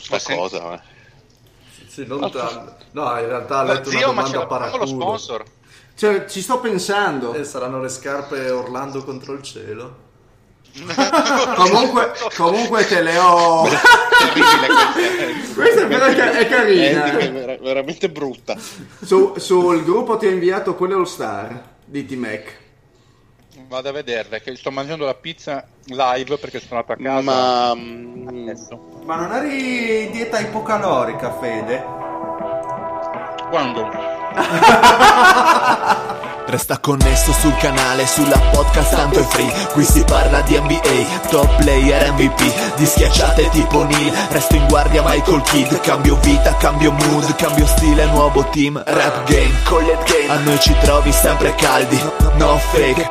su sta Ma cosa. eh. Sì, non tanto. No, in realtà ha letto una zio, ma domanda proprio lo paraculo. sponsor. Cioè, ci sto pensando. E saranno le scarpe Orlando contro il cielo. Comunque, comunque te le ho. Questa. Però è ca- è carina. È ver- veramente brutta. Su- sul gruppo ti ho inviato quelle All Star di T-Mac. Vado a vederle, che sto mangiando la pizza live perché sono andato a casa. Ma Adesso. Ma non eri in dieta ipocalorica, Fede? Quando? Resta connesso sul canale, sulla podcast tanto è free Qui si parla di NBA, top player MVP Di schiacciate tipo Neil, resto in guardia Michael Kidd Cambio vita, cambio mood, cambio stile, nuovo team Rap game, collet game, a noi ci trovi sempre caldi No fake,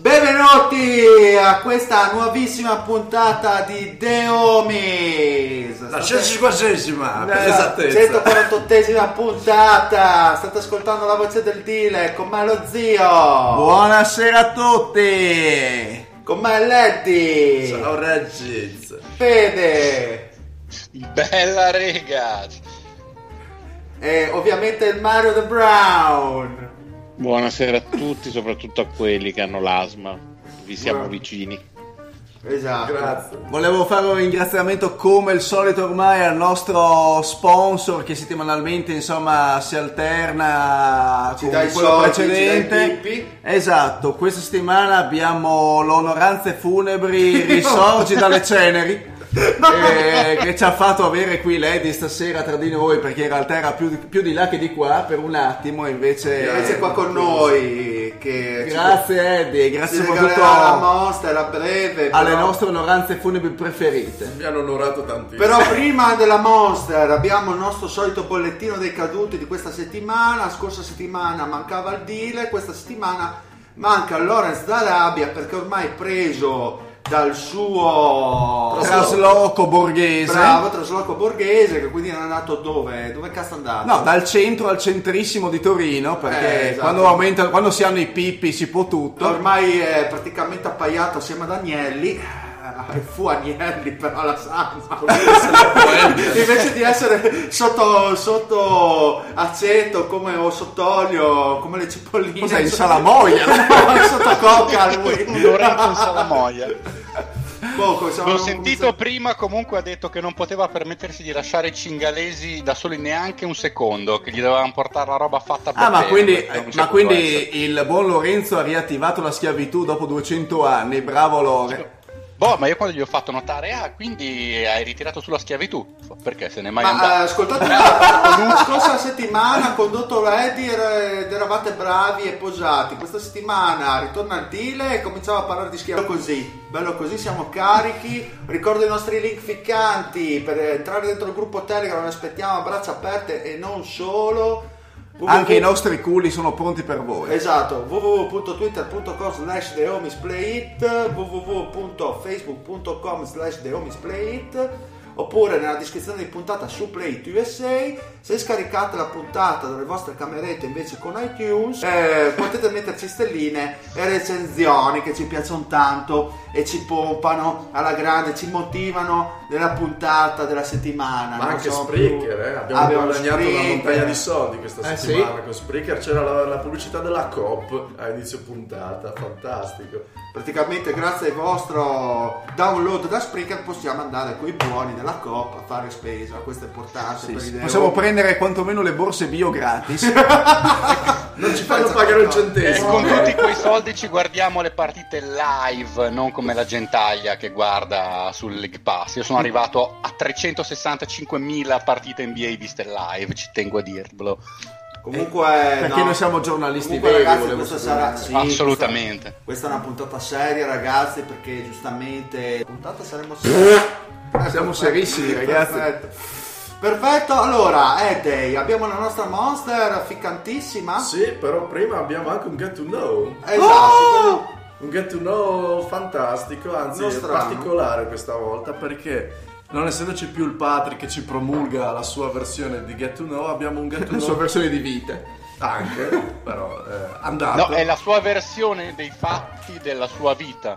Benvenuti a questa nuovissima puntata di The Homies. La State- 150esima, per Eh, esattezza. 148esima puntata. State ascoltando la voce del Dile con me lo zio. Buonasera a tutti. Con me Leddy. Ciao Reggiz. Fede. Bella rega! E ovviamente il Mario The Brown. Buonasera a tutti, soprattutto a quelli che hanno l'asma. Vi siamo Buona- vicini. Esatto. Grazie. Volevo fare un ringraziamento come al solito ormai al nostro sponsor che settimanalmente insomma si alterna Ci con quello soldi, precedente. Esatto, questa settimana abbiamo l'onoranze funebri risorgi dalle ceneri. eh, che ci ha fatto avere qui Lady stasera tra di noi perché in realtà era più, più di là che di qua per un attimo invece Invece qua con noi che ci- grazie Eddie ci grazie regalerà la soprattutto Monster a breve. alle però- nostre onoranze funebri preferite Mi hanno onorato tantissimo. Però prima della Monster abbiamo il nostro solito bollettino dei caduti di questa settimana. La scorsa settimana mancava il Dile, questa settimana manca Lorenz d'Arabia perché ormai preso dal suo trasloco borghese bravo trasloco borghese che quindi è andato dove? Dove cazzo è andato? No, dal centro al centrissimo di Torino, perché Eh, esatto. quando, aumenta- quando si hanno i pippi si può tutto. Ormai è praticamente appaiato assieme ad Agnelli. Eh, Fu Agnelli però la salma. Invece di essere sotto, sotto aceto come, o sott'olio come le cipolline. Cos'è, in salamoia? No, sotto coca lui. Lorenzo in Salamoia. Poco, L'ho sentito prima, comunque ha detto che non poteva permettersi di lasciare i cingalesi da soli neanche un secondo, che gli dovevano portare la roba fatta per Ah, ma quindi, ma quindi il buon Lorenzo ha riattivato la schiavitù dopo 200 anni, bravo Lore. Boh, ma io quando gli ho fatto notare, ah, quindi hai ritirato sulla schiavitù? Perché se n'è mai Ma eh, andato? ascoltate, la scorsa settimana ha condotto er- ed eravate bravi e posati. Questa settimana ritorna il Dile e cominciamo a parlare di schiavo così. Bello così, siamo carichi. Ricordo i nostri link ficcanti per entrare dentro il gruppo Telegram. Vi aspettiamo a braccia aperte e non solo. Anche i nostri culi sono pronti per voi. Esatto, www.twitter.com slash TheHomiesPlayIt www.facebook.com slash TheHomiesPlayIt oppure nella descrizione di puntata su Play USA se scaricate la puntata dalle vostre camerette invece con iTunes eh, potete metterci stelline e recensioni che ci piacciono tanto e ci pompano alla grande ci motivano nella puntata della settimana Ma anche sono Spreaker, più- eh? abbiamo Abbiamo guadagnato una Spreaker. montagna di soldi questa Eh, settimana con Spreaker. C'era la, la pubblicità della Coop a inizio puntata, fantastico. Praticamente grazie al vostro download da Spreaker possiamo andare con i buoni della Coppa a fare spesa, questo è importante Sì, per sì. Possiamo prendere quantomeno le borse bio gratis. Non ci fanno pagare un E centesimo. con tutti quei soldi ci guardiamo le partite live, non come la gentaglia che guarda sul League Pass. Io sono arrivato a 365.000 partite NBA viste live, ci tengo a dirvelo. Comunque, Perché no. noi siamo giornalisti Comunque, veri, ragazzi, questa sarà sì, Assolutamente. Questa, questa è una puntata seria, ragazzi, perché giustamente puntata saremo seri. Eh, Siamo serissimi, ragazzi. Perfetto. Perfetto, allora, Edey, abbiamo la nostra monster ficcantissima. Sì, però prima abbiamo anche un get to know. Esatto, Oh! Un get to know fantastico, anzi particolare questa volta perché non essendoci più il Patrick che ci promulga la sua versione di get to know, abbiamo un get to La sua know versione di vita. anche, però eh, andato. No, è la sua versione dei fatti della sua vita.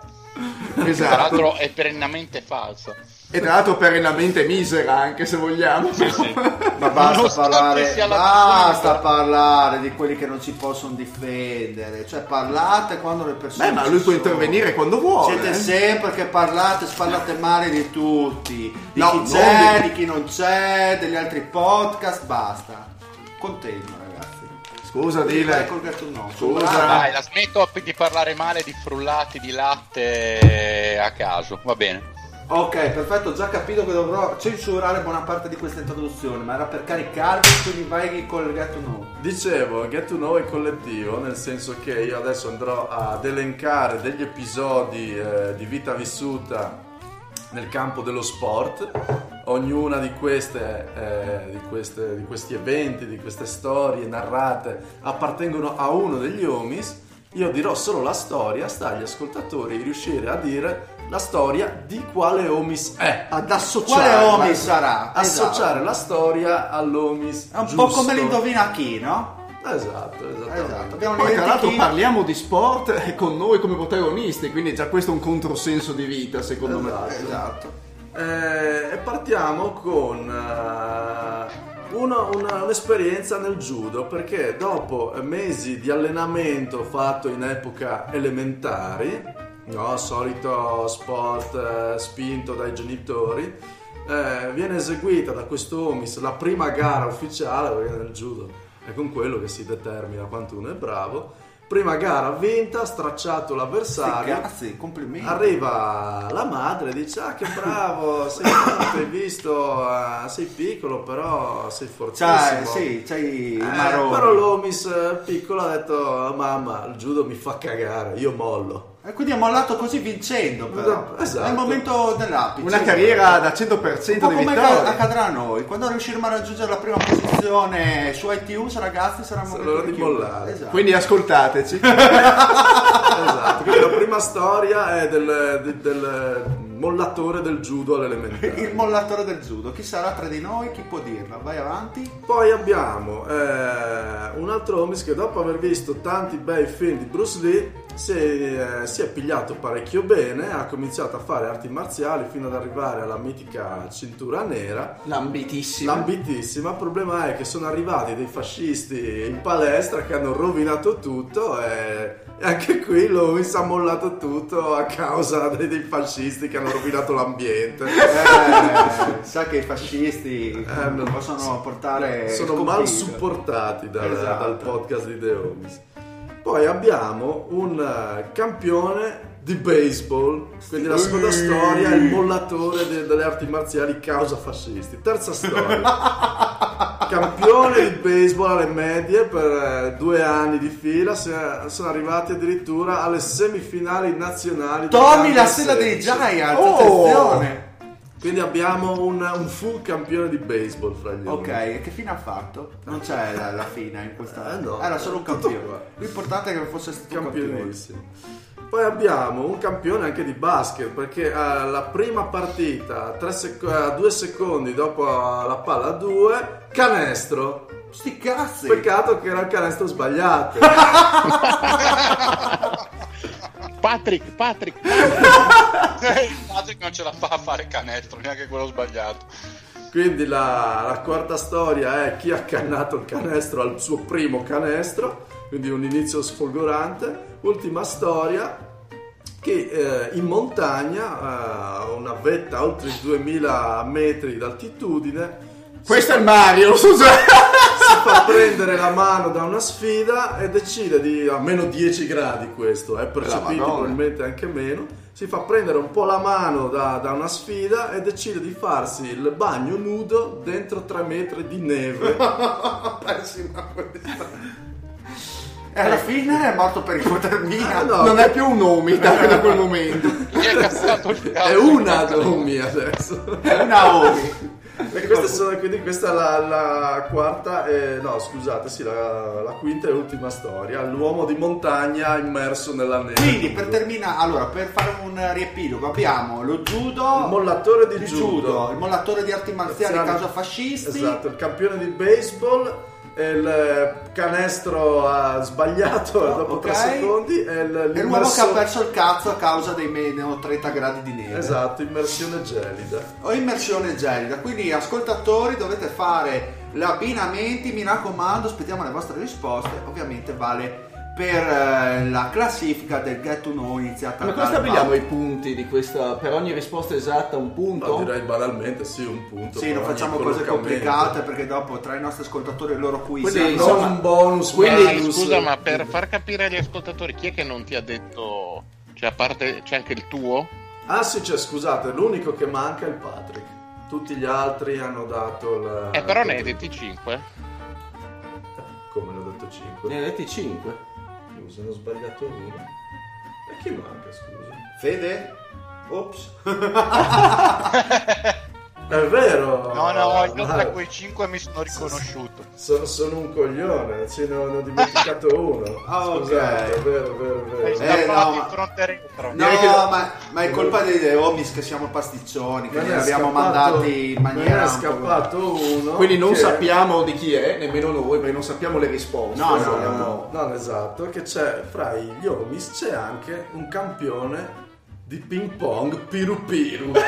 Tra Esatto. l'altro è perennemente falsa. E tra l'altro perennemente misera, anche se vogliamo. Ma basta parlare, basta parlare di quelli che non si possono difendere. Cioè, parlate quando le persone. Beh, ma lui può sono. intervenire quando vuole. Siete eh. sempre che parlate, spallate male di tutti, di No, chi non c'è, di- di chi non c'è, degli altri podcast, basta. Contento, ragazzi. Scusa, dile. Scusa. Dai, la smetto di parlare male di frullati di latte a caso, va bene. Ok, perfetto, ho già capito che dovrò censurare buona parte di questa introduzione, ma era per caricarvi, quindi vai col gatto no. Dicevo, Get to Know è collettivo, nel senso che io adesso andrò ad elencare degli episodi eh, di vita vissuta nel campo dello sport. Ognuna di queste, eh, di queste- di questi eventi, di queste storie narrate appartengono a uno degli homies. Io dirò solo la storia, sta agli ascoltatori riuscire a dire la storia di quale homies è. Ad associare Quale homies sarà? Associare Esatto. la storia all'homies. È un po' giusto. come l'indovina chi, no? Esatto. Esatto. Abbiamo Poi tra l'altro chi- parliamo di sport con noi come protagonisti, quindi già questo è un controsenso di vita, secondo me. Esatto. Esatto. Eh, e partiamo con eh, uno- una- un'esperienza nel judo perché dopo mesi di allenamento fatto in epoca elementari, no, solito sport eh, spinto dai genitori, eh, viene eseguita da questo Omis la prima gara ufficiale nel judo è con quello che si determina quanto uno è bravo. Prima gara vinta, stracciato l'avversario. cazzi, complimenti. Arriva la madre e dice: Ah, che bravo, sei forte, hai visto, eh, sei piccolo, però sei fortissimo. Cioè, sì, c'hai il Eh, però l'Omis eh, piccolo ha detto: Mamma, il judo mi fa cagare, io mollo. E quindi ha mollato così vincendo, però. Esatto. Nel momento dell'apice. Una carriera da 100% Un po' di come vittoria. accadrà a noi. Quando riusciremo a raggiungere la prima posizione su iTunes, ragazzi, sarà l'ora di mollare. Esatto. Quindi ascoltateci. esatto, quindi la prima storia è del, di- del mollatore del judo all'elementare. Il mollatore del judo. Chi sarà tra di noi? Chi può dirla? Vai avanti. Poi abbiamo eh, un altro Homies che dopo aver visto tanti bei film di Bruce Lee si è, eh, si è pigliato parecchio bene, ha cominciato a fare arti marziali fino ad arrivare alla mitica cintura nera. L'ambitissima. L'ambitissima, il problema è che sono arrivati dei fascisti in palestra che hanno rovinato tutto e, e anche qui Lois ha mollato tutto a causa dei, dei fascisti che hanno rovinato l'ambiente. Eh, sa che i fascisti Eh, non possono portare. sono mal supportati dal, Esatto. dal podcast di The Homies. Poi abbiamo un eh, campione di baseball, quindi la seconda storia è il mollatore de- delle arti marziali causa fascisti. Terza storia, campione di baseball alle medie per eh, due anni di fila, se- sono arrivati addirittura alle semifinali nazionali. Tommy la stella dei 16. Giants, Oh! attenzione. Quindi abbiamo un, un full campione di baseball fra gli Ok, e che fine ha fatto? Non c'è la, la fine in questa. Eh, no. Era solo un campione. L'importante è che fosse stato un campione. campionissimo. Poi abbiamo un campione anche di basket perché eh, la prima partita, sec- eh, due secondi dopo la palla 2, canestro. Sti cazzi! Peccato che era il canestro sbagliato. Patrick, Patrick, Patrick non ce la fa a fare canestro, neanche quello sbagliato. Quindi la, la quarta storia è chi ha cannato il canestro al suo primo canestro, quindi un inizio sfolgorante. Ultima storia, che eh, in montagna, a una vetta oltre i 2000 metri d'altitudine, Questo è il Mario, scusa. si fa prendere la mano da una sfida e decide di a meno 10 gradi questo, è percepiti Madonna. probabilmente anche meno. Si fa prendere un po' la mano da, da una sfida e decide di farsi il bagno nudo dentro 3 metri di neve. Pessima questa. E alla fine è morto per ipotermia. Ah, no. Non è più un omita da quel momento. Mi è cascato il cazzo. È una Domi adesso. È una Omi. E sono, quindi questa è la, la quarta, e, no scusate, sì, la, la quinta e ultima storia. L'uomo di montagna immerso nella neve. Quindi per terminare, allora per fare un riepilogo abbiamo lo judo, Il mollatore di il judo. il mollatore di arti marziali Marziali. causa fascisti, Esatto, il campione di baseball, il canestro ha sbagliato dopo ok. 3 secondi e e l'uomo che ha perso il cazzo a causa dei meno 30 gradi di neve. Esatto, immersione gelida. o immersione gelida. Quindi, ascoltatori, dovete fare gli abbinamenti. Mi raccomando, aspettiamo le vostre risposte. Ovviamente, vale per eh, la classifica del Get to Know iniziata Ma come stabiliamo i punti di questa? Per ogni risposta esatta un punto? Ma direi banalmente sì, un punto. Sì, non facciamo cose complicate perché dopo tra i nostri ascoltatori e loro quiz Quindi, Insomma, un bonus, quindi- malus. scusa, ma per far capire agli ascoltatori, chi è che non ti ha detto. Cioè, a parte c'è anche il tuo? Ah sì, cioè, scusate, l'unico che manca è il Patrick. Tutti gli altri hanno dato il... Eh, però ne hai detti 5. Come l'ho detto 5? Ne hai detti 5. Scusa, ne ho sbagliato uno. E chi manca, scusa? Fede? Ops. È vero! No, no, io ma- tra quei cinque mi sono riconosciuto. Sono, sono un coglione, ce ne ho, dimenticato uno. Ah, ok. Scusate, è vero, è vero, vero. Eh, scappato no, in ma- fronte retro. No, che- ma, ma è colpa dei Omis che siamo pasticcioni, che li abbiamo scappato- mandati in Me ne maniera è un scappato uno. Quindi non che- sappiamo di chi è, nemmeno noi, perché non sappiamo le risposte. No, no, Esatto, no. no, esatto, che c'è fra gli Omis c'è anche un campione di ping pong Piru Piru.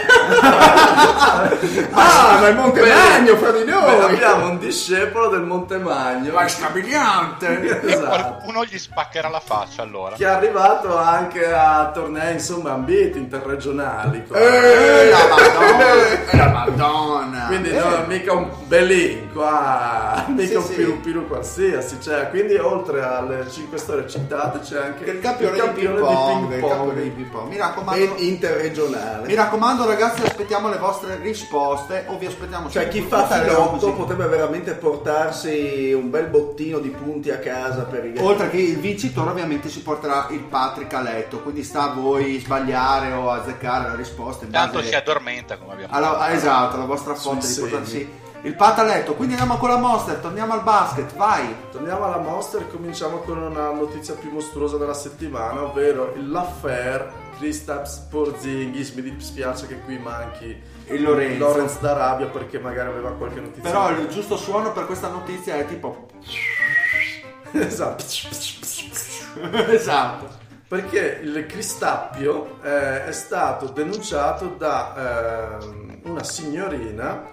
Ah, ma il Monte Magno fra di Beh, noi! abbiamo un discepolo del Monte Magno. Ma è scabiliante! E esatto. qualcuno gli spaccherà la faccia allora. Che è arrivato anche a tornei insomma ambiti interregionali. qua. Eh, la Madonna! La Madonna! Quindi no, mica un bellin qua, mica Sì, un sì. piru piru qualsiasi. Cioè, quindi oltre alle 5 storie citate c'è anche il campione, di ping pong, il campione di ping pong. Mi raccomando, E interregionale. mi raccomando ragazzi, aspettiamo le vostre risposte o vi aspettiamo Cioè sul chi fa filotto potrebbe veramente portarsi un bel bottino di punti a casa per il Oltre che il vincitore ovviamente si porterà il Patrick a letto, quindi sta a voi sbagliare o azzeccare la risposta in Tanto base si addormenta come abbiamo detto. ah, esatto, la vostra fonte di segni. portarsi il pat a letto. Quindi andiamo con la Monster, torniamo al basket, vai! Torniamo alla Monster e cominciamo con una notizia più mostruosa della settimana, ovvero l'affair Kristaps Porzingis. Mi dispiace che qui manchi Il Lorenzo. Lorenz d'Arabia perché magari aveva qualche notizia. Però il giusto suono per questa notizia è tipo esatto. esatto. Perché il Cristappio eh, è stato denunciato da ehm, una signorina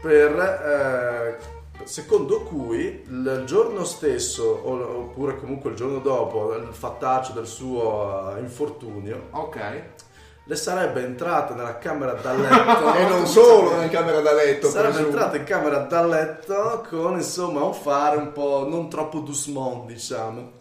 per eh, secondo cui il giorno stesso oppure comunque il giorno dopo il fattaccio del suo eh, infortunio Ok. le sarebbe entrata nella camera da letto E non solo nella camera da letto, sarebbe presumo. entrata in camera da letto con insomma un fare un po' non troppo Dusmond diciamo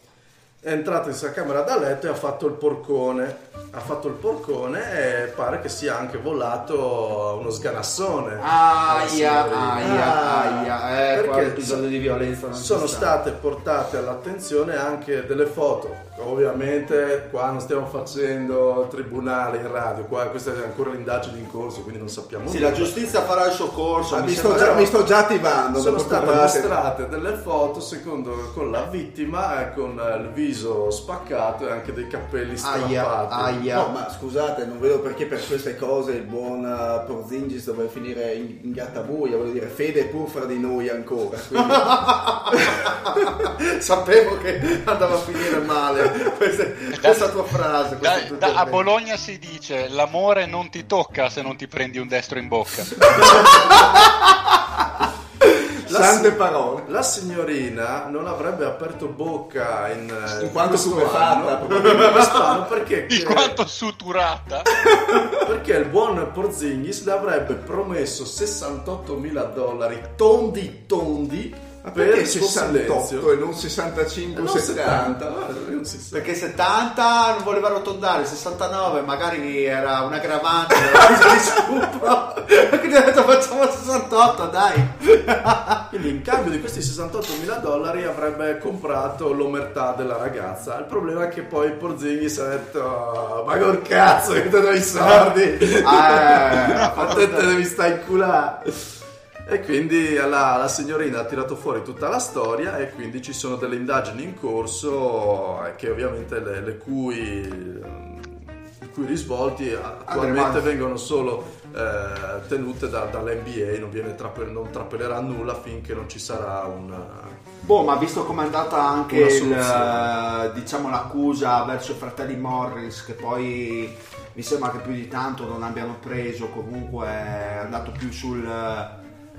è entrato in sua camera da letto e ha fatto il porcone ha fatto il porcone e pare che sia anche volato uno sganassone Aia, aia, aia. Eh, Perché qua l'episodio di violenza sono sta. state portate all'attenzione anche delle foto. Ovviamente qua non stiamo facendo tribunale in radio, qua questa è ancora l'indagine in corso, quindi non sappiamo Sì, nulla. la giustizia farà il suo corso. Ah, mi mi, sto già, mi sto già attivando. Sono state mostrate delle foto secondo con la vittima con eh, il viso spaccato e anche dei capelli Aia, strappati. aia. No, ma scusate, non vedo perché per queste cose il buon uh, Porzingis dovrebbe finire in, in gattabuia, voglio dire, fede è pur fra di noi ancora. Quindi, Sapevo che andava a finire male questa, questa tua frase. Da- da- a. Bologna si dice l'amore non ti tocca se non ti prendi un destro in bocca. Sante si- parole. La signorina non avrebbe aperto bocca in, eh, In quanto stupefatta, perché, Di quanto suturata. perché il buon Porzingis le avrebbe promesso 68 mila dollari tondi tondi Ma per perché il suo 68 silenzio. e non 65 Eh, o non 70? 70, guarda, non si sa. Perché 70 non voleva arrotondare, 69 magari era un aggravante di stupro. Quindi ha detto facciamo 68, dai. Quindi in cambio di questi 68 mila dollari avrebbe comprato l'omertà della ragazza. Il problema è che poi Porzingis ha detto ma col cazzo che te do i soldi. Eh, a te te devi stare in culà. E quindi la, la signorina ha tirato fuori tutta la storia e quindi ci sono delle indagini in corso eh, che ovviamente le, le cui, cui risvolti attualmente vengono solo eh, tenute da- dall'NBA, non, viene trappel- non trappelerà nulla finché non ci sarà una... Boh, ma visto com'è andata anche il, diciamo, l'accusa verso i fratelli Morris, che poi mi sembra che più di tanto non abbiano preso, comunque è andato più sul,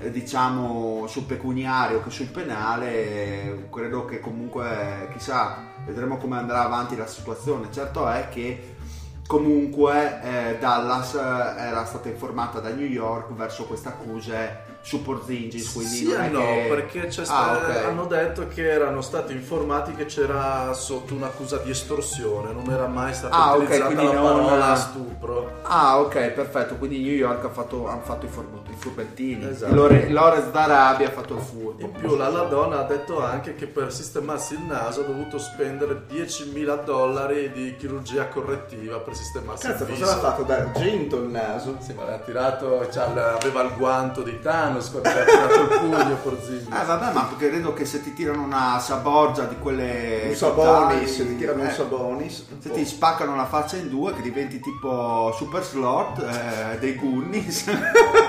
diciamo, sul pecuniario che sul penale, eh, credo che comunque, chissà, vedremo come andrà avanti la situazione. Certo è che comunque eh, Dallas eh, era stata informata da New York verso queste accuse su Porzingis, quindi Sì non è no, che... perché c'è Ah, sta- ok. hanno detto che erano stati informati che c'era sotto un'accusa di estorsione, non era mai stata Ah, utilizzata quindi la non- parola stupro. Ah, ok, perfetto. Quindi New York ha fatto, hanno fatto i, furbo- i furbettini. Esatto. Lore- Lorenz d'Arabia ha fatto il furbo. In più la Ladonna ha detto anche che per sistemarsi il naso ha dovuto spendere 10.000 dollari di chirurgia correttiva per sistemarsi Cazzo, il cosa viso. l'ha fatto d'argento il naso? Sì, ma l'ha tirato, cioè, aveva il guanto di Thanos ha tirato il pugno Porzingis. Eh vabbè, ma credo che se ti tirano una saborgia di quelle... Un Sabonis, totali, ti tirano un eh, Sabonis. Se ti spaccano la faccia in due, che diventi tipo Super Slot eh, dei Goonies.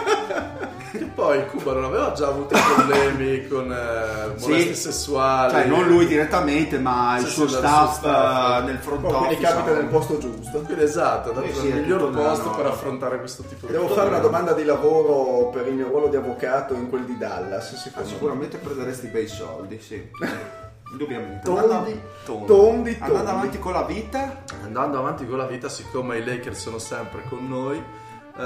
Che poi Cuba non aveva già avuto problemi con eh, Sì. molestie sessuali. cioè, non lui direttamente, ma il Sì, suo sì, staff, il suo staff. nel front Oh, quindi office. capita nel posto giusto. Quindi esatto, dato Sì, sì, il miglior posto norma. per affrontare questo tipo di Devo fare una domanda di lavoro per il mio ruolo di avvocato in quel di Dallas, Ah, secondo me. sicuramente prenderesti bei soldi, sì. Indubbiamente. Tondi, Andando- tondi, tondi. Andando avanti con la vita, Andando avanti con la vita, siccome i Lakers sono sempre con noi.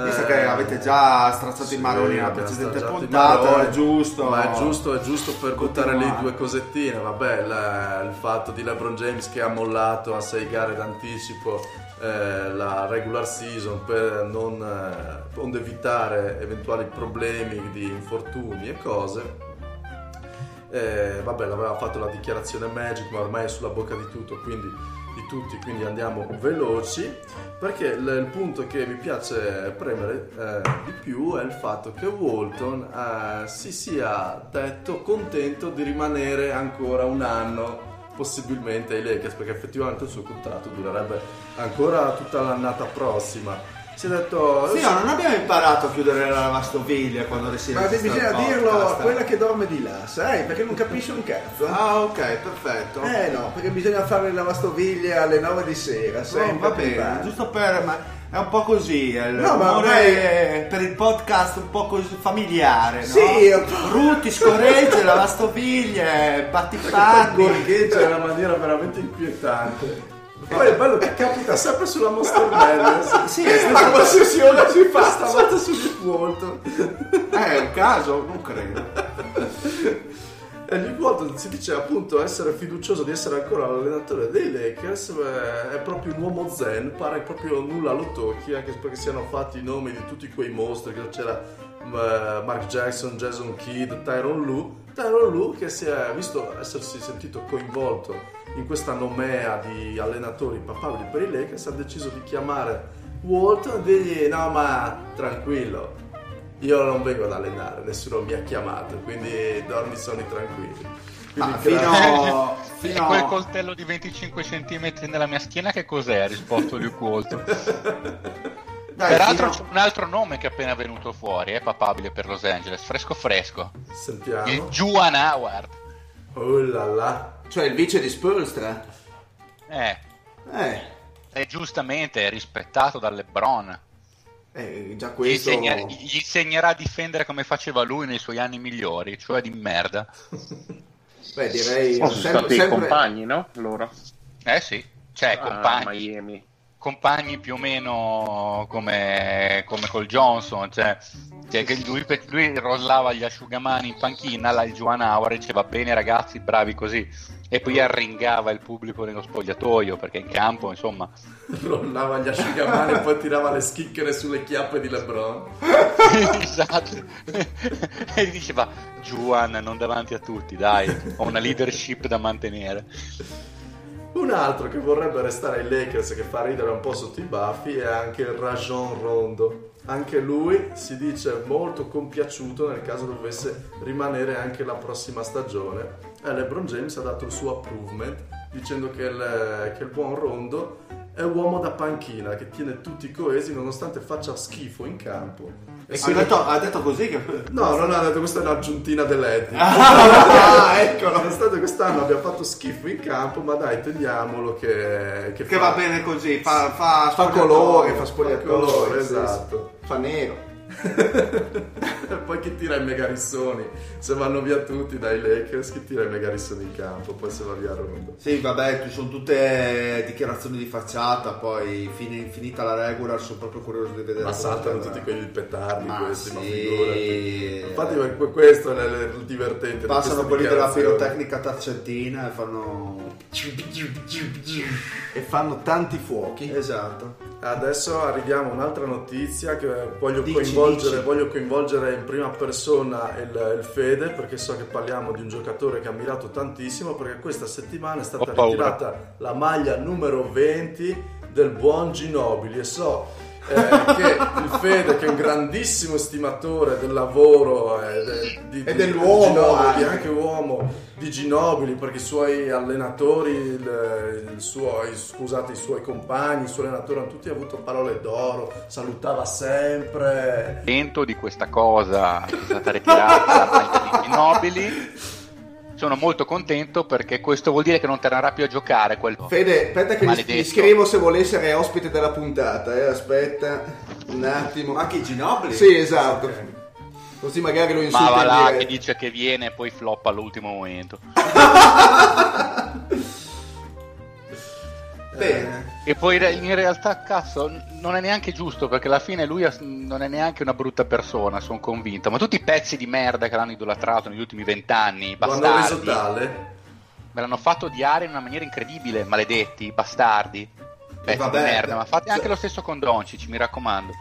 Visto eh, che avete già strazzato sì, i maroni nella precedente stracciato puntata, maroni, è giusto. Ma è giusto, è giusto per buttare lì due cosettine. Vabbè, la- il fatto di LeBron James che ha mollato a sei gare d'anticipo eh, la regular season per non eh, evitare eventuali problemi di infortuni e cose. Eh, vabbè, l'aveva fatto la dichiarazione Magic, ma ormai è sulla bocca di tutto, quindi di tutti, quindi andiamo veloci. Perché il, punto che mi piace premere eh, di più è il fatto che Walton eh, si sia detto contento di rimanere ancora un anno possibilmente ai Lakers perché effettivamente il suo contratto durerebbe ancora tutta l'annata prossima si è detto Sì, ma non abbiamo imparato a chiudere la lavastoviglie quando Ma risiede te- bisogna dirlo a quella che dorme di là, sai? Perché non capisce un cazzo. Ah, ok, perfetto. Eh no, perché bisogna fare le lavastoviglie alle 9 di sera, Oh, sempre va più bene, tardi. giusto per... Ma è un po' così, è il No, ma ormai- per il podcast un po' così familiare, no? Sì, è un po'- Rutti, scorregge, lavastoviglie, battipanni. gorgheggia in una maniera veramente inquietante poi è bello che capita sempre sulla Monster Madness Sì, a qualsiasi ora si fa stavolta su Nick Walton È un caso? Non credo. e Nick Walton si dice appunto essere fiducioso di essere ancora l'allenatore dei Lakers eh, è proprio un uomo zen pare proprio nulla lo tocchi anche perché siano fatti i nomi di tutti quei mostri che c'era eh, Mark Jackson, Jason Kidd, Tyron Lu Tyron Lu che si è visto essersi sentito coinvolto in questa nomea di allenatori papabili per i Lakers ha deciso di chiamare Walton e dirgli no ma tranquillo io non vengo ad allenare nessuno mi ha chiamato quindi dormi sonni tranquilli Ma Quindi gra- fino, E fino quel coltello di 25 cm nella mia schiena che cos'è? Ha risposto Luke Walton. dai, Peraltro fino- c'è un altro nome che è appena venuto fuori, è papabile per Los Angeles, fresco fresco. Il sentiamo Juan Howard. oh là là Cioè il vice di Spolstra. Eh, Eh, è giustamente rispettato da LeBron. Eh, già Gli, questo... insegna- gli insegnerà a difendere come faceva lui nei suoi anni migliori, cioè di merda. Beh, direi... Sono sempre- stati sempre- compagni, no? Loro. Eh sì, cioè a compagni, Miami. Compagni più o meno come, come col Johnson, cioè, cioè che lui, lui rollava gli asciugamani in panchina, là il Juan Hour diceva bene ragazzi, bravi così, e poi arringava il pubblico nello spogliatoio, perché in campo, insomma, Rollava gli asciugamani e poi tirava le schicchere sulle chiappe di LeBron. esatto, e diceva Juan non davanti a tutti, dai, ho una leadership da mantenere. Un altro che vorrebbe restare ai Lakers che fa ridere un po' sotto i baffi è anche Rajon Rondo. Anche lui si dice molto compiaciuto nel caso dovesse rimanere anche la prossima stagione. E LeBron James ha dato il suo approvement dicendo che il, che il buon Rondo è uomo da panchina che tiene tutti coesi nonostante faccia schifo in campo. E detto, ha detto così che... No, non ha detto questa è un'aggiuntina dell'Eddie. Ah, eccolo. Nonostante quest'anno abbia fatto schifo in campo, ma dai, teniamolo che, Che fa- va bene così, fa, fa, Fa colore, fa sì. esatto. Fa nero. Poi chi tira i megarissoni? Se vanno via tutti dai Lakers, chi tira i megarissoni in campo? Poi se va via Rondo. Sì, vabbè, ci sono tutte dichiarazioni di facciata, poi fini- finita la regular sono proprio curioso di vedere Ma saltano tutti quegli petardi Ma questi, ma sì. figurati. Infatti que- questo è il divertente. di Passano quelli della pirotecnica tarcentina e fanno... E fanno tanti fuochi. Esatto. Adesso arriviamo a un'altra notizia che voglio, Dici, coinvolgere, dici. voglio coinvolgere in prima persona il, il Fede perché so che parliamo di un giocatore che ha ammirato tantissimo perché questa settimana è stata ritirata la maglia numero 20 del buon Ginobili e so eh, che il Fede che è un grandissimo stimatore del lavoro eh, de- di, E di- dell'uomo di Ginobili, anche. uomo di Ginobili perché i suoi allenatori il, il suo- i- scusate i suoi compagni i suoi allenatori hanno tutti avuto parole d'oro salutava sempre contento di questa cosa che è stata ritirata la maglia di Ginobili. Sono molto contento perché questo vuol dire che non tornerà più a giocare quel Fede, aspetta che gli- Maledetto. gli scrivo se vuole essere ospite della puntata, eh. Aspetta un attimo. Ma chi Ginobili? Sì, esatto. Ok. Così magari lo ma insulta va in là che dice che viene e poi floppa all'ultimo momento. Bene. E poi in realtà, cazzo, non è neanche giusto perché alla fine lui non è neanche una brutta persona, sono convinto. Ma tutti i pezzi di merda che l'hanno idolatrato negli ultimi vent'anni, lo hanno reso bastardi, tale me l'hanno fatto odiare in una maniera incredibile, maledetti, bastardi. Pezzi vabbè, di merda, ma fate anche cioè- lo stesso con Doncic, mi raccomando.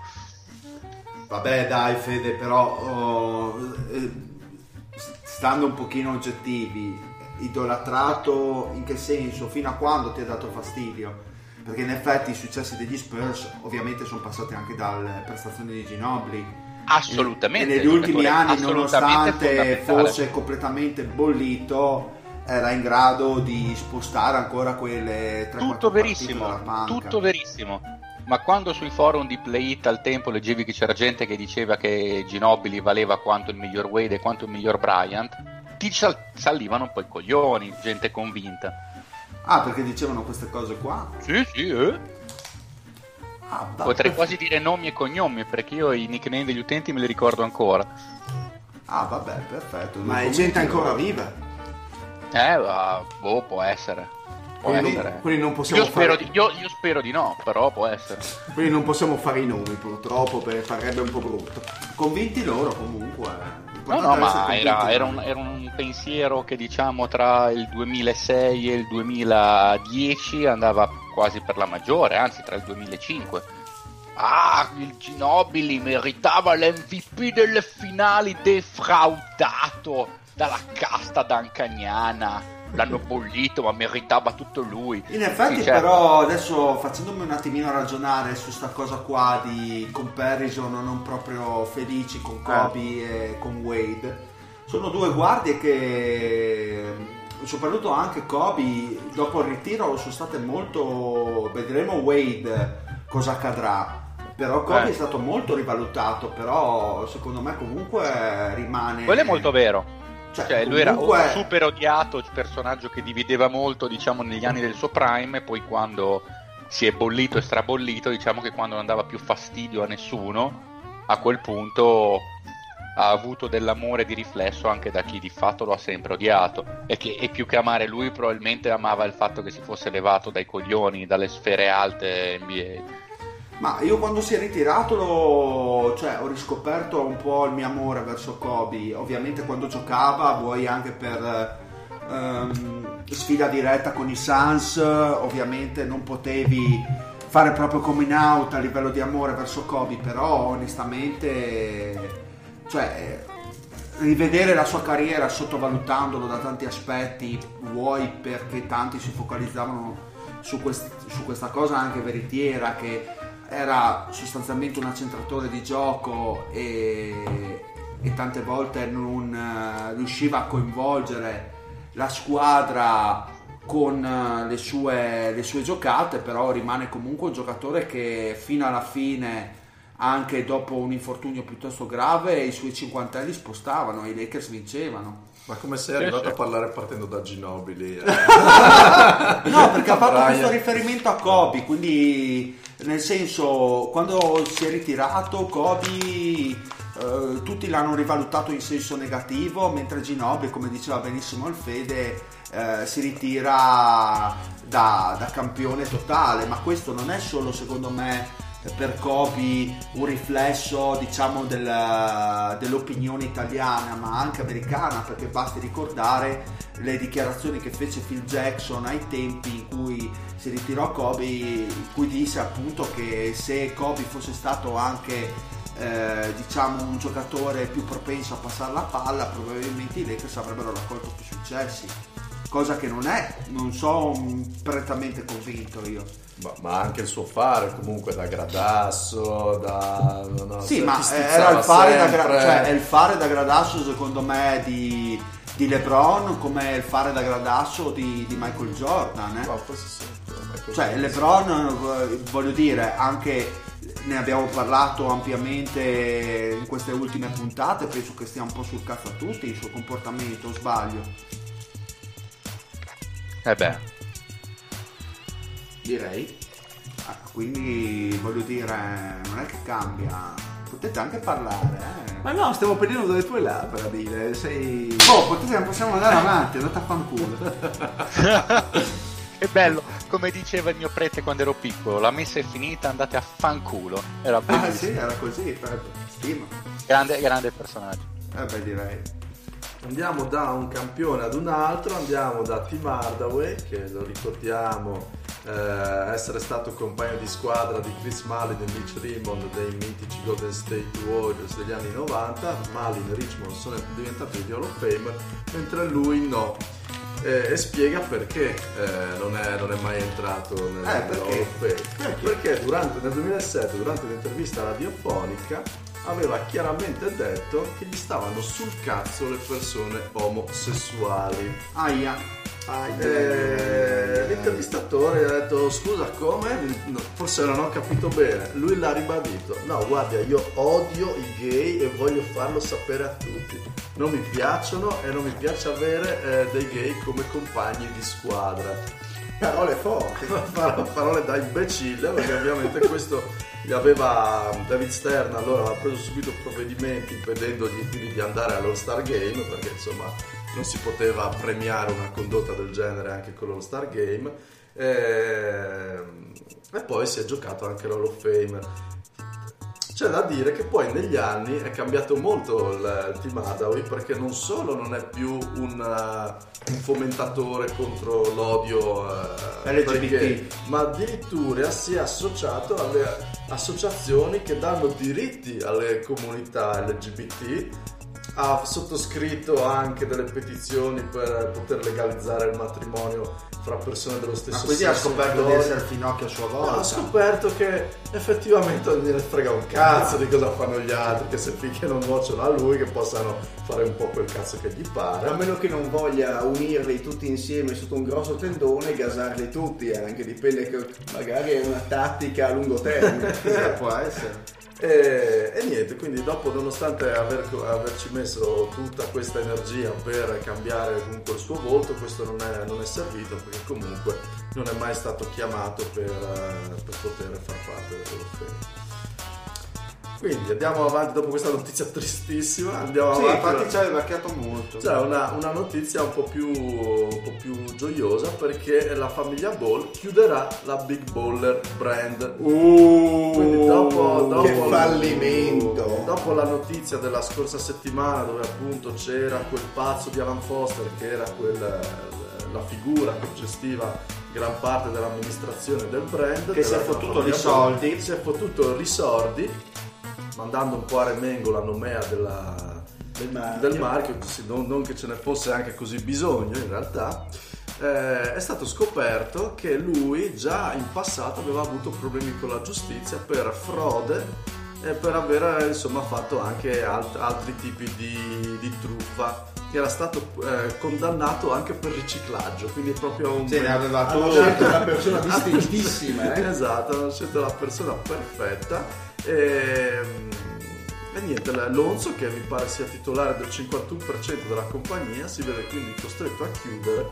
Vabbè dai Fede, però oh, eh, stando un pochino oggettivi, idolatrato in che senso? Fino a quando ti ha dato fastidio? Perché in effetti i successi degli Spurs ovviamente sono passati anche dalle prestazioni di Ginobili. Assolutamente. E negli ultimi anni, nonostante fosse completamente bollito, era in grado di spostare ancora quelle 3 Tutto verissimo, tutto verissimo. Ma quando sui forum di Play It al tempo leggevi che c'era gente che diceva che Ginobili valeva quanto il miglior Wade e quanto il miglior Bryant, ti sal- salivano un po' i coglioni, gente convinta. Ah, perché dicevano queste cose qua? Sì, sì, eh. Ah, va- Potrei quasi dire nomi e cognomi, perché io i nickname degli utenti me li ricordo ancora. Ah, vabbè, perfetto. Ma è gente ancora viva. Eh, ma, boh, può essere. Può Quindi, essere. quindi non possiamo Io spero, fare, di, io- io spero di no, però può essere. quindi non possiamo fare i nomi purtroppo perché farebbe un po' brutto. Convinti loro comunque. No, no, ma era, era un, era un pensiero che diciamo tra il 2006 e il 2010 andava quasi per la maggiore, anzi tra il 2005. Ah, il Ginobili meritava l'MVP delle finali defraudato dalla casta dancagnana. L'hanno bollito, ma meritava tutto lui. In effetti, Sì, certo. però, adesso facendomi un attimino ragionare su sta cosa qua di comparison non proprio felici con Kobe e con Wade, sono due guardie che, soprattutto anche Kobe, dopo il ritiro sono state molto. Vedremo Wade cosa accadrà. Però Kobe Eh. è stato molto rivalutato, però secondo me comunque rimane... Quello è molto vero. Cioè, Cioè, lui era un super odiato, personaggio che divideva molto, diciamo, negli anni del suo prime, e poi quando si è bollito e strabollito, diciamo che quando non dava più fastidio a nessuno, a quel punto ha avuto dell'amore di riflesso anche da chi di fatto lo ha sempre odiato e che e più che amare lui probabilmente amava il fatto che si fosse levato dai coglioni, dalle sfere alte NBA. Ma io quando si è ritirato cioè, ho riscoperto un po' il mio amore verso Kobe. Ovviamente quando giocava, vuoi anche per ehm, sfida diretta con i Suns, ovviamente non potevi fare proprio coming out a livello di amore verso Kobe, però onestamente cioè, rivedere la sua carriera sottovalutandolo da tanti aspetti, vuoi perché tanti si focalizzavano su, quest- su questa cosa anche veritiera che era sostanzialmente un accentratore di gioco e, e tante volte non eh, riusciva a coinvolgere la squadra con eh, le sue, le sue giocate, però rimane comunque un giocatore che fino alla fine, anche dopo un infortunio piuttosto grave, i suoi cinquantelli spostavano e i Lakers vincevano. Ma come sei arrivato a parlare partendo da Ginobili? eh? No, perché ha fatto Brian. questo riferimento a Kobe, quindi nel senso quando si è ritirato Kobe eh, tutti l'hanno rivalutato in senso negativo, mentre Ginobili, come diceva benissimo il Fede, eh, si ritira da, da campione totale, ma questo non è solo secondo me per Kobe un riflesso diciamo del- dell'opinione italiana ma anche americana perché basti ricordare le dichiarazioni che fece Phil Jackson ai tempi in cui si ritirò Kobe in cui disse appunto che se Kobe fosse stato anche eh, diciamo un giocatore più propenso a passare la palla probabilmente i Lakers avrebbero raccolto più successi cosa che non è non sono prettamente convinto io ma, ma anche il suo fare comunque da gradasso, da... no, Sì, cioè, ma era il fare, da gra- cioè, il fare da gradasso secondo me di, di LeBron come il fare da gradasso di, di Michael Jordan. eh. No, forse sì, Michael Cioè. LeBron, voglio dire, anche ne abbiamo parlato ampiamente in queste ultime puntate, penso che stia un po' sul cazzo a tutti il suo comportamento, o sbaglio? Eh beh, Direi. Ah, quindi voglio dire, non è che cambia. Potete anche parlare, eh. Ma no, stiamo prendendo delle tue labbra, dire, sei... Oh, potete, possiamo andare avanti, andate a fanculo. che bello, come diceva il mio prete quando ero piccolo, la messa è finita, andate a fanculo. Era Ah bellissimo. sì, era così, per- stima. grande, grande personaggio. Eh beh, direi. Andiamo da un campione ad un altro, andiamo da Tim Hardaway, che lo ricordiamo eh, essere stato compagno di squadra di Chris Mullin e Mitch Raymond dei mitici Golden State Warriors degli anni 90. Mullin e Richmond sono diventati di Hall of Fame, mentre lui no. Eh, e spiega perché eh, non, è, non è mai entrato nel, Eh, perché? Perché? Perché durante, nel 2007, durante un'intervista radiofonica, aveva chiaramente detto che gli stavano sul cazzo le persone omosessuali. Aia. Eh, l'intervistatore ha detto scusa come? No, forse non ho capito bene. Lui l'ha ribadito. No, guarda, io odio i gay e voglio farlo sapere a tutti. Non mi piacciono e non mi piace avere eh, dei gay come compagni di squadra. Parole forti. Par- parole da imbecille perché ovviamente questo gli aveva David Stern allora aveva preso subito provvedimenti impedendogli quindi di andare all'All Star Game perché insomma non si poteva premiare una condotta del genere anche con l'All Star Game Ehm, e poi si è giocato anche l'Hall of Fame c'è da dire che poi negli anni è cambiato molto il, il team Hardaway perché non solo non è più un, uh, un fomentatore contro l'odio uh, LGBT. perché- ma addirittura si è associato alle associazioni che danno diritti alle comunità LGBT ha sottoscritto anche delle petizioni per poter legalizzare il matrimonio fra persone dello stesso Ma così sesso ha scoperto di essere finocchio a sua volta. ho scoperto che effettivamente non gliene frega un cazzo di cosa fanno gli altri, che se picchiano un nocciolo a lui che possano fare un po' quel cazzo che gli pare. A meno che non voglia unirli tutti insieme sotto un grosso tendone e gasarli tutti, eh, anche dipende che magari è una tattica a lungo termine. Può essere. E, e niente, quindi dopo nonostante aver- averci messo tutta questa energia per cambiare comunque il suo volto, questo non è, non è servito perché comunque non è mai stato chiamato per, eh, per poter far parte dello Fame. Quindi andiamo avanti dopo questa notizia tristissima, andiamo Sì, avanti. infatti ci aveva vecchiato molto. C'è una, una notizia un po, più, un po' più gioiosa perché la famiglia Ball chiuderà la Big Baller brand. Quindi dopo, dopo Che fallimento. Dopo la notizia della scorsa settimana dove appunto c'era quel pazzo di Alan Foster che era quel, la figura che gestiva gran parte dell'amministrazione del brand. Che si è fottuto famiglia di Ball, soldi. Si è fottuto risordi mandando un po' a remengo la nomea della, Del marchio. del marchio, sì, non, non che ce ne fosse anche così bisogno in realtà, eh, è stato scoperto che lui già in passato aveva avuto problemi con la giustizia per frode per aver insomma fatto anche alt- altri tipi di, di truffa. Era stato eh, condannato anche per riciclaggio, quindi è proprio un Sì, ne aveva Hanno scelto una persona distintissima, eh? esatto, hanno scelto la persona perfetta. E, e niente, Lonzo, che mi pare sia titolare del 51% della compagnia, si vede quindi costretto a chiudere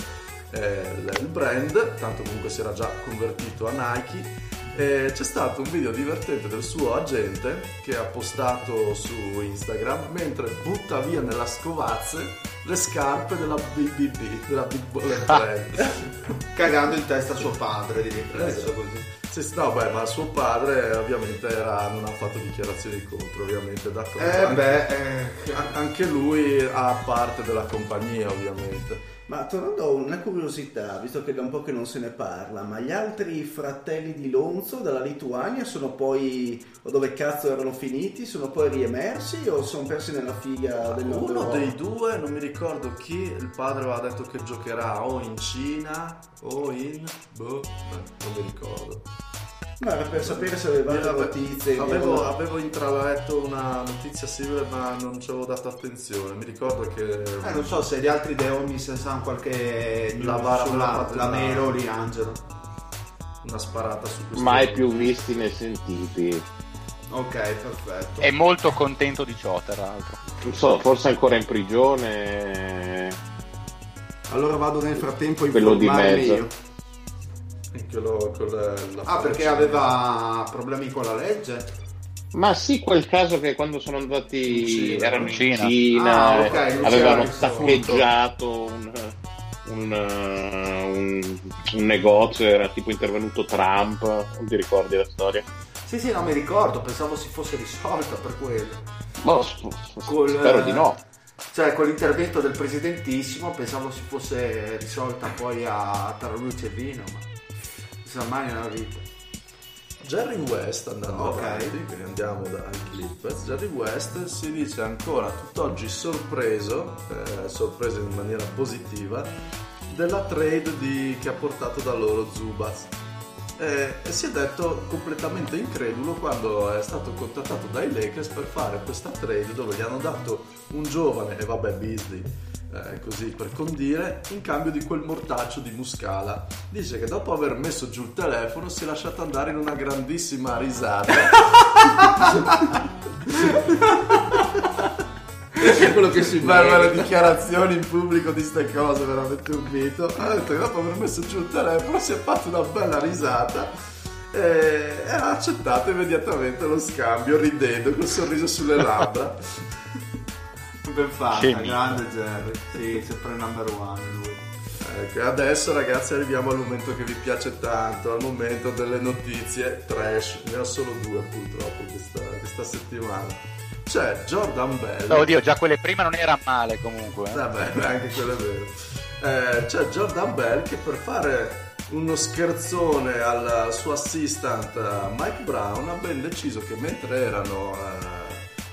eh, il brand, tanto comunque si era già convertito a Nike. E c'è stato un video divertente del suo agente che ha postato su Instagram mentre butta via nella scovazze le scarpe della BBB, della Big Baller Brand. Cagando in testa a suo padre, di riflesso Esatto. così. Sì, no, beh, ma suo padre ovviamente era- non ha fatto dichiarazioni contro, ovviamente, d'accordo. Eh Anche- beh, eh, an- anche lui ha parte della compagnia, ovviamente. Ma tornando a una curiosità, visto che da un po' che non se ne parla, ma gli altri fratelli di Lonzo dalla Lituania sono poi, o dove cazzo erano finiti, sono poi riemersi o sono persi nella figa del nord Uno dei due, non mi ricordo chi, il padre aveva detto che giocherà o in Cina o in... boh, non mi ricordo. Ma era per sapere se avevate Io ave- notizie. Avevo, avevo intraletto una notizia simile ma non ci avevo dato attenzione. Mi ricordo che... eh, non so se gli altri deoni se sanno qualche La fatto la una- Melo lì Angelo. Una sparata su questo... Mai più visti né sentiti. Ok, perfetto. È molto contento di ciò, tra l'altro. Non so, forse ancora in prigione. Allora vado nel frattempo a Quello di informarmi mezzo. io. Che lo- con la- la Ah, perché aveva problemi con la legge? Ma sì, quel caso che quando sono andati In Cina. erano in In Cina. Cina, Ah, eh, ok, non avevano saccheggiato un, un, eh, un- un negozio, era tipo intervenuto Trump, non ti ricordi la storia? Sì, sì, non mi ricordo, pensavo si fosse risolta per quello. Boh, s- Col, spero eh, di no. Cioè, con l'intervento del presidentissimo pensavo si fosse risolta poi a tra luce e vino, ma sa mai nella vita. Jerry West andando Ok. avanti, quindi andiamo dai Clippers. Jerry West si dice ancora tutt'oggi sorpreso, eh, sorpreso in maniera positiva, della trade di- che ha portato da loro Zubaz. Eh, e si è detto completamente incredulo quando è stato contattato dai Lakers per fare questa trade dove gli hanno dato un giovane, e vabbè Beasley, eh, così per condire, in cambio di quel mortaccio di Muscala. Dice che dopo aver messo giù il telefono si è lasciato andare in una grandissima risata. È quello che si Belle le dichiarazioni in pubblico di ste cose, veramente un mito. Ha detto che dopo aver messo giù il telefono si è fatto una bella risata e ha accettato immediatamente lo scambio ridendo col sorriso sulle labbra. Ben fatta, grande Jerry. Sì, sempre number one lui. Ecco, adesso ragazzi arriviamo al momento che vi piace tanto, al momento delle notizie trash. Ne ho solo due purtroppo questa, questa settimana. C'è Jordan Bell. Oddio, già quelle prima non era male comunque. eh. Vabbè, anche quello è vero. Eh, c'è Jordan Bell che per fare uno scherzone al suo assistant eh, Mike Brown ha ben deciso che mentre erano, eh,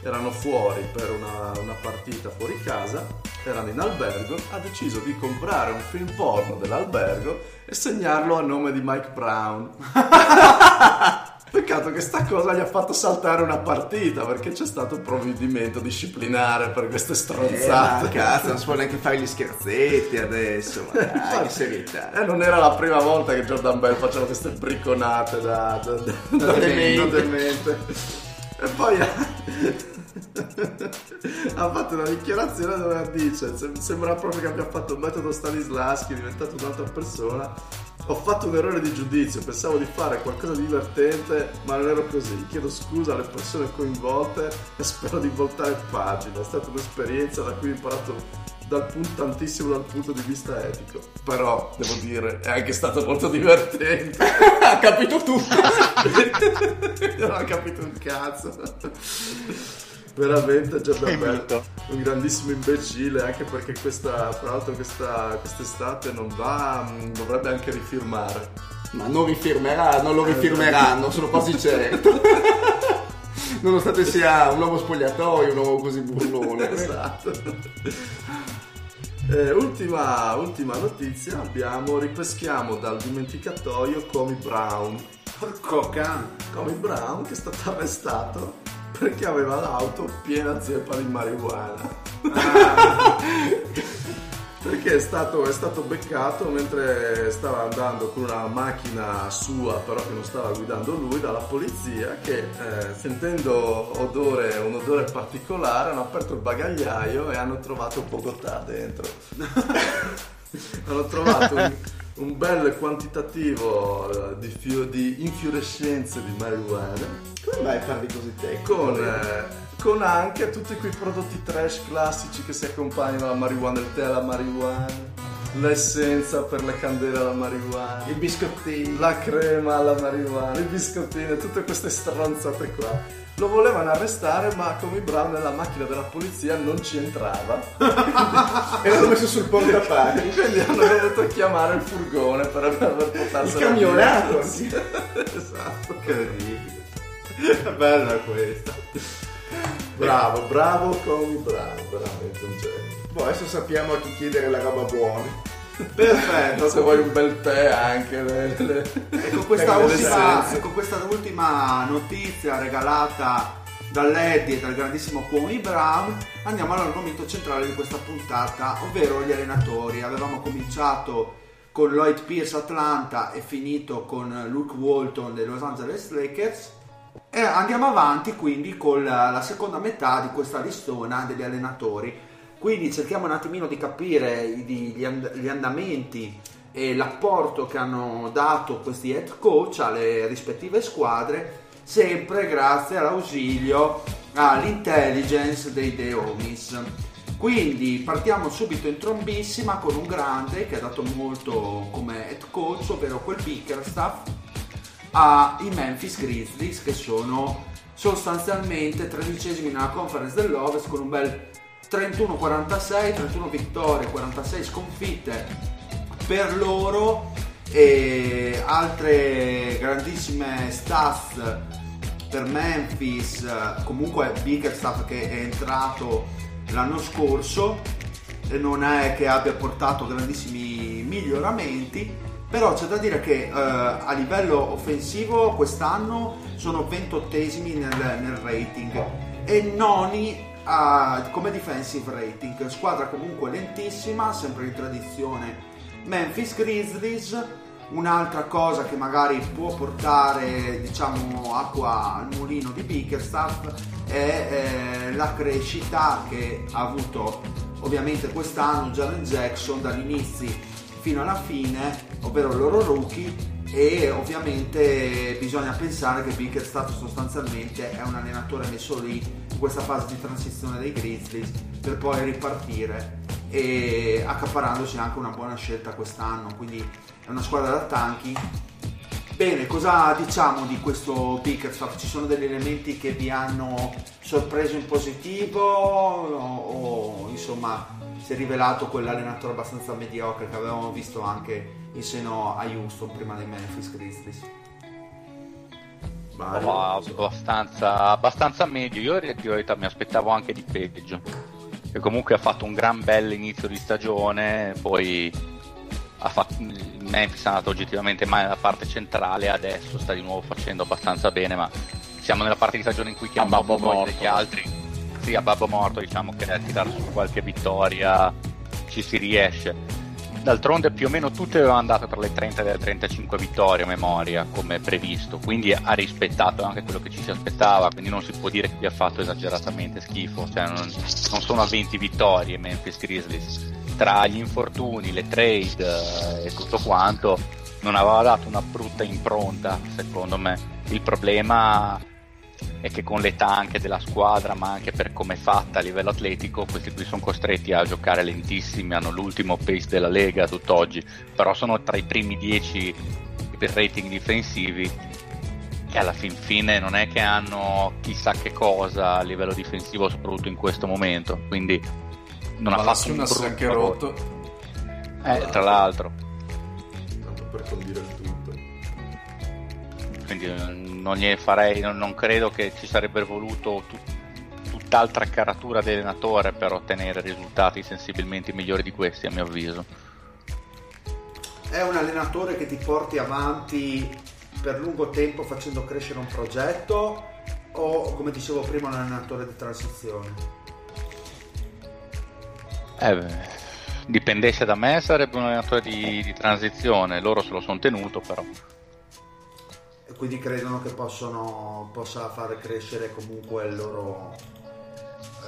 erano fuori per una, una partita fuori casa, erano in albergo, ha deciso di comprare un film porno dell'albergo e segnarlo a nome di Mike Brown. Peccato che sta cosa gli ha fatto saltare una partita perché c'è stato un provvedimento disciplinare per queste Eh, stronzate. ma cazzo, non si può neanche fare gli scherzetti adesso, ma dai, serietà. Eh, non era la prima volta che Jordan Bell faceva queste bricconate da, da, da, da demente. demente. E poi ha... ha fatto una dichiarazione dove dice: "Sem- Sembra proprio che abbia fatto il metodo Stanislaschi, è diventato un'altra persona. Ho fatto un errore di giudizio, pensavo di fare qualcosa di divertente, ma non ero così. Chiedo scusa alle persone coinvolte e spero di voltare pagina. È stata un'esperienza da cui ho imparato dal punto, tantissimo dal punto di vista etico. Però, devo dire, è anche stato molto divertente. ha capito tutto. non ho capito un cazzo. Veramente davvero mito. un grandissimo imbecille anche perché questa, tra l'altro questa, quest'estate non va, dovrebbe anche rifirmare. Ma non rifirmerà, non lo rifirmeranno, sono quasi certo. Nonostante sia un uomo spogliatoio, un uomo così burlone. Esatto. Eh, ultima, ultima notizia, abbiamo, ripeschiamo dal dimenticatoio Comi Brown. Porco cane. Comi Brown che è stato arrestato perché aveva l'auto piena zeppa di marijuana. perché è stato, è stato beccato mentre stava andando con una macchina sua, però che non stava guidando lui, dalla polizia che eh, sentendo odore, un odore particolare hanno aperto il bagagliaio e hanno trovato Bogotà dentro. hanno trovato un, un bel quantitativo eh, di, fio- di infiorescenze di marijuana Come mai parli così tecnico? con, eh, con anche tutti quei prodotti trash classici che si accompagnano alla marijuana, il tè alla marijuana, l'essenza per le candele alla marijuana, I biscottini. la crema alla marijuana, i biscottini, tutte queste stronzate qua. Lo volevano arrestare, ma come Brown nella macchina della polizia non ci entrava. E l'hanno messo sul portapacchi. Quindi hanno dovuto chiamare il furgone per, per Il portarselo camionato. via. Sì, esatto. Incredibile. Bella questa. Bravo, bravo come Brown, veramente un genio. Boh, adesso sappiamo a chi chiedere la roba buona. Perfetto. Se vuoi un bel tè anche. Le, le- E con questa, ultima, e con questa ultima notizia regalata dall'Eddie e dal grandissimo Kwame Brown andiamo all'argomento centrale di questa puntata, ovvero gli allenatori. Avevamo cominciato con Lloyd Pierce Atlanta e finito con Luke Walton dei Los Angeles Lakers. E andiamo avanti quindi con la, la seconda metà di questa listona degli allenatori. Quindi cerchiamo un attimino di capire gli, and- gli andamenti e l'apporto che hanno dato questi head coach alle rispettive squadre, sempre grazie all'ausilio, all'intelligence dei The Homies. Quindi partiamo subito in trombissima con un grande che ha dato molto come head coach, ovvero quel Bickerstaff, ai Memphis Grizzlies che sono sostanzialmente tredicesimi nella conference dell'Ovest con un bel 31-46, 31 vittorie, 46 sconfitte per loro e altre grandissime stats per Memphis, comunque Bickerstaff che è entrato l'anno scorso e non è che abbia portato grandissimi miglioramenti, però c'è da dire che eh, a livello offensivo quest'anno sono 28esimi nel, nel rating e noni ah, come defensive rating, squadra comunque lentissima, sempre di tradizione Memphis Grizzlies. Un'altra cosa che magari può portare diciamo acqua al mulino di Bickerstaff è eh, la crescita che ha avuto ovviamente quest'anno Jalen Jackson dagli inizi fino alla fine, ovvero il loro rookie e ovviamente bisogna pensare che Bickerstaff sostanzialmente è un allenatore messo lì in questa fase di transizione dei Grizzlies per poi ripartire e accaparandosi anche una buona scelta quest'anno, quindi è una squadra da tanchi. Bene, cosa diciamo di questo Bickerstaff? Ci sono degli elementi che vi hanno sorpreso in positivo o, o, insomma si è rivelato quell'allenatore abbastanza mediocre che avevamo visto anche in seno a Houston prima dei Memphis Grizzlies? Mario. Ma abbastanza, abbastanza medio. Io in realtà mi aspettavo anche di peggio. E comunque ha fatto un gran bel inizio di stagione, poi ha fatto, il Memphis è andato oggettivamente mai nella parte centrale, adesso sta di nuovo facendo abbastanza bene, ma siamo nella parte di stagione in cui chiama un po' degli altri. Sì, a babbo morto, diciamo che a tirare su qualche vittoria ci si riesce. D'altronde più o meno tutte avevano andato tra le 30 e le 35 vittorie a memoria, come previsto, quindi ha rispettato anche quello che ci si aspettava, quindi non si può dire che abbia fatto esageratamente schifo, cioè non, non sono a 20 vittorie Memphis Grizzlies. Tra gli infortuni, le trade eh, e tutto quanto, non aveva dato una brutta impronta, secondo me. Il problema è che con l'età anche della squadra, ma anche per come è fatta a livello atletico, questi qui sono costretti a giocare lentissimi, hanno l'ultimo pace della Lega tutt'oggi, però sono tra i primi 10 per rating difensivi e alla fin fine non è che hanno chissà che cosa a livello difensivo, soprattutto in questo momento, quindi non ha fatto un brutto anche rotto. Eh, tra l'altro. Tanto per condire il. Quindi eh, non gliene farei, non, non credo che ci sarebbe voluto tut- tutt'altra caratura di allenatore per ottenere risultati sensibilmente migliori di questi, a mio avviso. È un allenatore che ti porti avanti per lungo tempo facendo crescere un progetto o come dicevo prima un allenatore di transizione? Eh, beh, dipendesse da me sarebbe un allenatore di, di transizione, loro se lo sono tenuto però. Quindi credono che possono, possa fare crescere comunque il loro,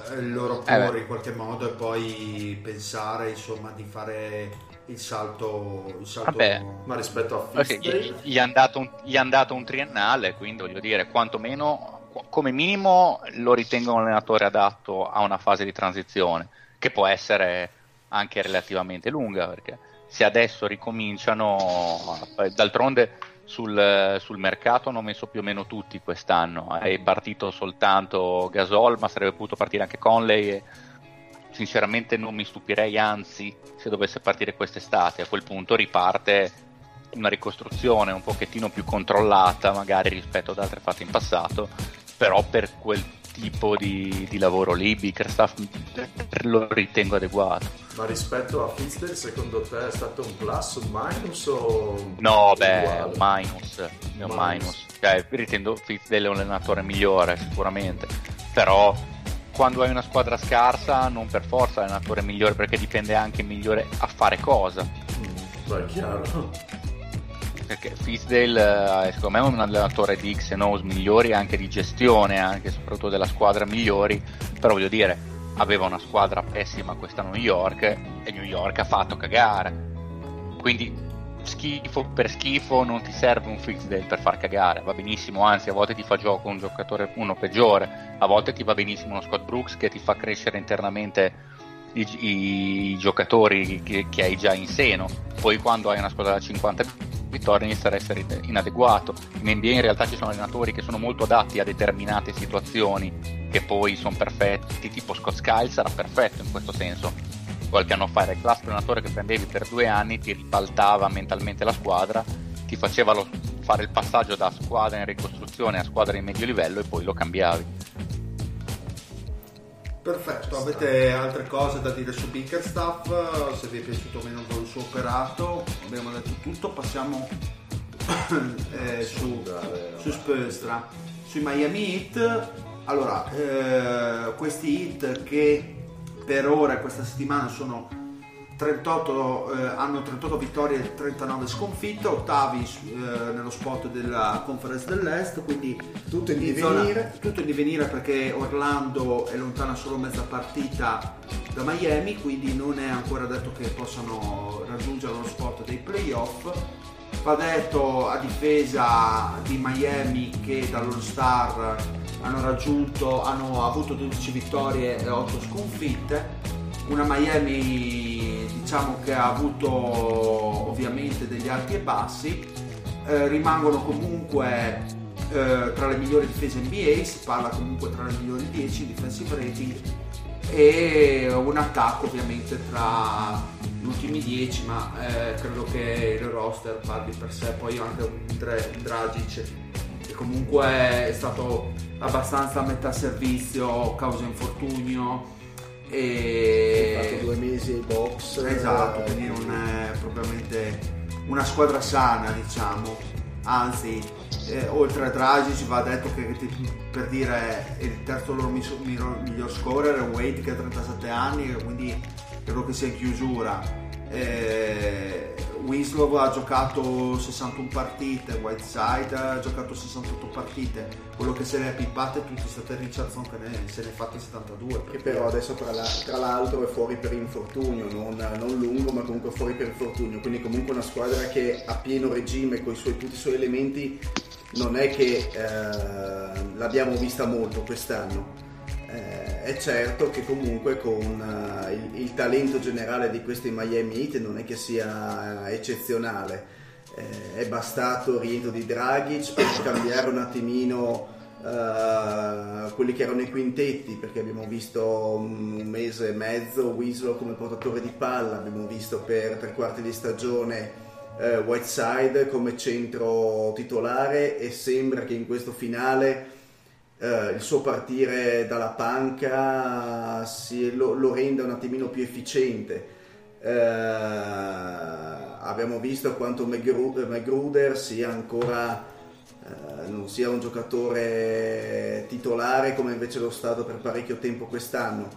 eh, il loro Eh beh. core in qualche modo e poi pensare insomma di fare il salto, il salto Vabbè. Ma rispetto a Ok, Fizdale, gli, gli hanno dato un, gli han dato un triennale, quindi voglio dire, quantomeno, qu- come minimo, lo ritengo un allenatore adatto a una fase di transizione, che può essere anche relativamente lunga, perché se adesso ricominciano, eh, d'altronde sul, sul mercato hanno messo più o meno tutti quest'anno, è partito soltanto Gasol, ma sarebbe potuto partire anche Conley e sinceramente non mi stupirei, anzi, se dovesse partire quest'estate, a quel punto riparte una ricostruzione un pochettino più controllata magari rispetto ad altre fatte in passato, però per quel tipo di, di lavoro lì Bickerstaff lo ritengo adeguato. ma rispetto a Fizdale secondo te è stato un plus, un minus o... No, beh, un minus, un Minus. minus. Cioè, ritengo Fitzdale un allenatore migliore sicuramente, però quando hai una squadra scarsa non per forza è l'allenatore migliore perché dipende anche migliore a fare cosa. Mm, Beh, chiaro. Perché Fisdale è secondo me un allenatore di X e O's migliori anche di gestione anche soprattutto della squadra migliori però voglio dire aveva una squadra pessima questa New York e New York ha fatto cagare. Quindi schifo per schifo non ti serve un Fisdale per far cagare. Va benissimo anzi a volte ti fa gioco un giocatore uno peggiore. A volte ti va benissimo uno Scott Brooks che ti fa crescere internamente i, i giocatori che, che hai già in seno. Poi quando hai una squadra da 50 vittorie inizia a essere inadeguato. In NBA in realtà ci sono allenatori che sono molto adatti a determinate situazioni che poi sono perfetti, tipo Scott Skiles sarà perfetto in questo senso. Qualche anno fa era il classico allenatore che prendevi per due anni, ti ribaltava mentalmente la squadra, ti faceva lo- fare il passaggio da squadra in ricostruzione a squadra di medio livello e poi lo cambiavi. Perfetto, avete altre cose da dire su Bickerstaff? Se vi è piaciuto o meno il suo operato, abbiamo detto tutto, passiamo eh, su, su Spolstra. Sui Miami Heat, allora, eh, questi Heat che per ora questa settimana sono 38, eh, hanno 38 vittorie e 39 sconfitte, ottavi eh, nello spot della Conference dell'Est, quindi Tutto in zona- divenire. tutto in divenire perché Orlando è lontana solo mezza partita da Miami, quindi non è ancora detto che possano raggiungere lo spot dei playoff. Va detto a difesa di Miami che dall'All Star hanno raggiunto, hanno avuto 12 vittorie e 8 sconfitte. Una Miami diciamo che ha avuto ovviamente degli alti e bassi, eh, rimangono comunque eh, tra le migliori difese NBA, si parla comunque tra le migliori 10 defensive rating e un attacco ovviamente tra gli ultimi 10 ma eh, credo che il roster parli per sé. Poi anche un Dre- Dragic che comunque è stato abbastanza a metà servizio causa infortunio e fatto due mesi ai box. Esatto, eh, quindi non è propriamente una squadra sana, diciamo. Anzi, eh, oltre a Dragic va detto che per dire il terzo loro miro- miglior scorer è Wade che ha 37 anni, quindi credo che sia in chiusura. Eh, Winslow ha giocato 61 partite, Whiteside ha giocato 68 partite, quello che se ne è pippato è tutti state Richardson che ne, se ne è fatte 72. Che però adesso tra, la- tra l'altro è fuori per infortunio, non, non lungo ma comunque fuori per infortunio, quindi comunque una squadra che a pieno regime con i suoi- tutti i suoi elementi non è che eh, l'abbiamo vista molto quest'anno. Eh, è certo che comunque con eh, il, il talento generale di questi Miami Heat non è che sia eccezionale. Eh, è bastato il rientro di Dragic per cambiare un attimino eh, quelli che erano i quintetti perché abbiamo visto un, mese e mezzo Winslow come portatore di palla, abbiamo visto per tre quarti di stagione eh, Whiteside come centro titolare e sembra che in questo finale eh, il suo partire dalla panca si- lo, lo renda un attimino più efficiente. Eh, abbiamo visto quanto Magru- Magruder sia ancora eh, non sia un giocatore titolare come invece lo stato per parecchio tempo quest'anno.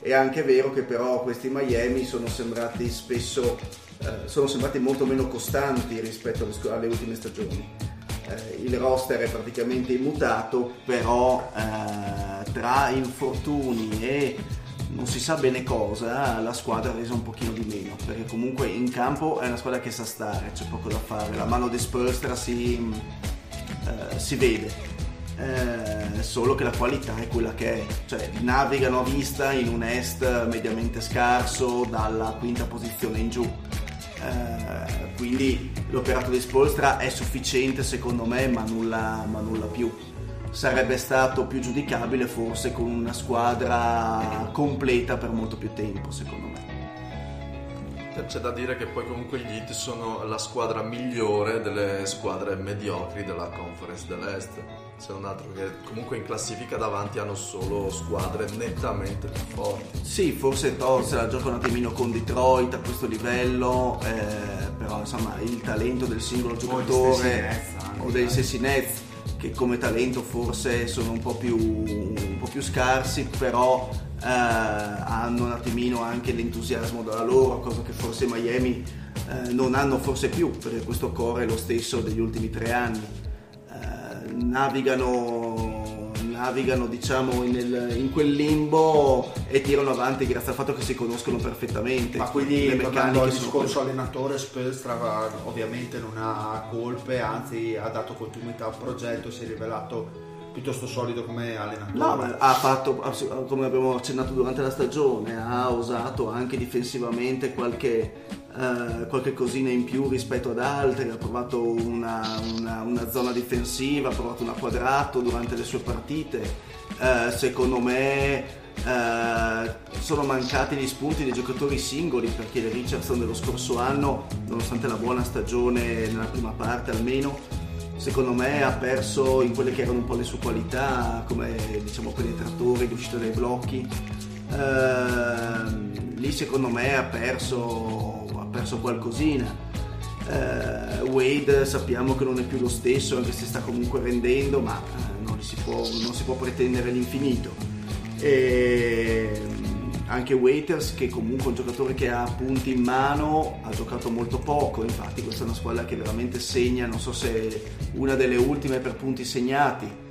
È anche vero che però questi Miami sono sembrati spesso eh, sono sembrati molto meno costanti rispetto alle, alle ultime stagioni. Eh, il roster è praticamente immutato, però eh, tra infortuni e non si sa bene cosa, la squadra ha reso un pochino di meno, perché comunque in campo è una squadra che sa stare, c'è poco da fare, la mano di Spolstra si, eh, si vede. Eh, solo che la qualità è quella che è, cioè navigano a vista in un est mediamente scarso dalla quinta posizione in giù. Eh, quindi l'operato di Spolstra è sufficiente secondo me, ma nulla, ma nulla più. Sarebbe stato più giudicabile forse con una squadra completa per molto più tempo, secondo me. C'è da dire che poi comunque gli Heat sono la squadra migliore delle squadre mediocri della Conference dell'Est. Se non altro che comunque in classifica davanti hanno solo squadre nettamente più forti. Sì, forse Thor se la gioca un attimino con Detroit a questo livello, eh, però insomma il talento del singolo giocatore anche, o dei dai. stessi Nets che come talento forse sono un po' più, un po' più scarsi, però eh, hanno un attimino anche l'entusiasmo dalla loro, cosa che forse Miami eh, non hanno forse più, perché questo core è lo stesso degli ultimi tre anni. Navigano, navigano diciamo nel- in quel limbo e tirano avanti grazie al fatto che si conoscono perfettamente. Ma quindi le tornando al sono discorso allenatore, Spelstra ovviamente non ha colpe, anzi ha dato continuità al progetto, si è rivelato piuttosto solido come allenatore. No, ha fatto, come abbiamo accennato durante la stagione, ha usato anche difensivamente qualche, eh, qualche cosina in più rispetto ad altri, ha provato una, una- una zona difensiva, ha provato una quadrato durante le sue partite. Eh, secondo me eh, sono mancati gli spunti dei giocatori singoli perché Richardson dello scorso anno, nonostante la buona stagione nella prima parte almeno, secondo me ha perso in quelle che erano un po' le sue qualità come diciamo penetratore, l'uscita dai blocchi Ehm, lì secondo me ha perso, ha perso qualcosina. Eh, Wade sappiamo che non è più lo stesso anche se sta comunque rendendo ma eh, non, si può, non si può pretendere l'infinito. E anche Waiters che comunque è un giocatore che ha punti in mano ha giocato molto poco. Infatti questa è una squadra che veramente segna non so se una delle ultime per punti segnati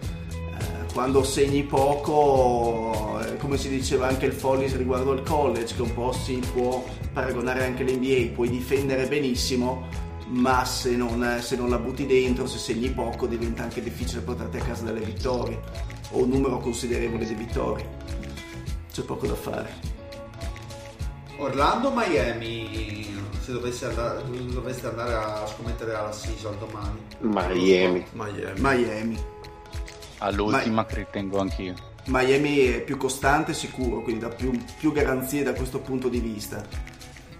quando segni poco eh, come si diceva anche il Follis riguardo al college che un po' si può paragonare anche all'NBA puoi difendere benissimo ma se non, se non la butti dentro se segni poco diventa anche difficile portarti a casa delle vittorie o un numero considerevole di vittorie c'è poco da fare Orlando Miami, se dovessi andare, doveste andare a scommettere alla season domani. Miami. Miami. Miami All'ultima che ritengo anch'io. Miami è più costante sicuro quindi dà più, più garanzie da questo punto di vista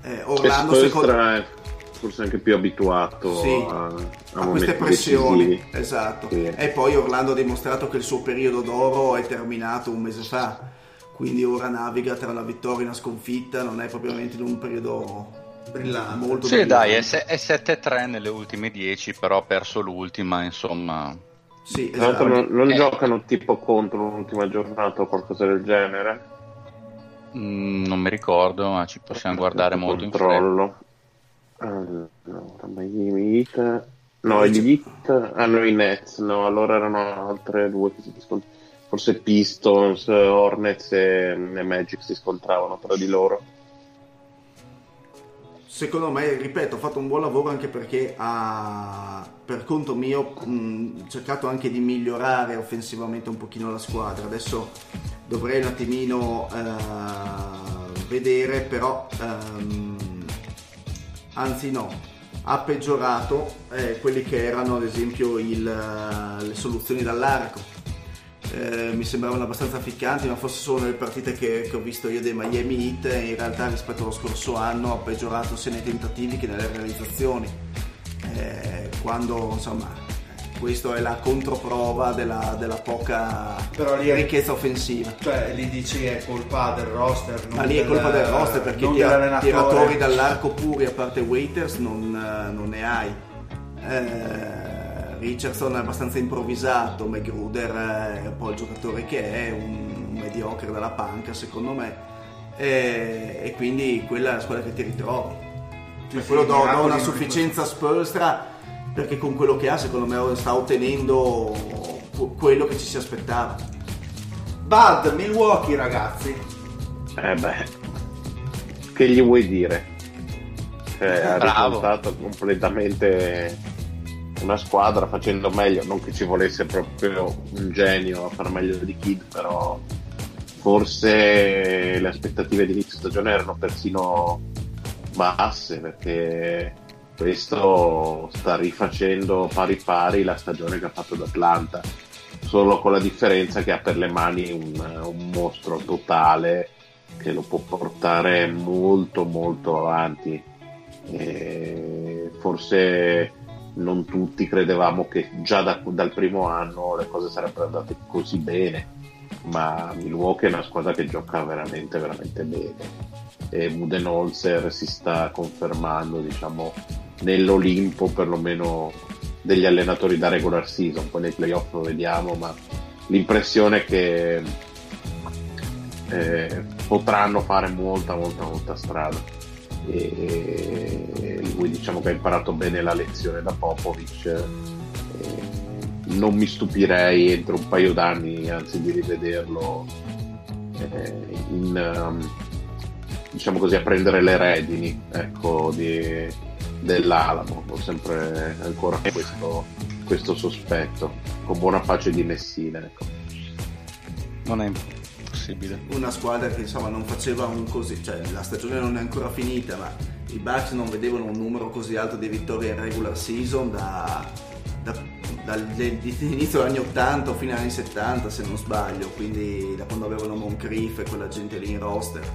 eh, Orlando secondo è forse anche più abituato Sì, a, a a queste pressioni decisivi. esatto Sì. e poi Orlando ha dimostrato che il suo periodo d'oro è terminato un mese fa quindi ora naviga tra una vittoria e una sconfitta non è propriamente in un periodo Brillante. molto Sì, dai, è, brillante. se- è 7-3 nelle ultime 10, però ha perso l'ultima, insomma. Sì, Tra l'altro esatto. non, non Eh. giocano tipo contro l'ultima giornata o qualcosa del genere. Mm, non mi ricordo, ma ci possiamo guardare molto in fretta. controllo. Allora, Miami Heat. No, gli Heat hanno i Nets, no, allora erano altre due che si scontravano. Forse Pistons, Hornets e, e Magic si scontravano tra di loro. Secondo me, ripeto, ho fatto un buon lavoro anche perché ha, per conto mio, mh, cercato anche di migliorare offensivamente un pochino la squadra. Adesso dovrei un attimino eh, vedere, però, ehm, anzi no, ha peggiorato eh, quelli che erano ad esempio il, le soluzioni dall'arco. Eh, mi sembravano abbastanza ficcanti, ma forse sono le partite che, che, ho visto io dei Miami Heat in realtà rispetto allo scorso anno ha peggiorato sia nei tentativi che nelle realizzazioni. Eh, quando insomma questa è la controprova della, della poca lì ricchezza offensiva. Cioè lì dici è colpa del roster. Ma lì è colpa del roster perché tira, tiratori dall'arco puri a parte Waiters non, non ne hai. Eh, Richardson è abbastanza improvvisato, Magruder è un po' il giocatore che è, un mediocre dalla panca secondo me, e, e quindi quella è la squadra che ti ritrovi. Cioè, quello do, do una sufficienza spolstra perché con quello che ha secondo me sta ottenendo quello che ci si aspettava. Bud, Milwaukee ragazzi. Eh beh, che gli vuoi dire? Cioè, ha risultato completamente una squadra facendo meglio, non che ci volesse proprio un genio a far meglio di Kid, però forse le aspettative di inizio stagione erano persino basse perché questo sta rifacendo pari pari la stagione che ha fatto d'Atlanta, solo con la differenza che ha per le mani un, un mostro totale che lo può portare molto molto avanti. E forse non tutti credevamo che già da, dal primo anno le cose sarebbero andate così bene, ma Milwaukee è una squadra che gioca veramente, veramente bene. E Budenholzer si sta confermando, diciamo, nell'Olimpo perlomeno degli allenatori da regular season, poi nei playoff lo vediamo, ma l'impressione è che eh, potranno fare molta, molta, molta strada e lui diciamo che ha imparato bene la lezione da Popovic non mi stupirei entro un paio d'anni anzi di rivederlo in, um, diciamo così a prendere le redini ecco, di, dell'Alamo ho sempre ancora questo, questo, sospetto con buona pace di Messina ecco. non è possibile. Una squadra che insomma non faceva un così, cioè la stagione non è ancora finita, ma i Bucks non vedevano un numero così alto di vittorie in regular season da, da, dall'inizio degli anni 80 fino agli anni 70 se non sbaglio, quindi da quando avevano Moncrief e quella gente lì in roster.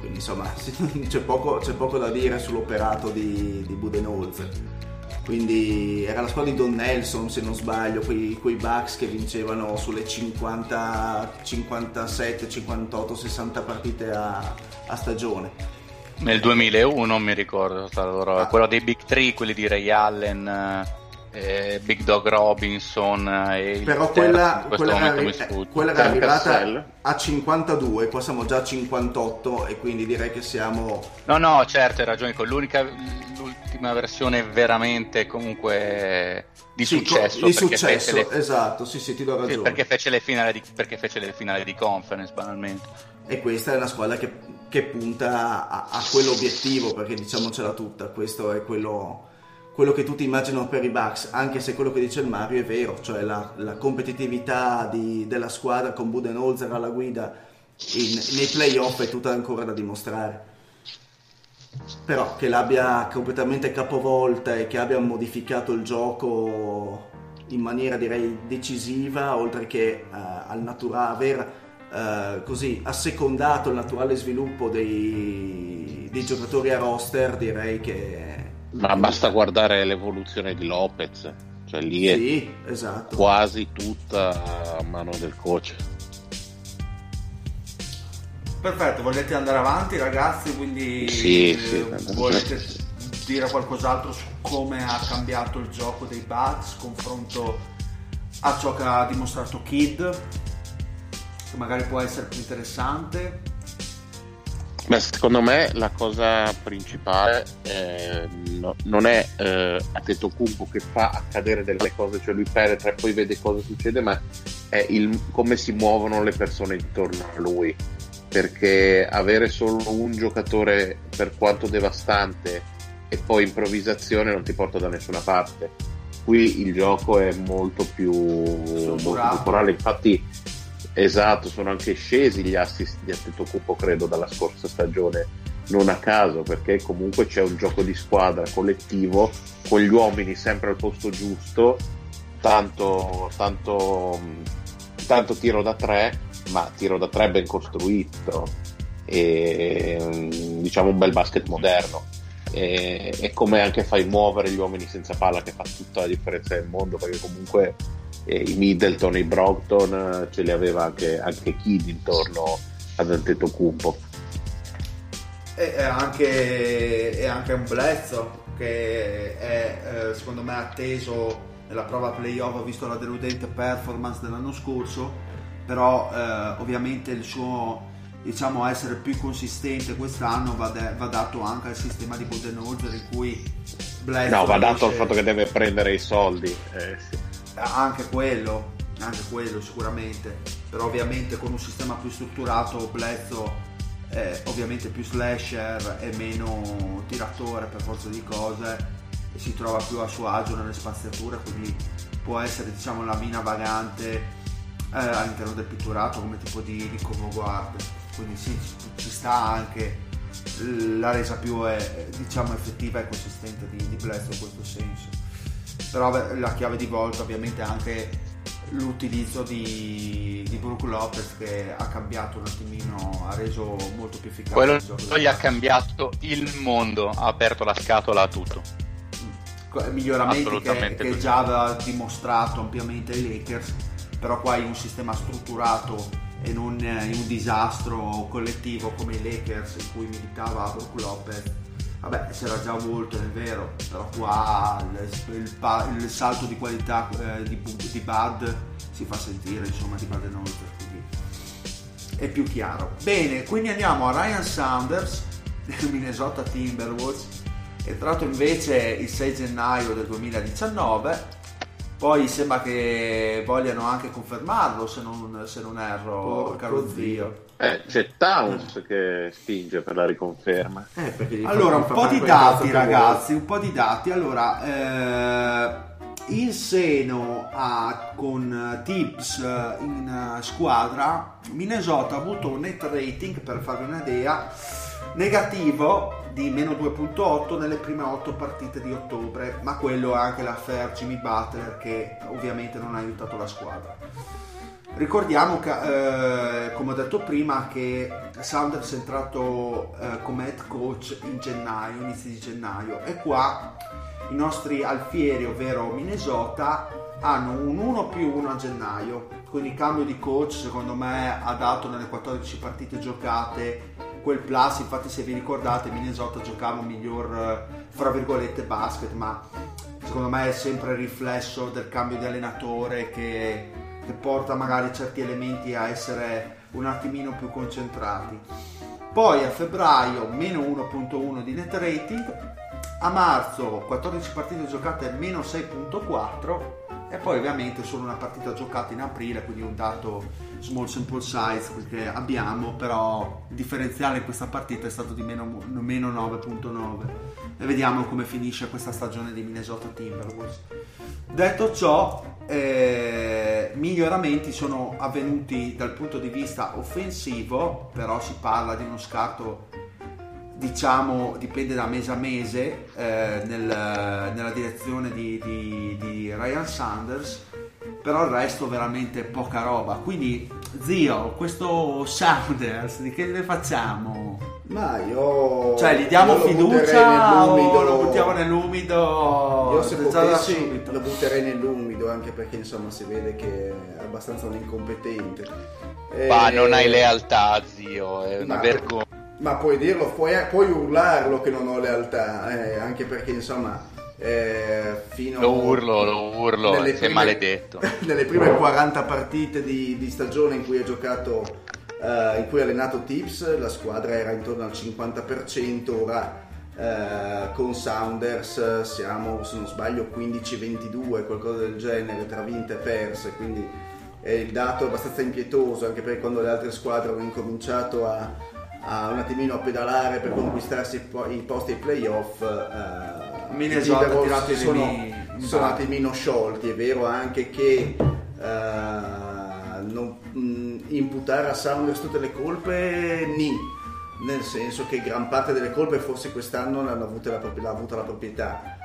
Quindi insomma c'è poco, c'è poco da dire sull'operato di, di Budenholzer quindi era la squadra di Don Nelson se non sbaglio quei, quei Bucks che vincevano sulle 50 57 58 60 partite a, a stagione nel 2001 mi ricordo ah. quello dei Big Three quelli di Ray Allen eh, Big Dog Robinson eh, e però quella, quella, era, quella era arrivata a 52 qua siamo già a 58 e quindi direi che siamo no no certo hai ragione con l'unica l'ultima versione veramente comunque di sì, successo. Di successo, le... esatto, sì, sì, ti do ragione. Sì, perché, fece le finali di, perché fece le finali di conference, banalmente. E questa è una squadra che, che punta a, a, quell'obiettivo, perché diciamocela tutta, questo è quello, quello, che tutti immaginano per i Bucks, anche se quello che dice il Mario è vero, cioè la, la competitività di, della squadra con Budenholzer alla guida in, nei playoff è tutta ancora da dimostrare. Però che l'abbia completamente capovolta e che abbia modificato il gioco in maniera direi decisiva oltre che uh, al naturale aver uh, così assecondato il naturale sviluppo dei, dei, giocatori a roster direi che ma basta guardare l'evoluzione di Lopez cioè lì è sì, esatto. quasi tutta a mano del coach Perfetto, volete andare avanti ragazzi? Quindi sì, eh, sì, volete dire qualcos'altro su come ha cambiato il gioco dei Bucks confronto a ciò che ha dimostrato Kid? Che magari può essere più interessante? Beh, secondo me la cosa principale eh, no- non è eh, Antetokounmpo che fa accadere delle cose, cioè lui penetra e poi vede cosa succede, ma è il- come si muovono le persone intorno a lui. Perché avere solo un giocatore, per quanto devastante, e poi improvvisazione non ti porta da nessuna parte. Qui il gioco è molto più, molto più corale, infatti Esatto, sono anche scesi gli assist di Antetokounmpo credo dalla scorsa stagione, non a caso, perché comunque c'è un gioco di squadra collettivo con gli uomini sempre al posto giusto, tanto, tanto, tanto tiro da tre, ma tiro da tre ben costruito e diciamo un bel basket moderno. E, e come anche fai muovere gli uomini senza palla che fa tutta la differenza del mondo perché comunque eh, i Middleton, i Brockton ce li aveva anche, anche Kidd intorno ad Antetokounmpo E è anche, è anche un Blezzo che è eh, secondo me atteso nella prova playoff, visto la deludente performance dell'anno scorso, però eh, ovviamente il suo diciamo essere più consistente quest'anno va, de- va dato anche al sistema di Budenholzer in cui Blezzo no va dato al riesce- fatto che deve prendere i soldi eh, sì. Anche quello, anche quello sicuramente, però ovviamente con un sistema più strutturato Blezzo è ovviamente più slasher e meno tiratore per forza di cose e si trova più a suo agio nelle spaziature, quindi può essere diciamo la mina vagante eh, all'interno del pitturato come tipo di, di cover guard, quindi sì, ci- ci sta anche la resa più eh, diciamo effettiva e consistente di, di Blezzo in questo senso però la chiave di volta ovviamente è anche l'utilizzo di, di Brook Lopez che ha cambiato un attimino, ha reso molto più efficace Quello gli ha cambiato il mondo, ha aperto la scatola a tutto. Co- miglioramenti che, che già aveva dimostrato ampiamente ai Lakers però qua in un sistema strutturato e non eh, in un disastro collettivo come i Lakers in cui militava Brook Lopez vabbè c'era già Walton è vero però qua il, il il salto di qualità eh, di, di Bud si fa sentire insomma di Baden-Holzer quindi è più chiaro. Bene quindi andiamo a Ryan Saunders del Minnesota Timberwolves entrato invece il 6 gennaio del 2019 poi sembra che vogliano anche confermarlo se non, se non erro Porco caro zio. Eh, c'è Towns che spinge per la riconferma. Eh, allora un po' di dati ragazzi un po' di dati. Allora eh, in seno a, con Tips eh, in squadra Minnesota ha avuto un net rating per farvi un'idea negativo di meno 2.8 nelle prime 8 partite di ottobre ma quello è anche l'affair Jimmy Butler che ovviamente non ha aiutato la squadra Ricordiamo che, eh, come ho detto prima, che Saunders è entrato eh, come head coach in gennaio, inizio di gennaio, e qua i nostri alfieri, ovvero Minnesota, hanno un 1 più 1 a gennaio. Quindi il cambio di coach, secondo me, ha dato nelle 14 partite giocate quel plus. Infatti, se vi ricordate, Minnesota giocava miglior, eh, fra virgolette, basket, ma secondo me è sempre il riflesso del cambio di allenatore che che porta magari certi elementi a essere un attimino più concentrati. Poi a febbraio meno 1.1 di net rating, a marzo 14 partite giocate meno 6.4 e poi ovviamente solo una partita giocata in aprile, quindi un dato small sample size che abbiamo, però il differenziale in questa partita è stato di meno, meno 9.9 e vediamo come finisce questa stagione di Minnesota Timberwolves. Detto ciò, eh, miglioramenti sono avvenuti dal punto di vista offensivo, però si parla di uno scarto, diciamo, dipende da mese a mese, eh, nel- nella direzione di, di- di Ryan Sanders, però il resto veramente poca roba. Quindi, zio, questo Sanders, di che ne facciamo? Ma io. Cioè, gli diamo fiducia o nell'umido. lo buttiamo nell'umido? Io se potessi lo butterei nell'umido anche perché insomma si vede che è abbastanza un incompetente. Ma Eh, non hai lealtà, zio, è una ma- vergogna. Ma puoi dirlo, puoi, puoi urlarlo che non ho lealtà, eh, anche perché insomma eh, fino Lo urlo, lo urlo, sei maledetto. nelle prime 40 partite di, di stagione in cui ha giocato eh, in cui ha allenato Tips, la squadra era intorno al 50%, ora eh, con Sounders siamo, se non sbaglio, 15-22, qualcosa del genere, tra vinte e perse, quindi eh, il dato è abbastanza impietoso, anche perché quando le altre squadre hanno incominciato a, a un attimino a pedalare per conquistarsi i po- i posti ai playoff, eh, Minnesota i tirato i sono, sono un attimino sciolti, è vero anche che eh, non, mh, imputare a Sounders tutte le colpe, ni, nel senso che gran parte delle colpe forse quest'anno l'hanno avute la, l'ha avuta la proprietà,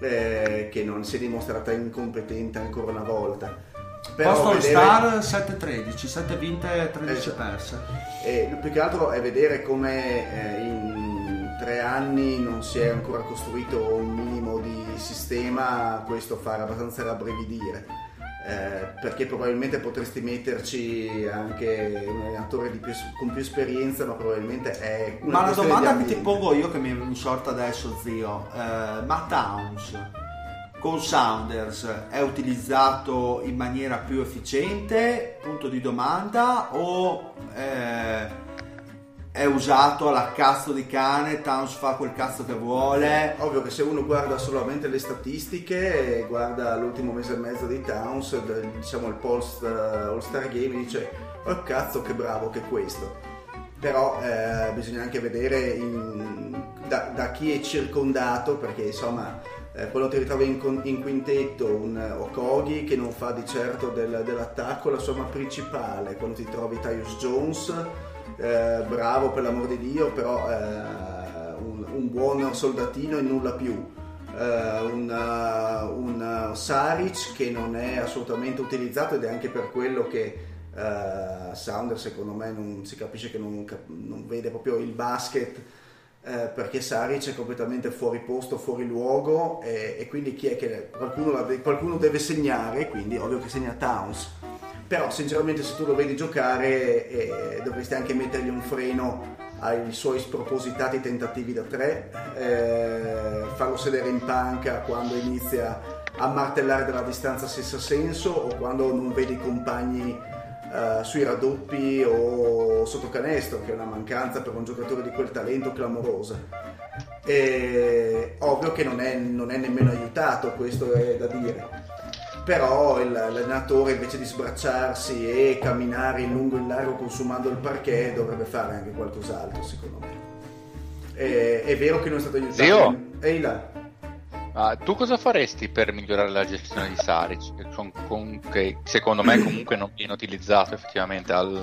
eh, che non si è dimostrata incompetente ancora una volta. Però Posto All Star 7-13, 7 vinte 13 Esatto. perse. e più che altro è vedere come eh, in tre anni non si è ancora costruito un minimo di sistema, questo fa abbastanza rabbrividire. Eh, perché probabilmente potresti metterci anche un allenatore più- con più esperienza, ma probabilmente è una Ma la domanda che ti pongo io che mi è sorta adesso, zio, eh, ma Towns con Sounders è utilizzato in maniera più efficiente? Punto di domanda o eh, è usato alla cazzo di cane? Towns fa quel cazzo che vuole? Ovvio che se uno guarda solamente le statistiche, guarda l'ultimo mese e mezzo di Towns, diciamo il post eh, All-Star Game, dice oh cazzo che bravo che è questo. Però eh, bisogna anche vedere in- da, da chi è circondato, perché insomma eh, quando ti ritrovi in, in quintetto un Okogi che non fa di certo del- dell'attacco la arma principale, quando ti trovi Tyus Jones, eh, bravo per l'amor di Dio, però eh, un, un buon soldatino e nulla più. Eh, un, uh, un, uh, Saric che non è assolutamente utilizzato ed è anche per quello che eh, Sounder secondo me non si capisce che non, non vede proprio il basket eh, perché Saric è completamente fuori posto, fuori luogo e, e quindi chi è che qualcuno, la qualcuno deve segnare, quindi ovvio che segna Towns. Però sinceramente se tu lo vedi giocare eh, dovresti anche mettergli un freno ai suoi spropositati tentativi da tre, eh, farlo sedere in panca quando inizia a martellare dalla distanza senza senso o quando non vedi i compagni eh, sui raddoppi o sotto canestro, che è una mancanza per un giocatore di quel talento clamorosa. E, ovvio che non è, non è nemmeno aiutato, questo è da dire. Però il- l'allenatore invece di sbracciarsi e camminare in lungo in largo consumando il parquet dovrebbe fare anche qualcos'altro, secondo me. E- è vero che non è stato aiutato. Zio? Ehi là. Ah, tu cosa faresti per migliorare la gestione di Saric? Che, con- con- che secondo me comunque non viene utilizzato effettivamente al,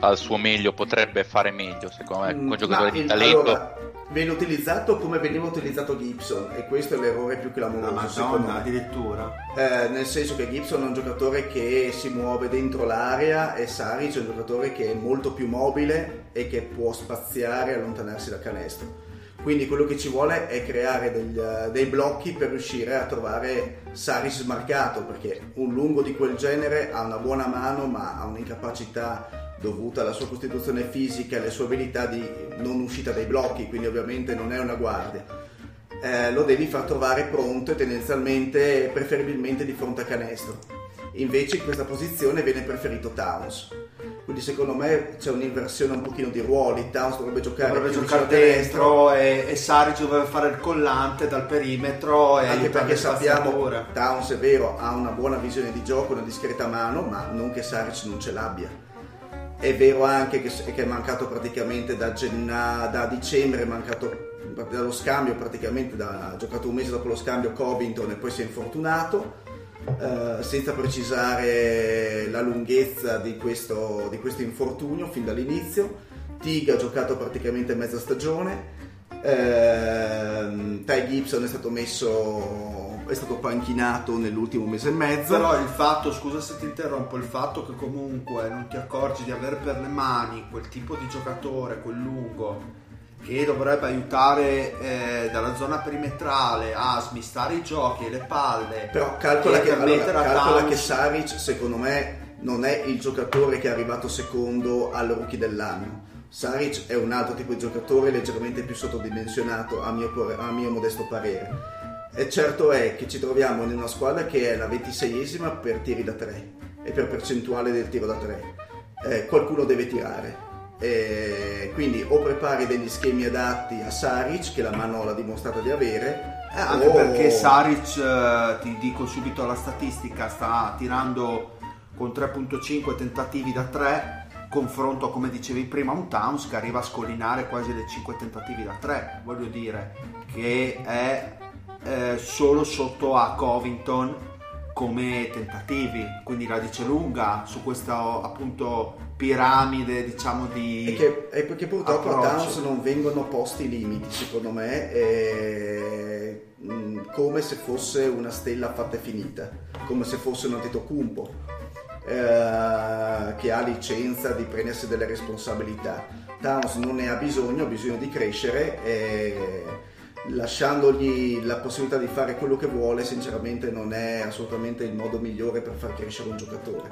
al suo meglio, potrebbe fare meglio secondo me, con Mm, un giocatore di talento. allora, viene utilizzato come veniva utilizzato Gibson e questo è l'errore più clamoroso La secondo Madonna, me. addirittura. Eh, nel senso che Gibson è un giocatore che si muove dentro l'area e Saric è un giocatore che è molto più mobile e che può spaziare e allontanarsi dal canestro. Quindi quello che ci vuole è creare eh, dei blocchi per riuscire a trovare Saric smarcato, perché un lungo di quel genere ha una buona mano ma ha un'incapacità dovuta alla sua costituzione fisica e alle sue abilità di non uscita dai blocchi, quindi ovviamente non è una guardia eh, lo devi far trovare pronto e tendenzialmente preferibilmente di fronte a canestro. Invece in questa posizione viene preferito Towns. Quindi secondo me c'è un'inversione un pochino di ruoli. Towns dovrebbe giocare Dovrebbe giocare canestro, dentro e, e Saric doveva fare il collante dal perimetro e anche perché sappiamo spaziature. Towns è vero, ha una buona visione di gioco, una discreta mano, ma non che Saric non ce l'abbia. È vero anche che, che è mancato praticamente da, genna- da dicembre, è mancato dallo scambio, praticamente da, ha giocato un mese dopo lo scambio Covington e poi si è infortunato, eh, senza precisare la lunghezza di questo, di questo infortunio fin dall'inizio. Tig ha giocato praticamente mezza stagione, Ehm, Ty Gibson è stato messo è stato panchinato nell'ultimo mese e mezzo Però il fatto, scusa se ti interrompo, il fatto che comunque non ti accorgi di avere per le mani quel tipo di giocatore, quel lungo, che dovrebbe aiutare eh, dalla zona perimetrale a smistare i giochi e le palle. però calcola, che, allora, calcola che Saric secondo me non è il giocatore che è arrivato secondo al rookie dell'anno Saric è un altro tipo di giocatore leggermente più sottodimensionato a mio, a mio modesto parere e certo è che ci troviamo in una squadra che è la 26esima per tiri da 3 e per percentuale del tiro da 3 eh, qualcuno deve tirare. Eh, quindi o prepari degli schemi adatti a Saric, che la mano l'ha dimostrato di avere, Eh, anche o- perché Saric, eh, ti dico subito la statistica, sta tirando con 3.5 tentativi da 3, confronto come dicevi prima un Towns che arriva a scollinare quasi le 5 tentativi da 3, voglio dire che è eh, solo sotto a Covington come tentativi, quindi la dice lunga su questa appunto piramide diciamo di... E che, e perché purtroppo a approccio. Towns non vengono posti limiti, secondo me, eh, mh, come se fosse una stella fatta e finita, come se fosse un Antetokounmpo, eh, che ha licenza di prendersi delle responsabilità. Towns non ne ha bisogno, ha bisogno di crescere e lasciandogli la possibilità di fare quello che vuole, sinceramente non è assolutamente il modo migliore per far crescere un giocatore.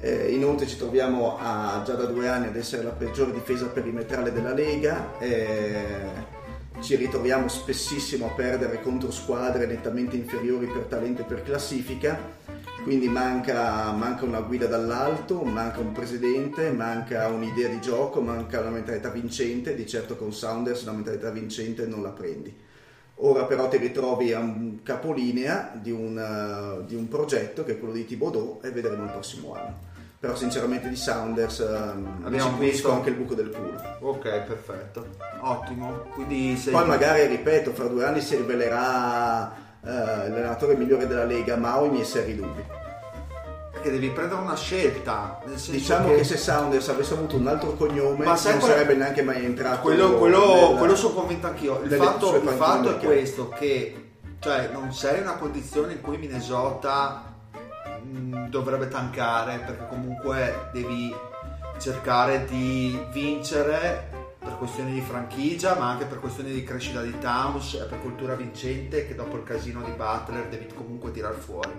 Eh, inoltre ci troviamo a- già da due anni ad essere la peggior difesa perimetrale della Lega, eh, ci ritroviamo spessissimo a perdere contro squadre nettamente inferiori per talento e per classifica, quindi manca, manca una guida dall'alto, manca un presidente, manca un'idea di gioco, manca una mentalità vincente, di certo con Saunders la mentalità vincente non la prendi. Ora però ti ritrovi a un capolinea di un, eh, di un progetto che è quello di Thibodeau e vedremo il prossimo anno. Però sinceramente di Saunders ehm, Abbiamo ci visto- anche il buco del culo. Ok, perfetto, ottimo, quindi sei... Poi magari, ripeto, fra due anni si rivelerà eh, l'allenatore migliore della Lega, ma ho i miei seri dubbi. Perché devi prendere una scelta. Diciamo che se Saunders avesse avuto un altro cognome Ma non qual sarebbe neanche mai entrato. quello, quello, nella- quello sono convinto anch'io. Il fatto, il fatto è questo: che cioè, non sei in una condizione in cui Minnesota mh, dovrebbe tankare, perché comunque devi cercare di vincere per questioni di franchigia, ma anche per questioni di crescita di Towns e per cultura vincente che dopo il casino di Butler devi comunque tirar fuori.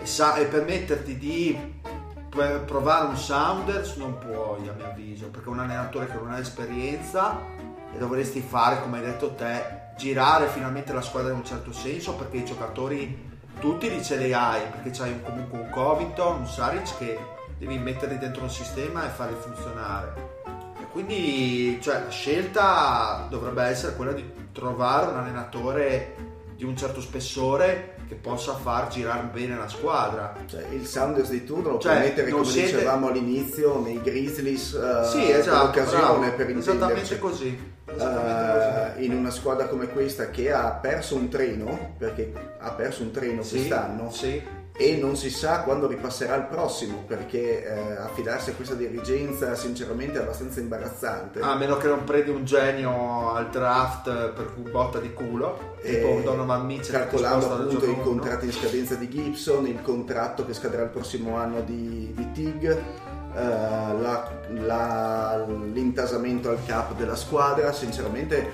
E, sa- e permetterti di Pro- provare un Sounders non puoi a mio avviso perché è un allenatore che non ha esperienza e dovresti fare come hai detto te girare finalmente la squadra in un certo senso perché i giocatori tutti li ce li hai perché c'hai un- comunque un Covington un Saric che devi metterli dentro un sistema e farli funzionare quindi cioè, la scelta dovrebbe essere quella di trovare un allenatore di un certo spessore che possa far girare bene la squadra Cioè, il Sounders di turno lo Cioè, puoi mettere come siete- dicevamo all'inizio nei Grizzlies eh, Sì, esatto, per l'occasione bravo. per esattamente intenderci. così. Esattamente Eh, in una squadra come questa che ha perso un treno perché ha perso un treno così. quest'anno Sì, e non si sa quando ripasserà il prossimo perché eh, affidarsi a questa dirigenza sinceramente è abbastanza imbarazzante. A meno che non prendi un genio al draft per un botta di culo, E tipo Donovan Mitchell calcolando appunto i contratti in scadenza di Gibson il contratto che scadrà il prossimo anno di, di Tig eh, la- la- l'intasamento al cap della squadra sinceramente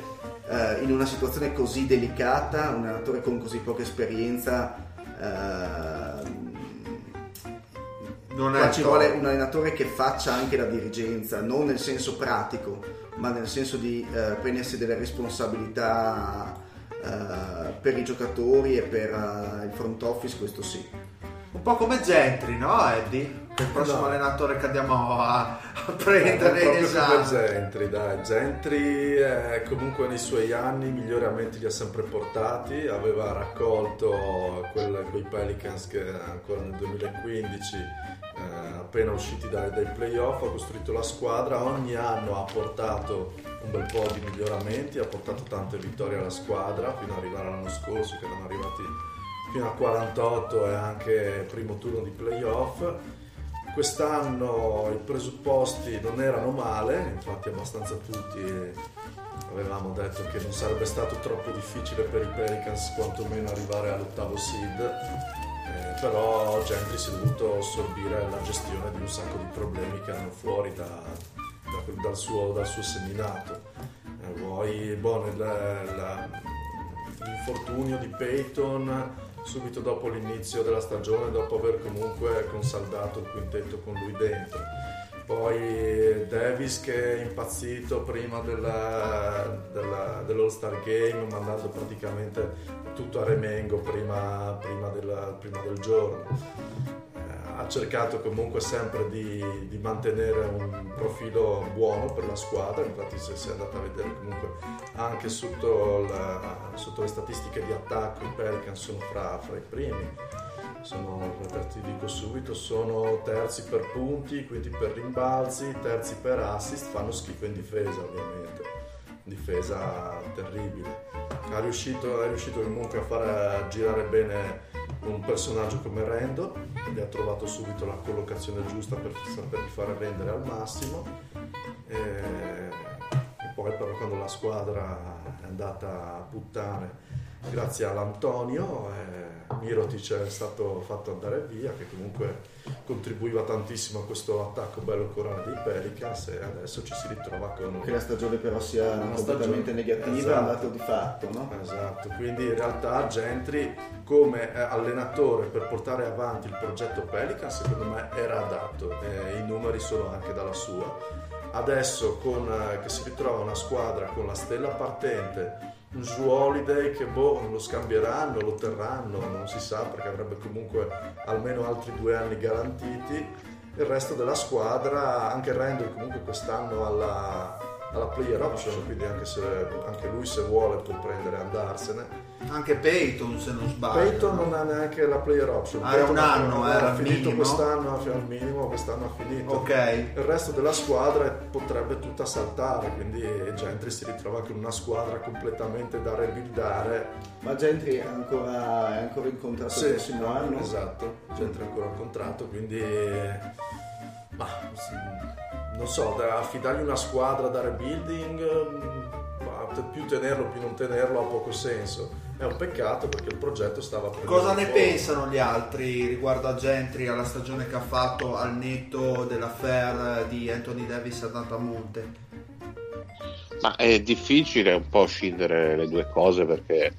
eh, in una situazione così delicata un allenatore con così poca esperienza Non Qua è ci vuole un allenatore che faccia anche la dirigenza, non nel senso pratico, ma nel senso di eh, prendersi delle responsabilità eh, per i giocatori e per eh, il front office, questo sì. Un po' come Gentry, no Eddie? Che il prossimo No. allenatore che andiamo a, a prendere in proprio come esame. Gentry, dai. Gentry eh, comunque nei suoi anni i miglioramenti li ha sempre portati, aveva raccolto quel- quei Pelicans che ancora nel 2015, eh, appena usciti dai, dai playoff, ha costruito la squadra, ogni anno ha portato un bel po' di miglioramenti, ha portato tante vittorie alla squadra fino ad arrivare all'anno scorso che erano arrivati fino a 48 e anche primo turno di playoff. Quest'anno i presupposti non erano male, infatti abbastanza tutti avevamo detto che non sarebbe stato troppo difficile per i Pelicans quantomeno arrivare all'ottavo seed, eh, però Gentry si è dovuto assorbire la gestione di un sacco di problemi che erano fuori da- da- dal, suo, dal suo seminato. Eh, vuoi, boh, l'infortunio di Peyton subito dopo l'inizio della stagione, dopo aver comunque consaldato il quintetto con lui dentro. Poi Davis che è impazzito prima della- della- dell'All-Star Game, mandando praticamente tutto a remengo prima, prima della- prima del giorno. Ha cercato comunque sempre di, di mantenere un profilo buono per la squadra, infatti se si è andato a vedere comunque anche sotto, la- sotto le statistiche di attacco i Pelicans sono fra, fra i primi, sono, ti dico subito, sono terzi per punti, quindi per rimbalzi, terzi per assist, fanno schifo in difesa ovviamente, difesa terribile. Ha riuscito, riuscito comunque a far girare bene un personaggio come Rendo, quindi ha trovato subito la collocazione giusta per saperli fare vendere al massimo. E, e poi però quando la squadra è andata a puttane grazie all'Antonio eh, Mirotic è stato fatto andare via che comunque contribuiva tantissimo a questo attacco bello corale dei Pelicans e adesso ci si ritrova con Che la stagione però sia Una completamente stagione- negativa è Esatto. dato di fatto, no? Esatto, quindi in realtà Gentry come eh, allenatore per portare avanti il progetto Pelican secondo me era adatto e i numeri sono anche dalla sua. Adesso con, eh, che si ritrova una squadra con la stella partente, Holiday che boh, lo scambieranno, lo terranno, non si sa perché avrebbe comunque almeno altri due anni garantiti. Il resto della squadra, anche Randall comunque quest'anno alla, alla player option, quindi anche, se, anche lui se vuole può prendere e andarsene. Anche Peyton, se non sbaglio. Peyton non ha neanche la player option. Ah, era Peyton un anno, ha, era ha finito minimo. quest'anno, ha al minimo, quest'anno ha finito. Ok. Il resto della squadra potrebbe tutta saltare, quindi Gentry si ritrova con una squadra completamente da rebuildare. Ma Gentry è ancora, è ancora in contratto il prossimo anno? Esatto, Gentry ancora al contratto, quindi ma, sì, non so, da affidargli una squadra da rebuilding, mm, più tenerlo, più non tenerlo ha poco senso. È un peccato perché il progetto stava prendendo Cosa ne forma. pensano gli altri riguardo a Gentry, alla stagione che ha fatto al netto dell'affair di Anthony Davis ad Antamonte? Ma è difficile un po' scindere le due cose perché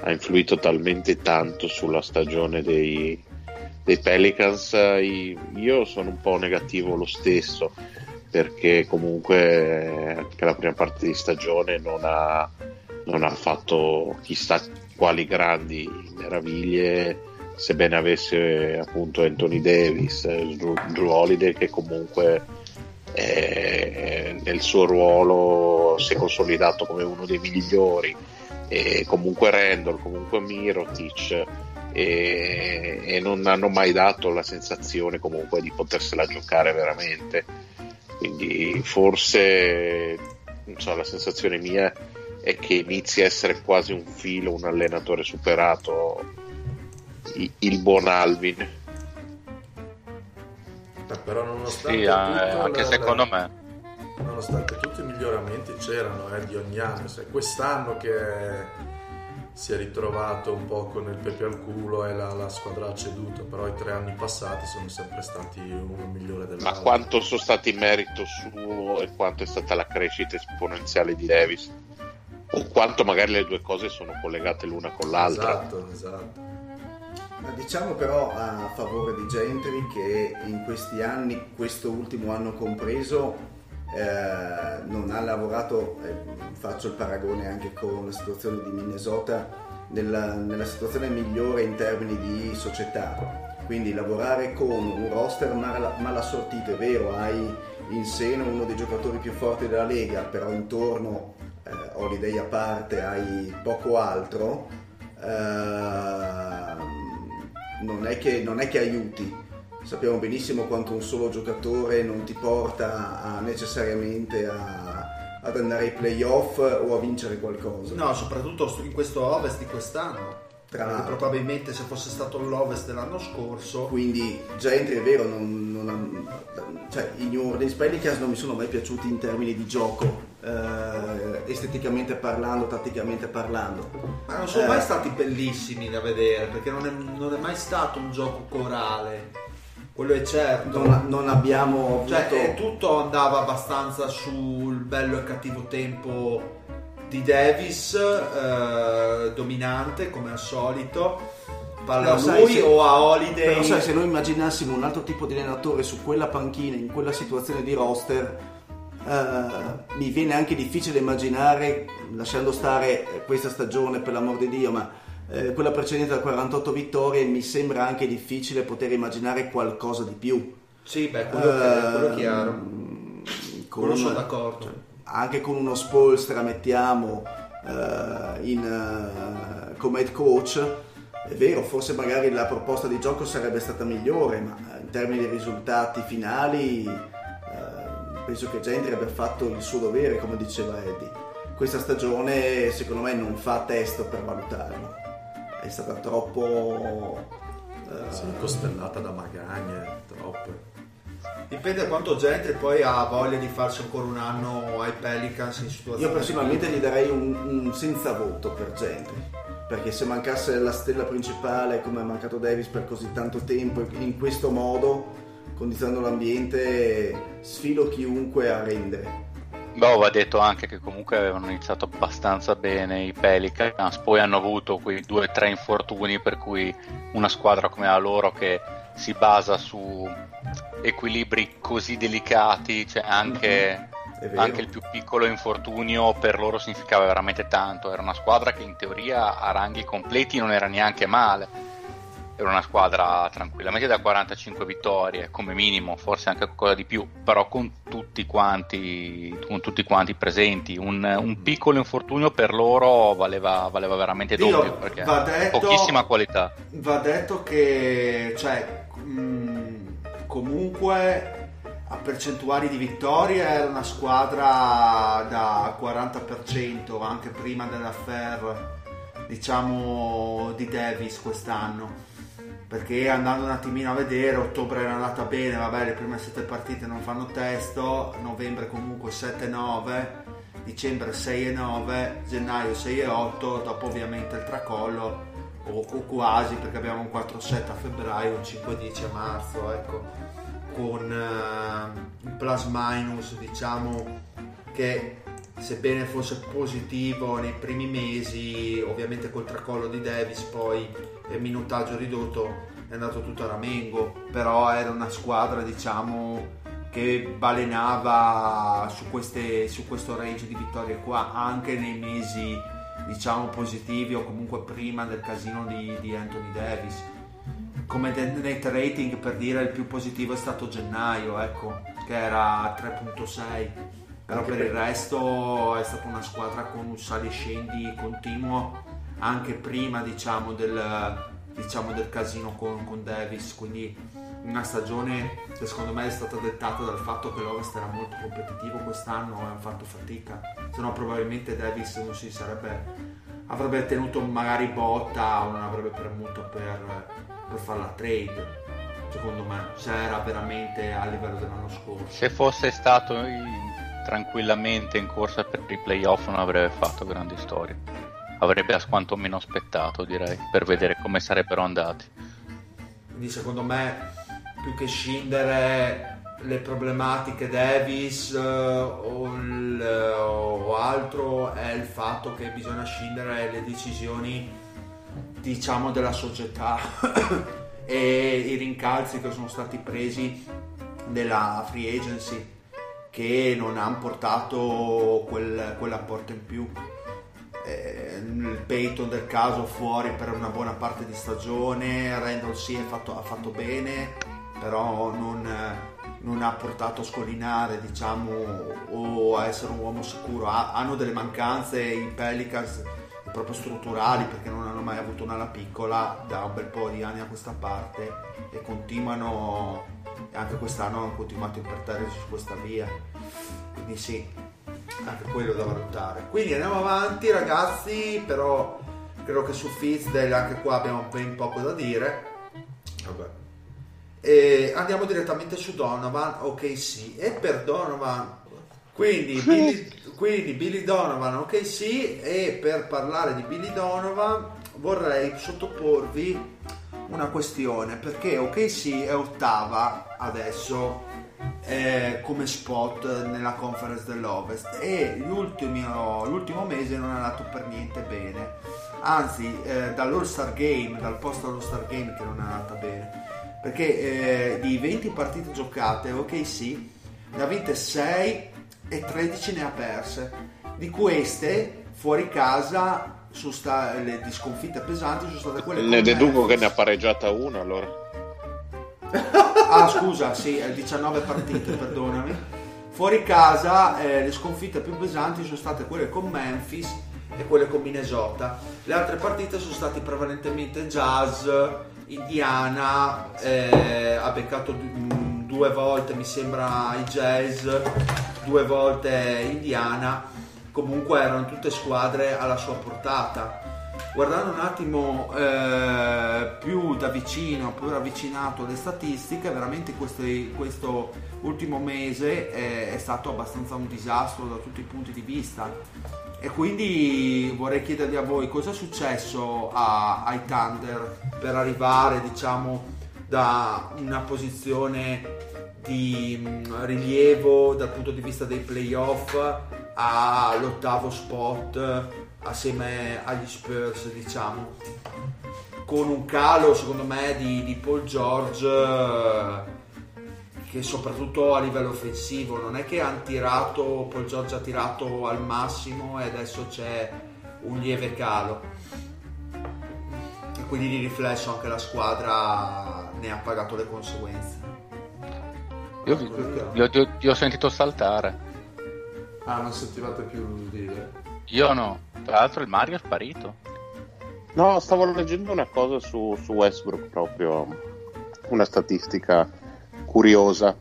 ha influito talmente tanto sulla stagione dei, dei Pelicans. Io sono un po' negativo lo stesso perché comunque anche la prima parte di stagione non ha, non ha fatto chissà quali grandi meraviglie sebbene avesse appunto Anthony Davis, eh, Drew, Holiday che comunque eh, nel suo ruolo si è consolidato come uno dei migliori e comunque Randall, comunque Mirotic e, e non hanno mai dato la sensazione comunque di potersela giocare veramente. Quindi forse so, la sensazione mia è che inizi a essere quasi un filo un allenatore superato i- il buon Alvin Eh, però nonostante Sì, tutto, eh, anche la- secondo me. nonostante tutti i miglioramenti c'erano eh, di ogni anno, se è quest'anno che si è ritrovato un po' con il pepe al culo e la, la squadra ha ceduto, però i tre anni passati sono sempre stati uno migliore dell'altro. ma quanto sono stati merito suo e quanto è stata la crescita esponenziale di Davis o quanto magari le due cose sono collegate l'una con l'altra Esatto, esatto. Ma diciamo però a favore di Gentry che in questi anni, questo ultimo anno compreso, eh, non ha lavorato, eh, faccio il paragone anche con la situazione di Minnesota, nella, nella situazione migliore in termini di società. Quindi lavorare con un roster mal, assortito, è vero, hai in seno uno dei giocatori più forti della Lega, però intorno, eh, Holiday a parte, hai poco altro. ehm, non è, che, non è che aiuti. Sappiamo benissimo quanto un solo giocatore non ti porta a- necessariamente a- ad andare ai playoff o a vincere qualcosa. No, soprattutto in questo Ovest di quest'anno. Tra l'altro. probabilmente se fosse stato l'Ovest dell'anno scorso, Quindi Gentry è vero, non, non ha- cioè, i New Orleans Pelicans non mi sono mai piaciuti in termini di gioco, eh, esteticamente parlando, tatticamente parlando. ma non sono Eh. mai stati bellissimi da vedere perché non è, non è mai stato un gioco corale. Quello è certo. Non, non abbiamo avuto... Cioè, tutto andava abbastanza sul bello e cattivo tempo di Davis, eh, dominante come al solito. Palla a sai, lui se- o a Holiday. Però sai, se noi immaginassimo un altro tipo di allenatore su quella panchina, in quella situazione di roster, eh, mi viene anche difficile immaginare, lasciando stare questa stagione per l'amor di Dio, ma eh, quella precedente da 48 vittorie mi sembra anche difficile poter immaginare qualcosa di più. Sì, beh, quello, che- quello è chiaro. con Quello un- sono d'accordo. Anche con uno Spolstra mettiamo eh, in, eh, come head coach è vero forse magari la proposta di gioco sarebbe stata migliore ma eh, in termini di risultati finali eh, penso che Gentry abbia fatto il suo dovere come diceva Eddie questa stagione secondo me non fa testo per valutarlo è stata troppo Sì, costellata da magagne, troppe. Dipende quanto gente poi ha voglia di farsi ancora un anno ai Pelicans in situazione Io personalmente gli darei un, un senza voto per Gentry, perché se mancasse la stella principale come è mancato Davis per così tanto tempo e in questo modo, condizionando l'ambiente, sfido chiunque a rendere. Boh, va detto anche che comunque avevano iniziato abbastanza bene i Pelicans, poi hanno avuto quei due o tre infortuni per cui una squadra come la loro che si basa su equilibri così delicati, cioè anche, vero. anche il più piccolo infortunio per loro significava veramente tanto. Era una squadra che in teoria a ranghi completi non era neanche male. Era una squadra tranquillamente da 45 vittorie, come minimo, forse anche qualcosa di più, però con tutti quanti, con tutti quanti presenti. Un, un piccolo infortunio per loro valeva, valeva veramente doppio, perché detto- pochissima qualità. Va detto che, cioè, comunque a percentuali di vittorie era una squadra da 40% anche prima dell'affair, diciamo, di Davis quest'anno. Perché andando un attimino a vedere, ottobre era andata bene, vabbè, le prime sette partite non fanno testo, novembre comunque 7-9, dicembre 6-9, gennaio 6-8, dopo ovviamente il tracollo o, o quasi perché abbiamo un 4-7 a febbraio, un 5-10 a marzo, ecco, con eh, un plus minus diciamo che sebbene fosse positivo nei primi mesi, ovviamente col tracollo di Davis poi e minutaggio ridotto è andato tutto a ramengo, però era una squadra diciamo che balenava su, queste, su questo range di vittorie qua anche nei mesi diciamo positivi o comunque prima del casino di, di Anthony Davis. Come net rating per dire il più positivo è stato gennaio ecco che era 3.6 però per il resto è stata una squadra con un sali e scendi continuo anche prima diciamo del, diciamo, del casino con, con Davis. Quindi una stagione che secondo me è stata dettata dal fatto che l'Ovest era molto competitivo quest'anno e hanno fatto fatica se no probabilmente Davis non si sarebbe avrebbe tenuto magari botta o non avrebbe premuto per, per fare la trade secondo me se era veramente a livello dell'anno scorso Se fosse stato tranquillamente in corsa per i playoff non avrebbe fatto grandi storie. Avrebbe quantomeno aspettato, direi, per vedere come sarebbero andati. quindi secondo me più che scindere le problematiche Davis eh, o, il- o altro è il fatto che bisogna scindere le decisioni diciamo della società e i rincalzi che sono stati presi della free agency che non hanno portato quel, quell'apporto in più. Eh, il Peyton del caso fuori per una buona parte di stagione, Randall sì ha fatto, ha fatto bene, però non, non ha portato a scollinare diciamo o a essere un uomo sicuro. Ha- hanno delle mancanze i Pelicans proprio strutturali perché non hanno mai avuto un'ala piccola da un bel po' di anni a questa parte e continuano anche quest'anno hanno continuato a imperterre su questa via quindi sì anche quello da valutare. Quindi andiamo avanti ragazzi, però credo che su Fitzdale anche qua abbiamo ben poco da dire. Vabbè. E andiamo direttamente su Donovan, ok sì, e per Donovan, quindi Billy, quindi Billy Donovan, ok sì, e per parlare di Billy Donovan vorrei sottoporvi una questione, perché ok sì è ottava adesso eh, come spot nella conference dell'Ovest. E l'ultimo, l'ultimo mese non è andato per niente bene. Anzi eh, dall'All Star Game dal post All Star Game che non è andata bene perché eh, di 20 partite giocate ok sì ne ha vinte 6 e 13 ne ha perse di queste fuori casa sono sta- le di sconfitte pesanti sono state quelle Ne deduco che Memphis. ne ha pareggiata una allora. Ah, scusa, sì, è 19 partite, perdonami. Fuori casa eh, le sconfitte più pesanti sono state quelle con Memphis e quelle con Minnesota. Le altre partite sono state prevalentemente Jazz, Indiana, eh, ha beccato mh, due volte mi sembra i Jazz, due volte Indiana. Comunque erano tutte squadre alla sua portata. Guardando un attimo eh, più da vicino, più ravvicinato alle statistiche, veramente questi- questo ultimo mese è, è stato abbastanza un disastro da tutti i punti di vista. E quindi vorrei chiedervi a voi cosa è successo a- ai Thunder per arrivare, diciamo, da una posizione di mh, rilievo dal punto di vista dei playoff all'ottavo spot assieme agli Spurs, diciamo, con un calo secondo me di, di Paul George eh, che soprattutto a livello offensivo non è che hanno tirato, Paul George ha tirato al massimo e adesso c'è un lieve calo e quindi di riflesso anche la squadra ne ha pagato le conseguenze. Io vi, vi ho, vi ho sentito saltare. Ah, non sentivate più dire? Io no. Tra l'altro il Mario è sparito. No, stavo leggendo una cosa su, su Westbrook proprio, una statistica curiosa,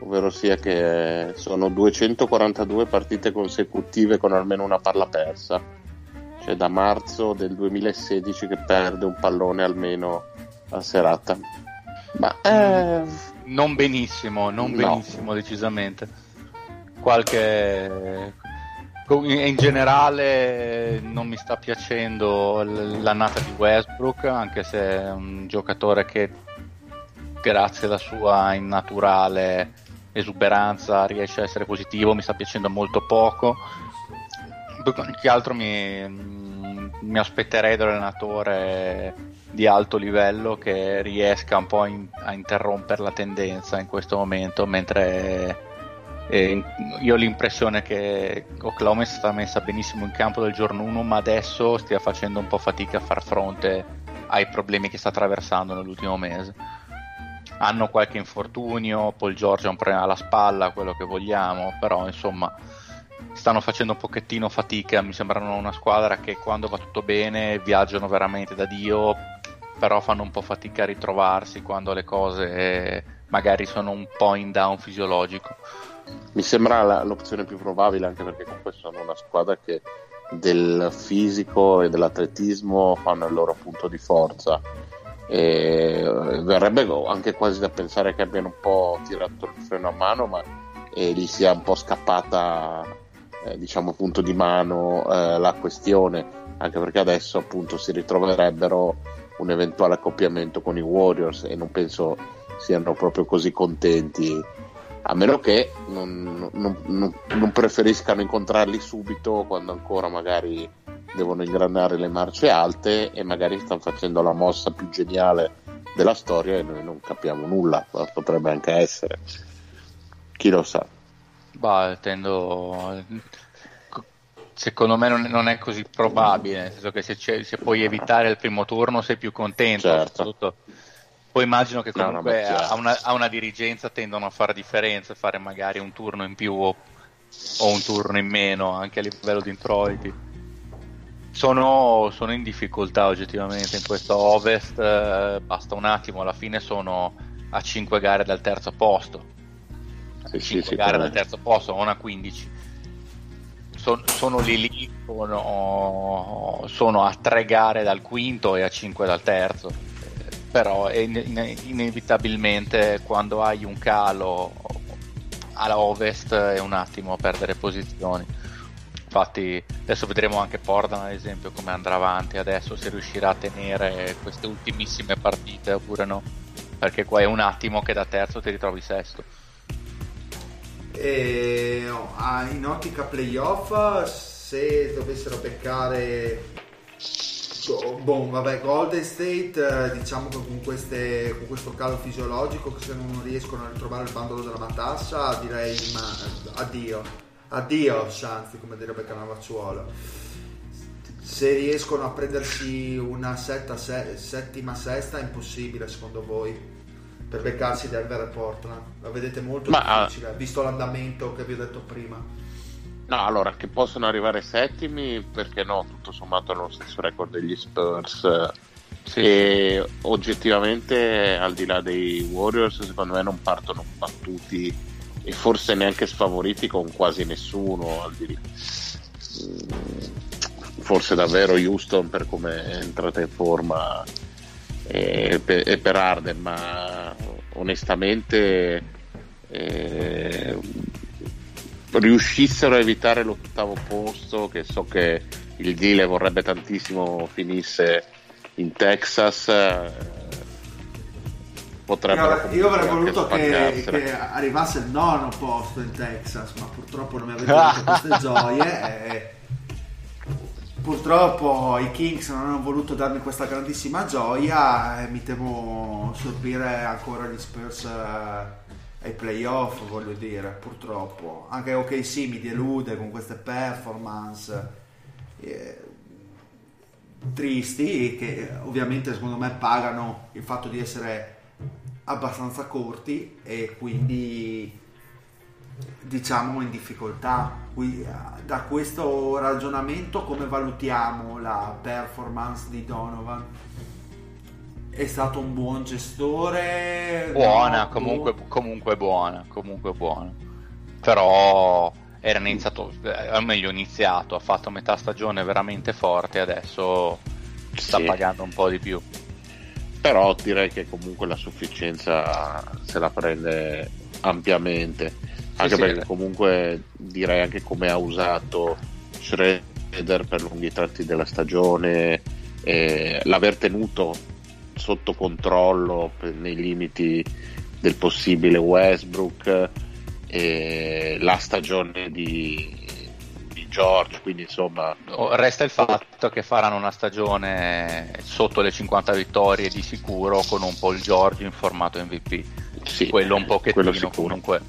ovvero sia che sono 242 partite consecutive con almeno una palla persa, cioè da marzo del 2016 che perde un pallone almeno a serata. Ma eh, Non benissimo, non No. benissimo decisamente. Qualche... In generale non mi sta piacendo l'annata di Westbrook, anche se è un giocatore che grazie alla sua innaturale esuberanza riesce a essere positivo, mi sta piacendo molto poco. Che altro mi, mi aspetterei dall'allenatore di alto livello che riesca un po' in- a interrompere la tendenza in questo momento, mentre eh, io ho l'impressione che Oklahoma è stata messa benissimo in campo dal giorno 1, ma adesso stia facendo un po' fatica a far fronte ai problemi che sta attraversando nell'ultimo mese. Hanno qualche infortunio, Paul Giorgio ha un problema alla spalla, quello che vogliamo, però insomma stanno facendo un pochettino fatica, mi sembrano una squadra che quando va tutto bene viaggiano veramente da Dio, però fanno un po' fatica a ritrovarsi quando le cose eh, magari sono un po' in down fisiologico. Mi sembra la- l'opzione più probabile anche perché comunque sono una squadra che del fisico e dell'atletismo fanno il loro punto di forza. E verrebbe anche quasi da pensare che abbiano un po' tirato il freno a mano ma eh, gli sia un po' scappata eh, diciamo punto di mano eh, la questione. Anche perché adesso appunto si ritroverebbero un eventuale accoppiamento con i Warriors e non penso siano proprio così contenti a meno che non, non- non- non preferiscano incontrarli subito quando ancora magari devono ingranare le marce alte e magari stanno facendo la mossa più geniale della storia e noi non capiamo nulla, potrebbe anche essere. Chi lo sa? Bah, tendo. Secondo me non è, così probabile, nel senso che se, se puoi evitare il primo turno sei più contento. Certo. soprattutto- Poi immagino che No, no, comunque chiaro. a, una, a una dirigenza tendono a fare differenza, fare magari un turno in più o, o un turno in meno anche a livello di introiti. Sono, sono in difficoltà oggettivamente in questo Ovest, eh, basta un attimo, alla fine sono a 5 gare dal terzo posto. Sì, sì, 5 sì, gare dal terzo posto, non a 15. Son- sono lì lì, sono, sono a 3 gare dal quinto e a 5 dal terzo. Però in- in- inevitabilmente quando hai un calo alla ovest è un attimo a perdere posizioni. Infatti adesso vedremo anche Portland ad esempio come andrà avanti adesso, se riuscirà a tenere queste ultimissime partite oppure no. Perché qua è un attimo che da terzo ti ritrovi sesto. E ah, in ottica playoff, se dovessero beccare Go- Boh, vabbè, Golden State, eh, diciamo che con, queste- con questo calo fisiologico, che se non riescono a ritrovare il bandolo della matassa, direi ma, addio. Addio, anzi, come direbbe Cannavacciuolo. se riescono a prendersi una setta, se- settima sesta è impossibile secondo voi per beccarsi Denver e Portland la vedete molto Ma- difficile visto l'andamento che vi ho detto prima No, allora che possono arrivare settimi, perché no? Tutto sommato hanno lo stesso record degli Spurs. eh, E oggettivamente, al di là dei Warriors, secondo me non partono battuti e forse neanche sfavoriti con quasi nessuno. Al di Mm, Forse davvero Houston per come è entrata in forma e per, e per Arden, ma onestamente eh, riuscissero a evitare l'ottavo posto, che so che il Dile vorrebbe tantissimo finisse in Texas, eh, potrebbero io, io avrei voluto che, che arrivasse il nono posto in Texas ma purtroppo non mi avete dato queste gioie e purtroppo i Kings non hanno voluto darmi questa grandissima gioia e mi temo sorbire ancora gli Spurs eh, ai playoff voglio dire purtroppo. Anche OKC mi delude con queste performance eh, tristi che ovviamente secondo me pagano il fatto di essere abbastanza corti e quindi diciamo in difficoltà. Eh, da questo ragionamento come valutiamo la performance di Donovan è stato un buon gestore Buona, No, comunque, boh. comunque buona, comunque buona. Però era iniziato, eh, o meglio iniziato, ha fatto metà stagione veramente forte, adesso sta Sì. pagando un po' di più. però direi che comunque la sufficienza se la prende ampiamente anche sì, perché eh. comunque direi anche come ha usato Schroeder per lunghi tratti della stagione eh, l'aver tenuto sotto controllo nei limiti del possibile Westbrook eh, la stagione di, di George quindi insomma Oh, Resta il fatto che faranno una stagione sotto le 50 vittorie di sicuro con un Paul George in formato MVP. sì, Quello un pochettino quello sicuro. comunque.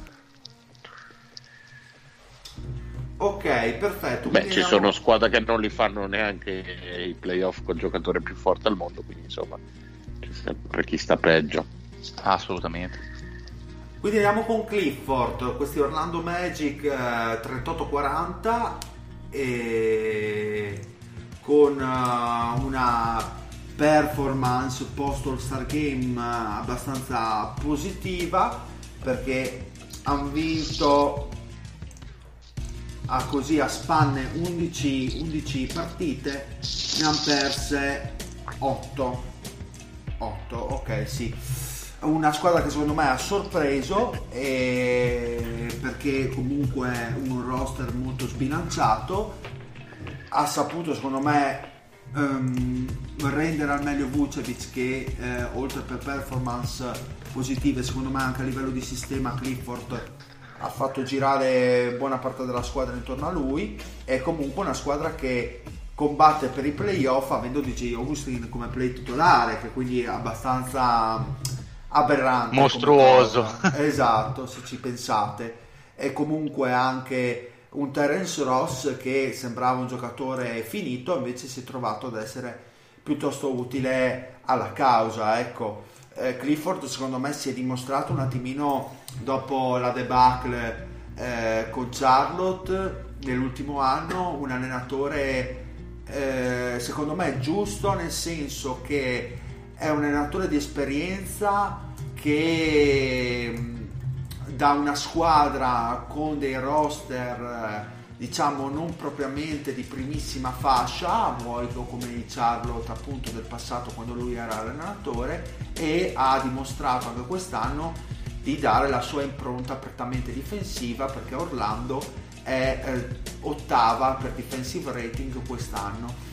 ok perfetto Beh, ci andiamo- sono squadre che non li fanno neanche i playoff con il giocatore più forte al mondo, quindi insomma sempre chi sta peggio. Assolutamente. Quindi andiamo con Clifford, questi Orlando Magic eh, 38-40 e con eh, una performance post All Star Game eh, abbastanza positiva perché hanno vinto a così a spanne 11, 11 partite ne hanno perse 8 8 ok sì. Una squadra che secondo me ha sorpreso e perché comunque è un roster molto sbilanciato ha saputo secondo me ehm, rendere al meglio Vucevic che eh, oltre per performance positive secondo me anche a livello di sistema Clifford ha fatto girare buona parte della squadra intorno a lui. È comunque una squadra che combatte per i playoff avendo DJ Augustin come play titolare che quindi è abbastanza aberrante come Mostruoso. esatto se ci pensate. E comunque anche un Terence Ross che sembrava un giocatore finito invece si è trovato ad essere piuttosto utile alla causa ecco. Eh, Clifford secondo me si è dimostrato un attimino dopo la debacle eh, con Charlotte nell'ultimo anno un allenatore eh, secondo me giusto nel senso che è un allenatore di esperienza che mh, da una squadra con dei roster eh, diciamo non propriamente di primissima fascia molto come i Charlotte appunto del passato quando lui era allenatore e ha dimostrato anche quest'anno di dare la sua impronta prettamente difensiva perché Orlando è eh, ottava per defensive rating quest'anno.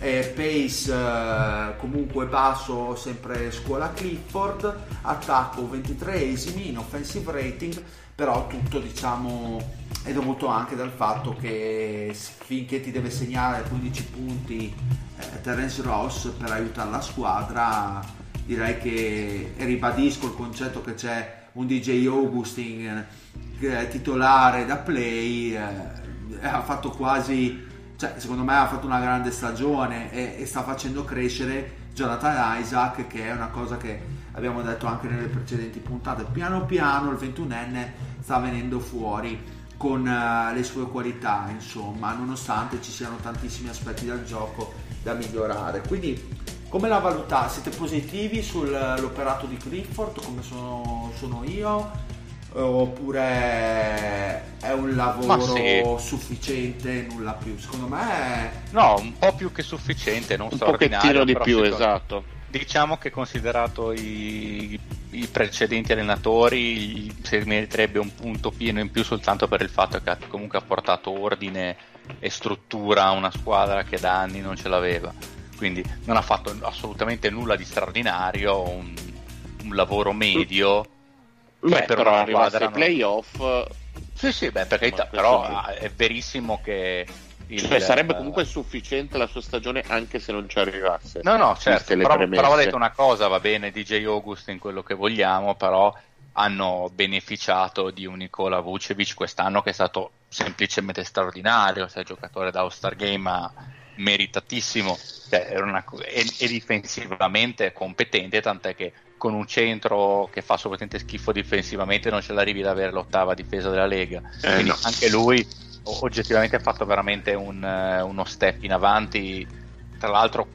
Eh, pace eh, comunque basso sempre scuola Clifford attacco 23esimi in offensive rating però tutto diciamo è dovuto anche dal fatto che finché ti deve segnare 15 punti eh, Terence Ross per aiutare la squadra direi che ribadisco il concetto che c'è un DJ Augustin eh, titolare da play eh, ha fatto quasi cioè, secondo me ha fatto una grande stagione e, e, sta facendo crescere Jonathan Isaac, che è una cosa che abbiamo detto anche nelle precedenti puntate. Piano piano il 21enne sta venendo fuori con uh, le sue qualità, insomma, nonostante ci siano tantissimi aspetti del gioco da migliorare. Quindi, come la valutate? Siete positivi sull'operato di Clifford, come sono, sono io? Oppure è un lavoro sì. sufficiente, nulla più? Secondo me... No, un po' più che sufficiente, non un pochettino di più, esatto. Diciamo che considerato i, i, precedenti allenatori si meriterebbe un punto pieno in più soltanto per il fatto che comunque ha portato ordine e struttura a una squadra che da anni non ce l'aveva. Quindi non ha fatto assolutamente nulla di straordinario, un, un lavoro medio. Beh, per però arrivasse ai playoff... Sì, sì, beh, perché però è verissimo che il, cioè, sarebbe comunque sufficiente la sua stagione anche se non ci arrivasse. No, no, certo, però, però ho detto una cosa, va bene DJ August in quello che vogliamo, però hanno beneficiato di un Nicola Vucevic quest'anno che è stato semplicemente straordinario, sei giocatore da All-Star Game ma meritatissimo cioè, una, e, e, difensivamente competente, tant'è che con un centro che fa assolutamente schifo difensivamente non ce l'arrivi ad avere l'ottava difesa della Lega. Eh, Quindi no. anche lui oggettivamente ha fatto veramente un, eh, uno step in avanti, tra l'altro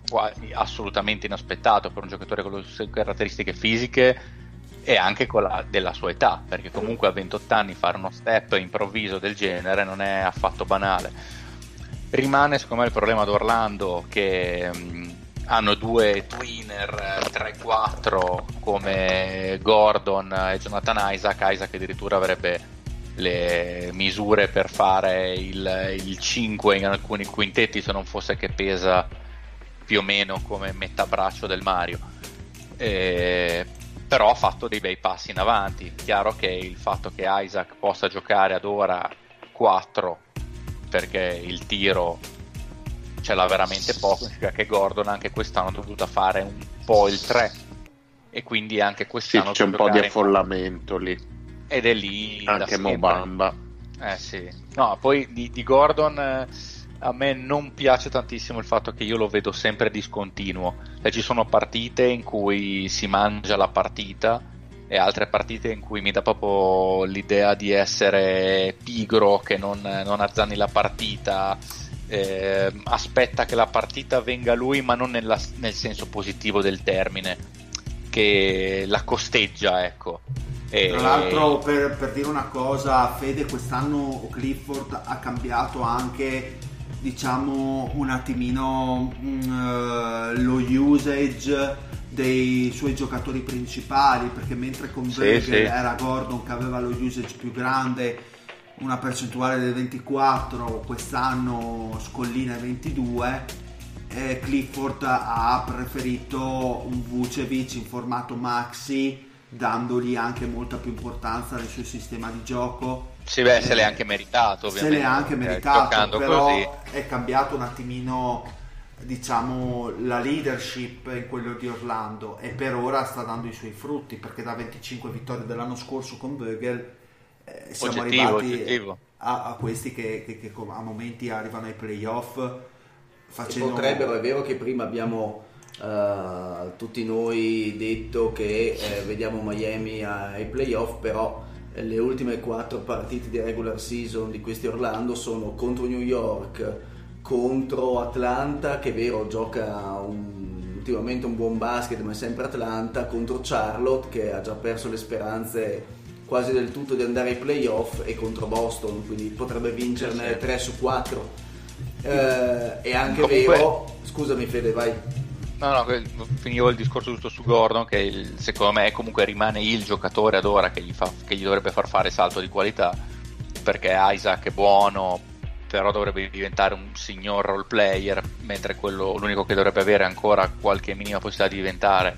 assolutamente inaspettato per un giocatore con le sue caratteristiche fisiche e anche con la, della sua età, perché comunque a 28 anni fare uno step improvviso del genere non è affatto banale. Rimane secondo me il problema d'Orlando che mh, hanno due twinner 3-4 come Gordon e Jonathan Isaac, Isaac addirittura avrebbe le misure per fare il, il 5 in alcuni quintetti se non fosse che pesa più o meno come metà braccio del Mario. Eh, però ha fatto dei bei passi in avanti. Chiaro che il fatto che Isaac possa giocare ad ora 4 perché il tiro ce l'ha veramente poco significa che Gordon anche quest'anno ha dovuto fare un po' il 3 e quindi anche quest'anno sì, c'è un po' di affollamento lì. Ed è lì anche Mobamba. Eh sì. No poi di, di Gordon eh, a me non piace tantissimo il fatto che io lo vedo sempre discontinuo. Cioè, ci sono partite in cui si mangia la partita e altre partite in cui mi dà proprio l'idea di essere pigro che non, non azzanni la partita eh, aspetta che la partita venga lui ma non nella, nel senso positivo del termine che la costeggia ecco e... Tra l'altro, per, per, dire una cosa, Fede, quest'anno Clifford ha cambiato anche, diciamo, un attimino uh, lo usage dei suoi giocatori principali, perché mentre con sì, Vogel sì. era Gordon che aveva lo usage più grande, una percentuale del 24, quest'anno scollina 22. Eh, Clifford ha preferito un Vucevic in formato maxi dandogli anche molta più importanza nel suo sistema di gioco. Sì, beh, se l'è anche meritato, ovviamente. Se l'è anche meritato, però così. è cambiato un attimino diciamo la leadership in quello di Orlando e per ora sta dando i suoi frutti perché da 25 vittorie dell'anno scorso con Vogel eh, siamo oggettivo, arrivati oggettivo. A, a, questi che, che, che, a momenti arrivano ai playoff facendo... potrebbero, è vero che prima abbiamo uh, tutti noi detto che eh, vediamo Miami ai playoff, però eh, le ultime quattro partite di regular season di questi Orlando sono contro New York, contro Atlanta, che è vero gioca un, ultimamente un buon basket, ma è sempre Atlanta, contro Charlotte, che ha già perso le speranze quasi del tutto di andare ai playoff, e contro Boston, quindi potrebbe vincerne 3 su 4. Eh, è anche Comunque... vero, scusami Fede, vai. No, no, finivo il discorso giusto su Gordon, che il, secondo me comunque rimane il giocatore ad ora che gli, fa, che gli dovrebbe far fare salto di qualità, perché Isaac è buono, però dovrebbe diventare un signor role player, mentre quello, l'unico che dovrebbe avere ancora qualche minima possibilità di diventare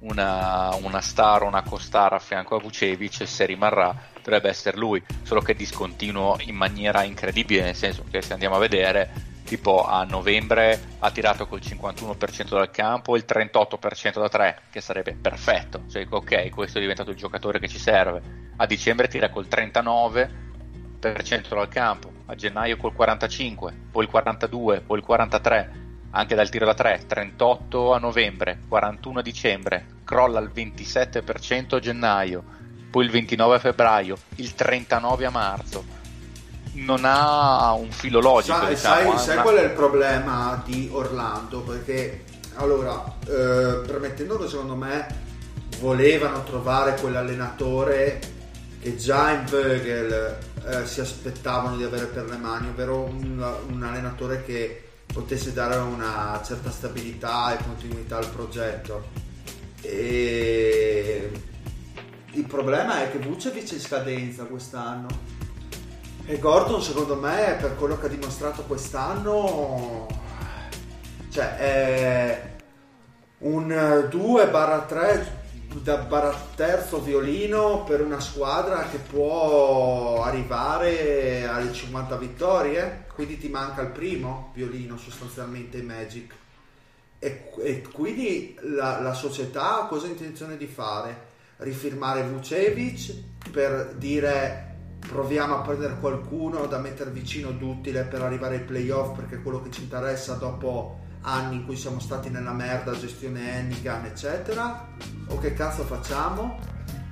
una, una star una co-star a fianco a Vucevic, se rimarrà, dovrebbe essere lui, solo che discontinuo in maniera incredibile, nel senso che se andiamo a vedere tipo a novembre ha tirato col 51% dal campo, il 38% da 3, che sarebbe perfetto, cioè ok, questo è diventato il giocatore che ci serve. A dicembre tira col 39% 40% dal campo, a gennaio col 45, poi il 42, poi il 43, anche dal tiro da 3, 38 a novembre, 41 a dicembre, crolla al 27% a gennaio, poi il 29 a febbraio, il 39 a marzo. Non ha un filo logico. Sai, diciamo, sai, sai una- qual è il problema di Orlando? Perché allora, eh, permettendo che secondo me volevano trovare quell'allenatore che già in Vögel eh, si aspettavano di avere per le mani, ovvero un, un allenatore che potesse dare una certa stabilità e continuità al progetto. E il problema è che Vucevic è in scadenza quest'anno. E Gordon secondo me per quello che ha dimostrato quest'anno cioè è un 2 barra 3 da barra terzo violino per una squadra che può arrivare alle 50 vittorie quindi ti manca il primo violino sostanzialmente in Magic e, e quindi la, la società cosa ha intenzione di fare? Rifirmare Vucevic per dire proviamo a prendere qualcuno da mettere vicino d'utile per arrivare ai playoff perché è quello che ci interessa dopo anni in cui siamo stati nella merda, gestione Ennigan eccetera o che cazzo facciamo?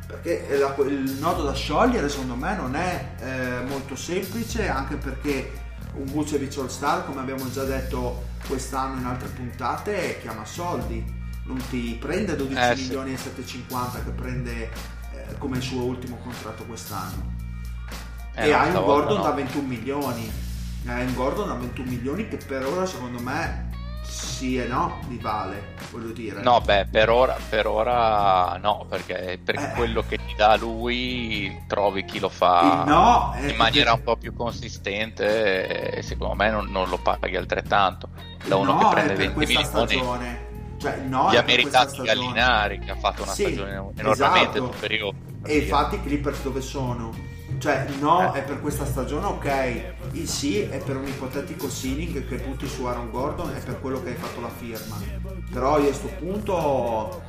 Perché la- il nodo da sciogliere secondo me non è eh, molto semplice anche perché un Vucevic All Star come abbiamo già detto quest'anno in altre puntate chiama soldi non ti prende 12 Eh, sì. milioni e 750 che prende eh, come il suo ultimo contratto quest'anno Eh, e hai un Gordon no. da 21 milioni hai un Gordon da 21 milioni che per ora secondo me sì e no li vale voglio dire No, beh, per ora, per ora no, perché per Eh. quello che ti dà lui trovi chi lo fa no in maniera un po' più consistente e secondo me non, non lo paghi altrettanto. Da uno no che prende per 20 questa milioni stagione cioè no li è ha stagione. Gallinari che ha fatto una Sì, stagione enormemente esatto. superiore. per E infatti i Clippers dove sono? Cioè, no, è per questa stagione, ok. Il sì è per un ipotetico ceiling che butti su Aaron Gordon è per quello che hai fatto la firma. Però io a sto punto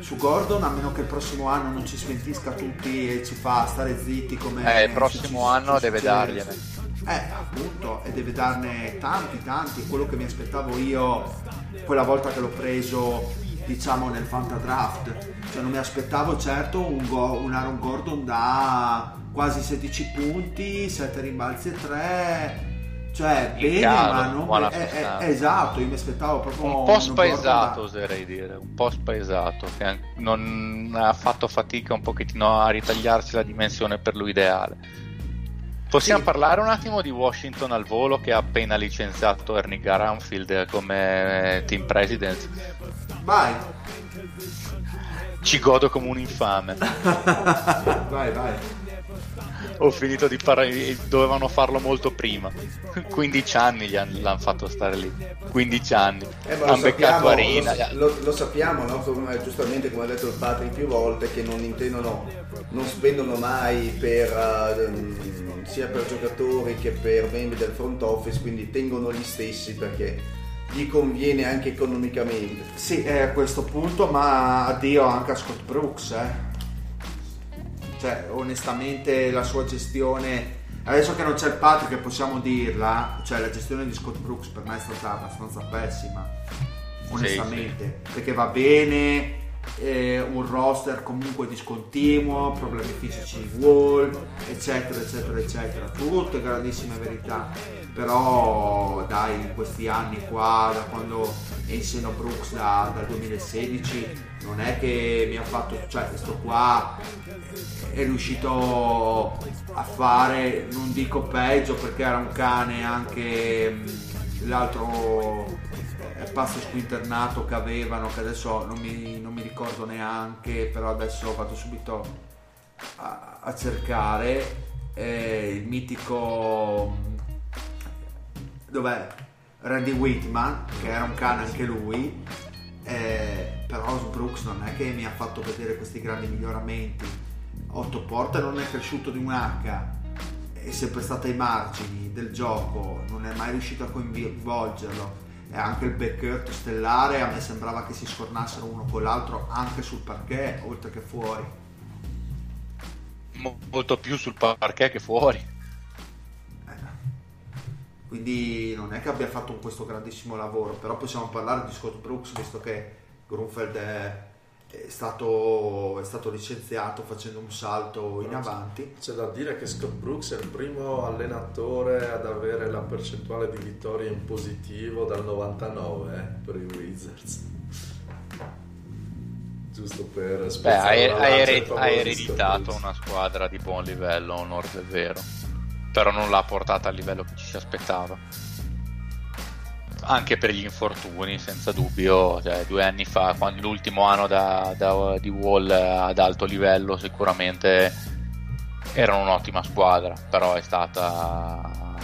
su Gordon, a meno che il prossimo anno non ci smentisca tutti e ci fa stare zitti come... Eh, il prossimo ci- anno ci deve dargliene. Eh, appunto, e deve darne tanti, tanti. Quello che mi aspettavo io quella volta che l'ho preso, diciamo, nel Fantadraft. Cioè, non mi aspettavo certo un, go- un Aaron Gordon da quasi 16 punti, 7 rimbalzi e 3. Cioè, In bene, calo, ma non. buona eh, eh, sostanza. esatto, io mi aspettavo proprio Un po' spaesato, oserei dire, un po' spaesato, che non ha fatto fatica un pochettino a ritagliarsi la dimensione per lui ideale. Possiamo Sì. parlare un attimo di Washington al volo che ha appena licenziato Ernie Garanfield come team president. Vai, Ci godo come un infame. vai, vai. Ho finito di parlare, dovevano farlo molto prima. 15 anni gli han- l'hanno fatto stare lì. 15 anni. Eh, Hanno beccato sappiamo, Arena. lo, lo- lo sappiamo, no? Come- giustamente come ha detto il Patrick più volte, che non intendono, non spendono mai per, ehm, sia per giocatori che per membri del front office, quindi tengono gli stessi perché gli conviene anche economicamente. Sì, è a questo punto, ma addio anche a Scott Brooks, eh. Cioè, onestamente la sua gestione, adesso che non c'è il Patrick possiamo dirla, cioè la gestione di Scott Brooks per me è stata abbastanza pessima, onestamente, perché va bene, eh, un roster comunque discontinuo, problemi fisici di Wall, eccetera, eccetera, eccetera, tutte grandissime verità, però dai, in questi anni qua, da quando è in seno Brooks da- dal 2016, non è che mi ha fatto, cioè questo qua è riuscito a fare, non dico peggio perché era un cane anche mh, l'altro eh, passo squinternato che avevano, che adesso non mi, non ricordo neanche, però adesso vado subito a, a cercare, eh, il mitico, dov'è? Randy Whitman, che era un cane anche lui, eh, però Brooks non è che mi ha fatto vedere questi grandi miglioramenti. Otto Porter non è cresciuto di un H, è sempre stato ai margini del gioco, non è mai riuscito a coinvolgerlo e anche il backcourt stellare a me sembrava che si scornassero uno con l'altro anche sul parquet oltre che fuori. Molto più sul parquet che fuori. Eh. Quindi non è che abbia fatto questo grandissimo lavoro però possiamo parlare di Scott Brooks visto che Grunfeld è è stato, è stato licenziato facendo un salto in avanti. C'è da dire che Scott Brooks è il primo allenatore ad avere la percentuale di vittorie in positivo dal 99 eh, per i Wizards. Giusto per Beh, spezzare hai, hai hai di ereditato una squadra di buon livello, onor del vero. Però non l'ha portata al livello che ci si aspettava. Anche per gli infortuni, senza dubbio. Cioè, due anni fa, quando l'ultimo anno da, da- di Wall ad alto livello, sicuramente erano un'ottima squadra. Però è stata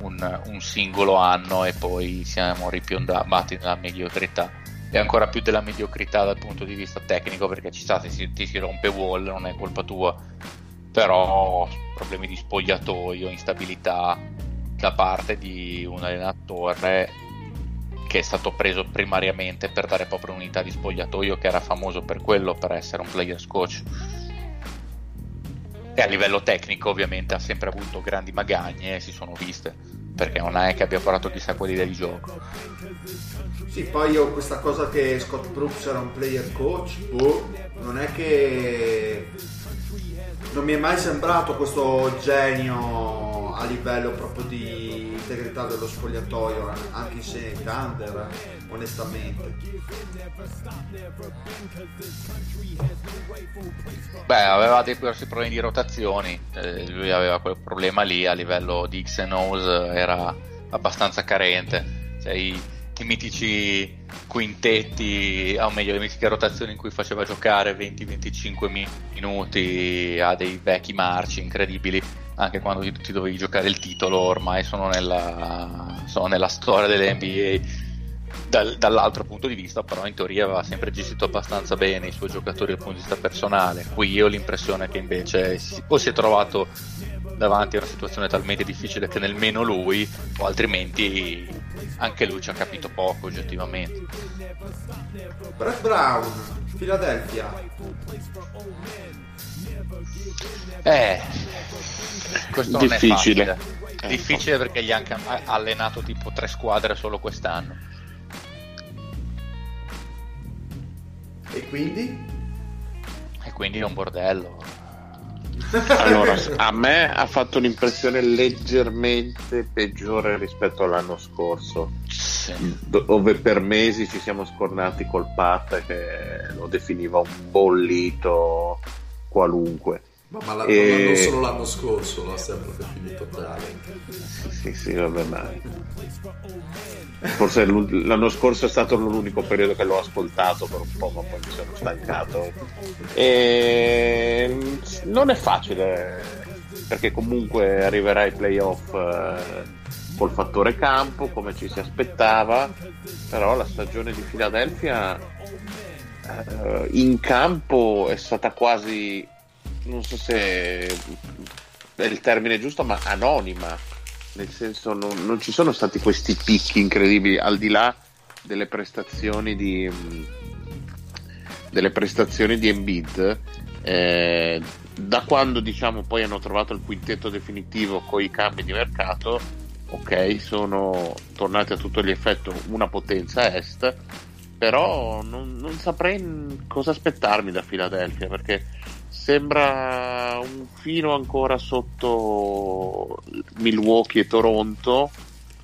un, un singolo anno e poi siamo ripiondati nella mediocrità e ancora più della mediocrità dal punto di vista tecnico perché ci sta, ti si, ti si rompe wall, non è colpa tua, però problemi di spogliatoio, instabilità da parte di un allenatore che è stato preso primariamente per dare proprio un'unità di spogliatoio che era famoso per quello, per essere un players coach. E a livello tecnico ovviamente ha sempre avuto grandi magagne e si sono viste, perché non è che abbia portato chissà quali idee di gioco. Sì, poi io questa cosa che Scott Brooks era un player coach, boh, non è che non mi è mai sembrato questo genio a livello proprio di integrità dello spogliatoio, anche se Thunder, onestamente. Beh, aveva dei grossi problemi di rotazioni, eh, lui aveva quel problema lì a livello di X O's, era abbastanza carente, cioè, i mitici quintetti, o meglio le mitiche rotazioni in cui faceva giocare 20-25 mi- minuti a dei vecchi marci incredibili, anche quando ti, ti dovevi giocare il titolo, ormai sono nella, sono nella storia delle NBA dal- dall'altro punto di vista, però in teoria aveva sempre gestito abbastanza bene i suoi giocatori dal punto di vista personale. Qui ho l'impressione che invece si- o si è trovato davanti a una situazione talmente difficile che nemmeno lui, o altrimenti anche lui ci ha capito poco oggettivamente. Brett Brown, Philadelphia. Eh, questo non Difficile. è facile. Difficile perché gli ha allenato tipo tre squadre solo quest'anno. E quindi? E quindi è un bordello. Allora, a me ha fatto un'impressione leggermente peggiore rispetto all'anno scorso, Sì. dove per mesi ci siamo scornati col Pat che lo definiva un bollito qualunque. Ma, ma la- E- non solo l'anno scorso, l'ha sempre definito tale. Sì, sì, sì, vabbè, ma... Forse l'anno scorso è stato l'unico periodo che l'ho ascoltato per un po', ma poi mi sono stancato. E... Non è facile, perché comunque arriverà ai playoff eh, col fattore campo, come ci si aspettava, però la stagione di Philadelphia eh, in campo è stata quasi, non so se è il termine giusto, ma anonima. Nel senso non, non ci sono stati questi picchi incredibili al di là delle prestazioni di delle prestazioni di Embiid eh, da quando diciamo poi hanno trovato il quintetto definitivo con i cambi di mercato ok sono tornati a tutto gli effetti una potenza est però non, non saprei cosa aspettarmi da Philadelphia perché sembra un filo ancora sotto Milwaukee e Toronto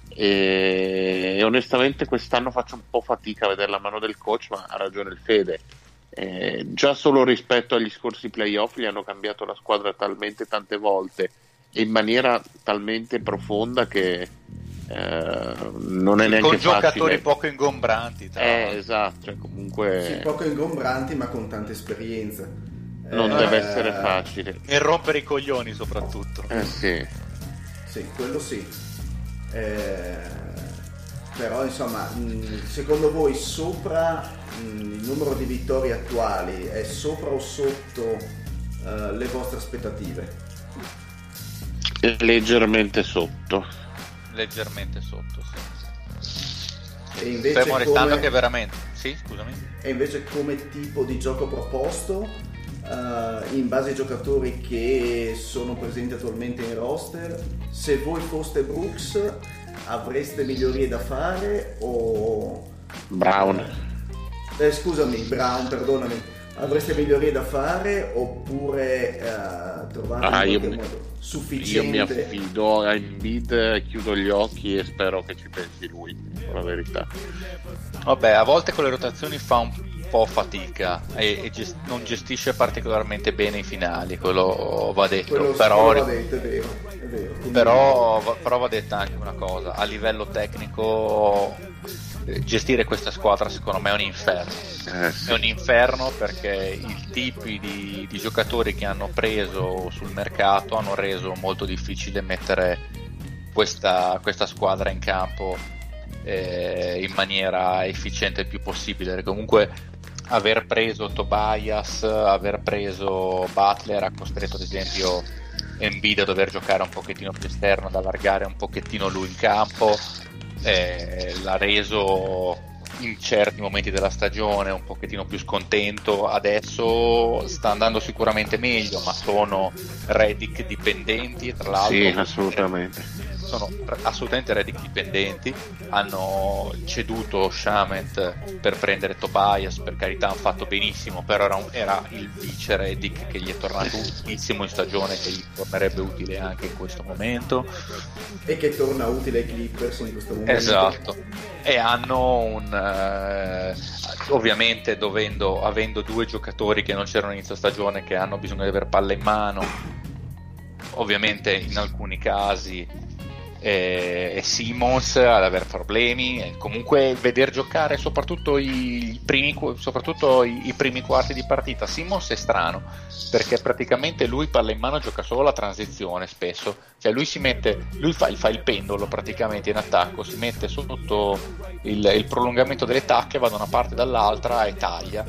e, e onestamente quest'anno faccio un po' fatica a vedere la mano del coach ma ha ragione il Fede Eh, già solo rispetto agli scorsi playoff li hanno cambiato la squadra talmente tante volte e in maniera talmente profonda che eh, non è neanche Con giocatori facile poco ingombranti. Tra eh, l'altro. esatto cioè, comunque Sì, poco ingombranti ma con tanta esperienza. Non Eh, deve essere facile E rompere i coglioni soprattutto. eh sì Sì, quello sì. Eh, però insomma, mh, secondo voi sopra mh, il numero di vittorie attuali è sopra o sotto eh, le vostre aspettative? leggermente sotto Leggermente sotto, sì. E invece, Fermo restando come, che veramente... Sì, scusami. e invece come tipo di gioco proposto, eh, in base ai giocatori che sono presenti attualmente in roster, se voi foste Brooks, avreste migliorie da fare o... Brown. Eh, scusami, Brown, perdonami. Avreste migliorie da fare oppure eh, trovate Ah, in io qualche mi- modo Io mi sufficiente? affido a Embiid, chiudo gli occhi e spero che ci pensi lui, la verità. Vabbè, a volte con le rotazioni fa un po' fatica e, e gest- non gestisce particolarmente bene i finali, quello va detto. Quello però, va detto, è vero, è vero. Però, va- però va detta anche una cosa, a livello tecnico eh, gestire questa squadra secondo me è un inferno. Eh, sì. È un inferno perché i tipi di, di giocatori che hanno preso sul mercato hanno reso molto difficile mettere questa, questa squadra in campo eh, in maniera efficiente il più possibile. Perché Comunque aver preso Tobias, aver preso Butler ha costretto ad esempio Embiid a dover giocare un pochettino più esterno, ad allargare un pochettino lui in campo, eh, l'ha reso in certi momenti della stagione un pochettino più scontento, adesso sta andando sicuramente meglio, ma sono Redick dipendenti tra l'altro. Sì, assolutamente. Sono assolutamente Redick dipendenti, hanno ceduto Shamet per prendere Tobias, per carità hanno fatto benissimo, però era, un- era il vice Redick che gli è tornato utilissimo in stagione, che gli tornerebbe utile anche in questo momento. E che torna utile ai Clippers in questo momento. Esatto. E hanno un eh, ovviamente dovendo avendo due giocatori che non c'erano inizio stagione che hanno bisogno di avere palla in mano. Ovviamente in alcuni casi eh, è Simmons ad avere problemi. e comunque veder giocare soprattutto i primi, soprattutto i, i primi quarti di partita. Simmons è strano perché praticamente lui palla in mano gioca solo la transizione spesso. Cioè lui si mette, lui fa, fa il pendolo praticamente in attacco, si mette sotto il, il prolungamento delle tacche, va da una parte e dall'altra e taglia.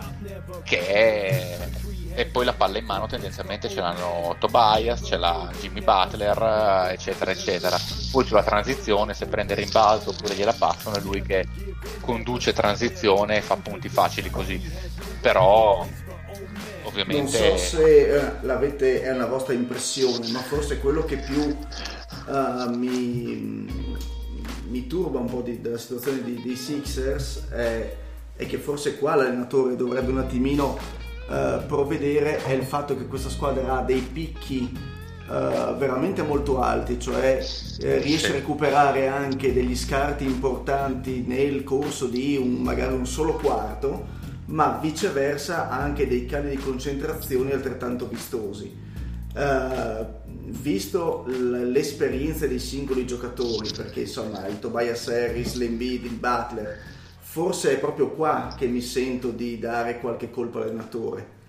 Che è e poi la palla in mano tendenzialmente ce l'hanno Tobias, ce l'ha Jimmy Butler, eccetera, eccetera. Poi sulla transizione, se prende rimbalzo oppure gliela passano, è lui che conduce transizione e fa punti facili così. Però, Non ovviamente, so se eh, l'avete, è una vostra impressione, ma forse quello che più eh, mi, mi turba un po' di- della situazione dei Sixers è, è che forse qua l'allenatore dovrebbe un attimino eh, provvedere è il fatto che questa squadra ha dei picchi eh, veramente molto alti, cioè eh, riesce a recuperare anche degli scarti importanti nel corso di un, magari un solo quarto, ma viceversa ha anche dei cali di concentrazione altrettanto vistosi. Eh, visto l- l'esperienza dei singoli giocatori, perché insomma il Tobias Harris, l'Embiid, il Butler, forse è proprio qua che mi sento di dare qualche colpo all'allenatore.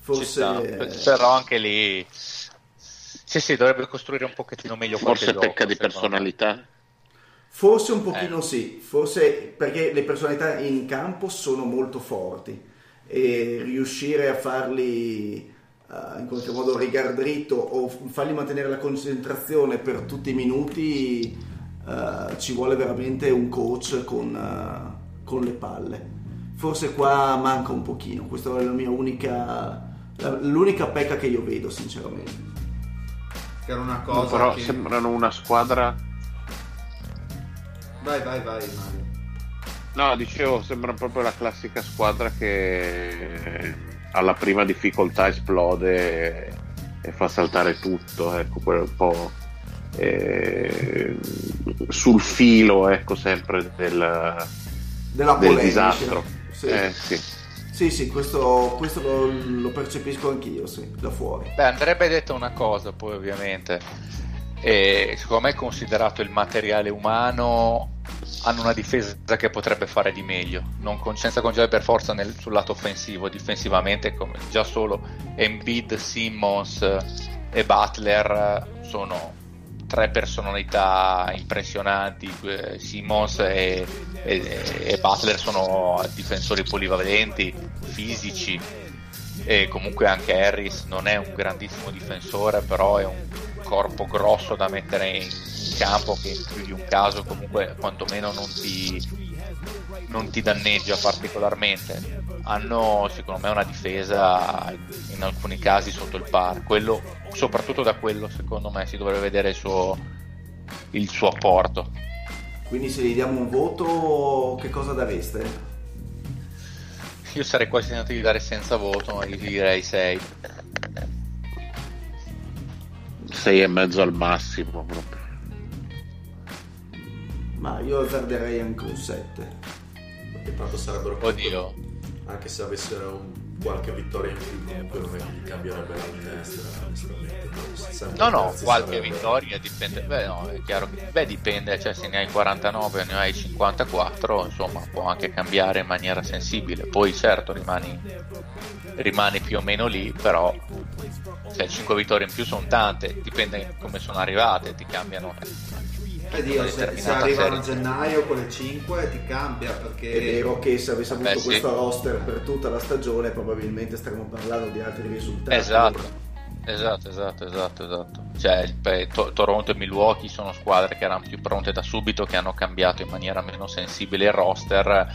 Forse però anche lì, sì, sì, dovrebbe costruire un pochettino meglio Forse qualche pecca gioco, di secondo me. personalità. Forse un pochino Eh. sì, forse perché le personalità in campo sono molto forti e riuscire a farli eh, in qualche modo rigar dritto o f- fargli mantenere la concentrazione per tutti i minuti eh, ci vuole veramente un coach con, eh, con le palle. Forse qua manca un pochino, questa è la mia unica, l'unica pecca che io vedo sinceramente. Che era una No, cosa però che... sembrano una squadra. Vai, vai, vai Mario. No, dicevo, sembra proprio la classica squadra che alla prima difficoltà esplode e, e fa saltare tutto. Ecco, quello un po' eh, sul filo, ecco, sempre del, Della del polemica. disastro. Sì. Eh, sì. Sì, sì, questo, questo lo, lo percepisco anch'io, sì, da fuori. Beh, andrebbe detta una cosa, poi ovviamente, e secondo me considerato il materiale umano, hanno una difesa che potrebbe fare di meglio, non con, senza concedere per forza nel- sul lato offensivo, difensivamente come già solo Embiid, Simmons e Butler sono tre personalità impressionanti, eh, Simmons e, e- e Butler sono difensori polivalenti, fisici, e comunque anche Harris non è un grandissimo difensore, però è un corpo grosso da mettere in, campo che in più di un caso comunque quantomeno non ti, non ti danneggia particolarmente. Hanno secondo me una difesa in alcuni casi sotto il par, quello, soprattutto da quello secondo me si dovrebbe vedere il suo, il suo apporto. Quindi se gli diamo un voto, che cosa dareste? Io sarei quasi tentato di dare senza voto, ma gli direi 6. 6 e mezzo al massimo proprio. Ma io azzarderei anche un 7. Perché tanto sarebbero Oddio. Anche se avessero un- qualche vittoria in più comunque non gli cambierebbe la Sempre No, no, qualche vittoria dipende. Beh, no, è chiaro che beh, dipende, cioè se ne hai 49 o ne hai 54, insomma, può anche cambiare in maniera sensibile. Poi certo rimani, rimani più o meno lì, però se 5 vittorie in più sono tante, dipende come sono arrivate, ti cambiano. Eh, Dio, se, se arrivano a gennaio con le 5 ti cambia perché È vero che se avesse avuto Beh, sì. questo roster per tutta la stagione probabilmente staremmo parlando di altri risultati. Esatto, esatto, esatto, esatto, esatto. Cioè, To- Toronto e Milwaukee sono squadre che erano più pronte da subito, che hanno cambiato in maniera meno sensibile il roster.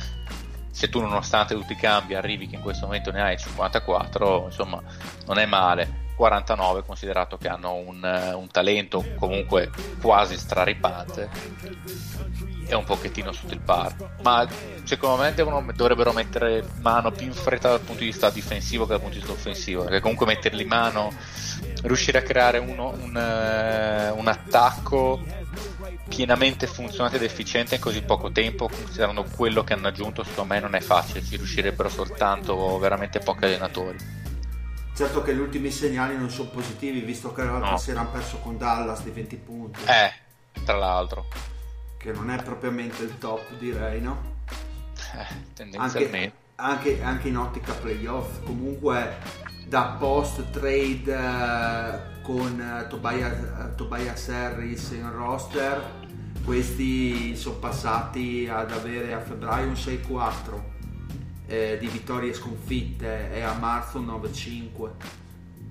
Se tu, nonostante tutti i cambi, arrivi che in questo momento ne hai 54, insomma, non è male. 49, considerato che hanno un, eh, un talento comunque quasi straripante, è un pochettino sotto il par. Ma secondo me devono- dovrebbero mettere mano più in fretta dal punto di vista difensivo che dal punto di vista offensivo. Perché comunque metterli mano, riuscire a creare uno- un, eh, un attacco pienamente funzionante ed efficiente in così poco tempo, considerando quello che hanno aggiunto, secondo me non è facile, ci riuscirebbero soltanto veramente pochi allenatori. Certo che gli ultimi segnali non sono positivi visto che l'altra No. sera hanno perso con Dallas di 20 punti Eh, tra l'altro, che non è propriamente il top direi no? eh, anche, tendenzialmente. anche, anche in ottica playoff comunque da post trade eh, con eh, Tobias, eh, Tobias Harris in roster questi sono passati ad avere a febbraio un 6-4 eh, di vittorie e sconfitte e a marzo un 9-5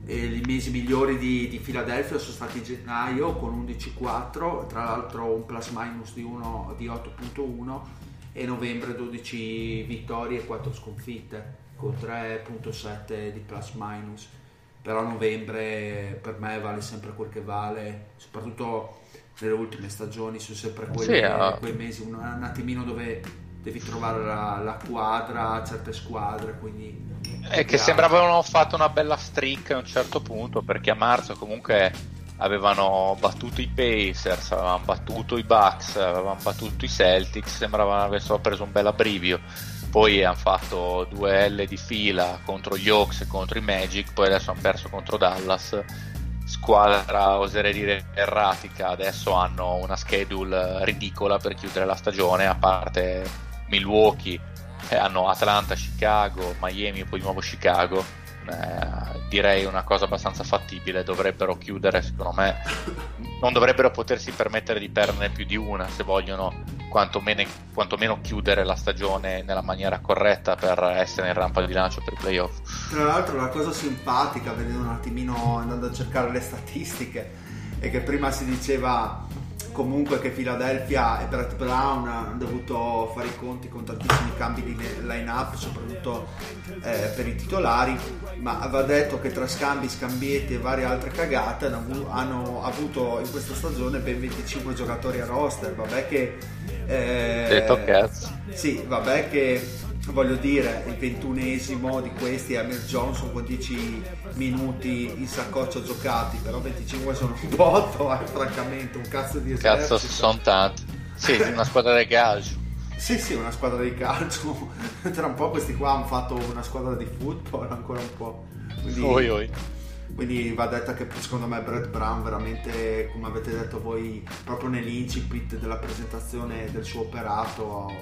e i mesi migliori di, di Philadelphia sono stati gennaio con 11-4 tra l'altro un plus minus di, uno- di 8.1 e novembre 12 vittorie e 4 sconfitte con 3.7 di plus minus però novembre per me vale sempre quel che vale soprattutto nelle ultime stagioni sono sempre quelle- Sì, ah. quei mesi un, un attimino dove devi trovare la, la quadra a certe squadre quindi È che sembravano fatto una bella streak a un certo punto perché a marzo comunque avevano battuto i Pacers, avevano battuto i Bucks, avevano battuto i Celtics, sembrava avessero preso un bel abbrivio. Poi hanno fatto due L di fila contro gli Hawks e contro i Magic, poi adesso hanno perso contro Dallas. Squadra, oserei dire, erratica. Adesso hanno una schedule ridicola per chiudere la stagione, a parte Milwaukee, eh, hanno Atlanta, Chicago, Miami e poi di nuovo Chicago. Eh, direi una cosa abbastanza fattibile. Dovrebbero chiudere, secondo me, non dovrebbero potersi permettere di perderne più di una se vogliono quantomeno, quantomeno chiudere la stagione nella maniera corretta per essere in rampa di lancio per i playoff. Tra l'altro la cosa simpatica, vedendo un attimino, andando a cercare le statistiche, è che prima si diceva comunque che Philadelphia e Brett Brown hanno dovuto fare i conti con tantissimi cambi di line-up, soprattutto eh, per i titolari, ma aveva detto che tra scambi, scambietti e varie altre cagate hanno, hanno avuto in questa stagione ben 25 giocatori a roster, vabbè che... eh, Detto cazzo. sì, vabbè che voglio dire, il ventunesimo di questi è Amir Johnson con 10 minuti in saccoccia giocati, però 25 sono un botto, eh, francamente, un cazzo di esercito. Cazzo, sono tanti. Sì, di una squadra del calcio. Sì, sì, una squadra di calcio. Tra un po' questi qua hanno fatto una squadra di football, ancora un po'. Quindi, Oi, oi. quindi va detta che secondo me Brett Brown veramente, come avete detto voi, proprio nell'incipit della presentazione del suo operato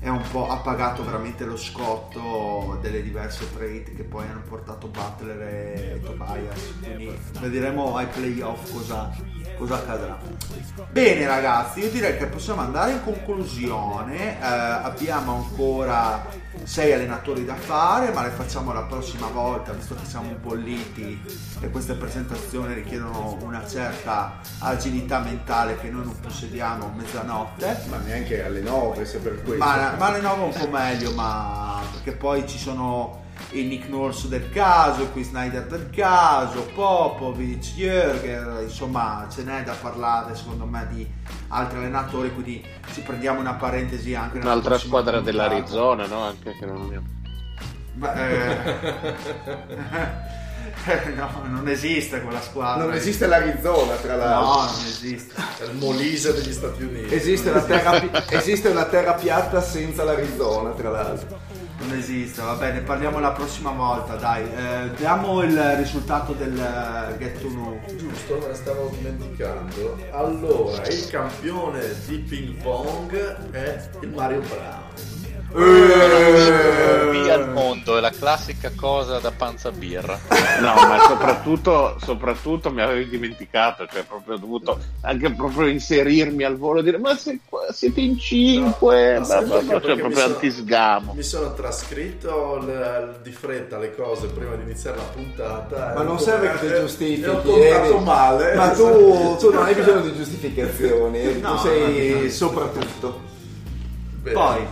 è un po' ha pagato veramente lo scotto delle diverse trade che poi hanno portato Butler e Tobias. Quindi vedremo ai playoff cosa, cosa accadrà. Bene ragazzi, io direi che possiamo andare in conclusione. Eh, abbiamo ancora sei allenatori da fare, ma le facciamo la prossima volta, visto che siamo bolliti e queste presentazioni richiedono una certa agilità mentale che noi non possediamo a mezzanotte. Ma neanche alle 9 se per questo. Ma, ma alle 9 un po' meglio, ma perché poi ci sono il Nick Nurse del caso, Chris Snyder del caso, Popovic, Jürger, insomma ce n'è da parlare secondo me di altri allenatori, quindi ci prendiamo una parentesi anche nella Un'altra squadra puntata. dell'Arizona, no? Anche che non abbiamo. Ma, eh, no, non esiste quella squadra. Non esiste l'Arizona, tra l'altro. No, non esiste. È il Molise degli Stati Uniti. Esiste una, terra, pi- esiste una terra piatta senza l'Arizona, tra l'altro. Non esiste, va bene, parliamo la prossima volta, dai. Eh, diamo il risultato del eh, Get to Know. Giusto, me ne stavo dimenticando. Allora, il campione di ping pong è il Mario Brown. Via al mondo è la classica cosa da panza birra. No, ma soprattutto, soprattutto mi avevi dimenticato, cioè proprio ho dovuto anche proprio inserirmi al volo e dire ma se siete in cinque, No, ma- ma- perché? ma- cioè proprio sono- antisgamo. Mi sono trascritto l- di fretta le cose prima di iniziare la puntata. Ma e non serve che ti e- giustifichi. ho contato Eri. male. Ma tu, tu non hai bisogno di giustificazioni, No, tu sei soprattutto. Bene. Poi,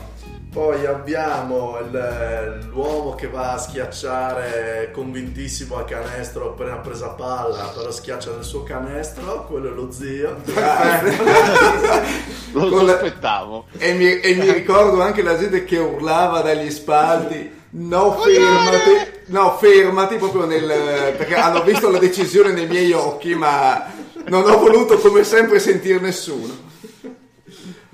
Poi abbiamo il- l'uomo che va a schiacciare convintissimo al canestro appena presa palla, però schiaccia nel suo canestro, quello è lo zio. Lo Con la- sospettavo. E mi, e mi ricordo anche la gente che urlava dagli spalti. No, fermati, no, fermati proprio nel. perché hanno visto la decisione nei miei occhi, ma non ho voluto come sempre sentir nessuno.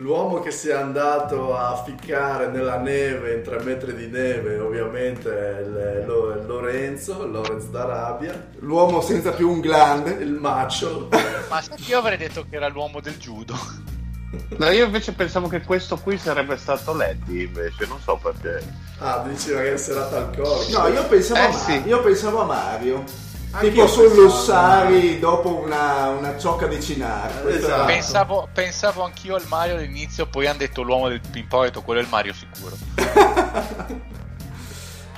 L'uomo che si è andato a ficcare nella neve, in tre metri di neve, ovviamente è il- lo- è Lorenzo, Lorenzo d'Arabia, L'uomo senza più un glande. il macho. Ma io avrei detto che era l'uomo del judo. No, io invece pensavo che questo qui sarebbe stato Letty, invece, non so perché. Ah, dici magari serata alcolica. No, io pensavo, Eh, a, sì. io pensavo a Mario. Tipo pensavo solussari dopo una, una ciocca di Cinar. Esatto. Pensavo, pensavo anch'io al Mario all'inizio, poi hanno detto l'uomo del detto quello è il Mario sicuro.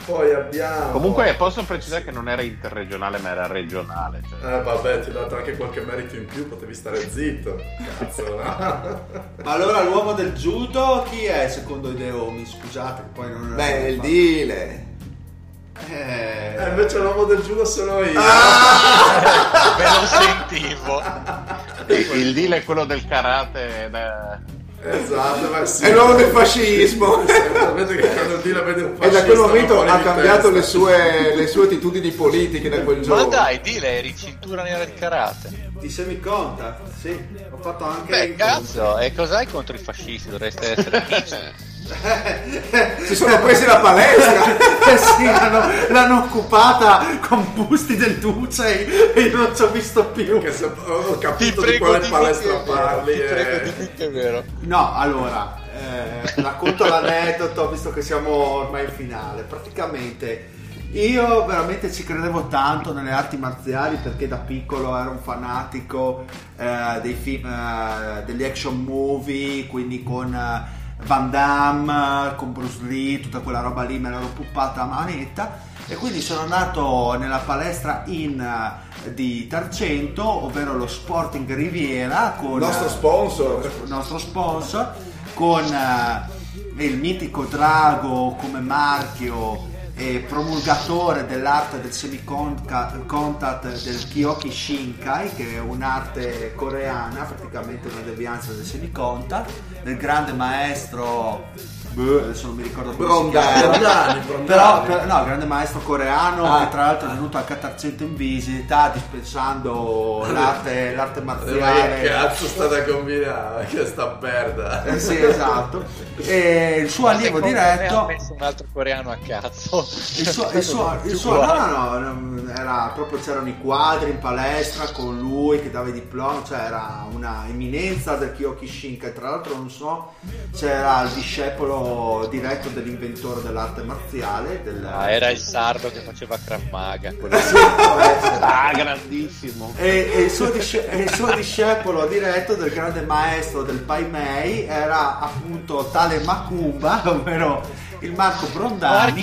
Poi abbiamo... Comunque posso precisare che non era interregionale, ma era regionale. Cioè. Eh vabbè, ti ho dato anche qualche merito in più, potevi stare zitto. Cazzo, no? ma allora l'uomo del judo chi è secondo i Deomi? Scusate, poi non Beh, il dile. E Eh, invece l'uomo del judo sono io. Me lo sentivo. Il, deal è quello del karate. da- Esatto, ma sì. È l'uomo del fascismo. Sapete che quando Dila vede un E da quel momento ha cambiato le sue, le sue attitudini politiche da quel Ma giorno. dai, dile, eri cintura nera di karate. di semiconta, sì, ho fatto anche Beh, cazzo, e cos'hai contro i fascisti? Dovreste essere. Si sono presi la palestra. Eh sì, l'hanno, l'hanno occupata con busti del Duce e io non ci ho visto più. Che se- ho capito di quale di palestra parli. Ti prego eh. di che è vero. No, allora, eh, racconto l'aneddoto visto che siamo ormai in finale. Praticamente io veramente ci credevo tanto nelle arti marziali perché da piccolo ero un fanatico eh, dei film, eh, degli action movie, quindi con eh, Van Damme, con Bruce Lee, tutta quella roba lì me l'ero puppata a manetta. E quindi sono andato nella palestra in eh, di Tarcento, ovvero lo Sporting Riviera con nostro eh, sponsor. il nostro sponsor con eh, il mitico Drago come marchio e promulgatore dell'arte del semicontact del Kyoki Shinkai che è un'arte coreana praticamente una devianza del semicontact del grande maestro boh, adesso non mi ricordo chiama Brondani, Brondani. però, però- no, grande maestro coreano Ah. che tra l'altro è venuto a Tarcento in visita dispensando l'arte, l'arte Eh, Ma che marziale cazzo state a combinare? Che sta merda. eh sì, esatto. E il suo allievo me Ha diretto. messo un altro coreano a cazzo. Il suo, il suo- il suo- no, no, no, era proprio c'erano i quadri in palestra con lui che dava i diplomi, cioè era una eminenza del Kyoki Shinkai. Tra l'altro, non so, c'era il discepolo diretto dell'inventore dell'arte marziale. Del, Ah, era il sardo che faceva Krav Maga. può essere. Ah, grandissimo. E, e il suo disce- e il suo discepolo diretto del grande maestro del Pai Mei era appunto tale Macumba, ovvero il Marco Brondani.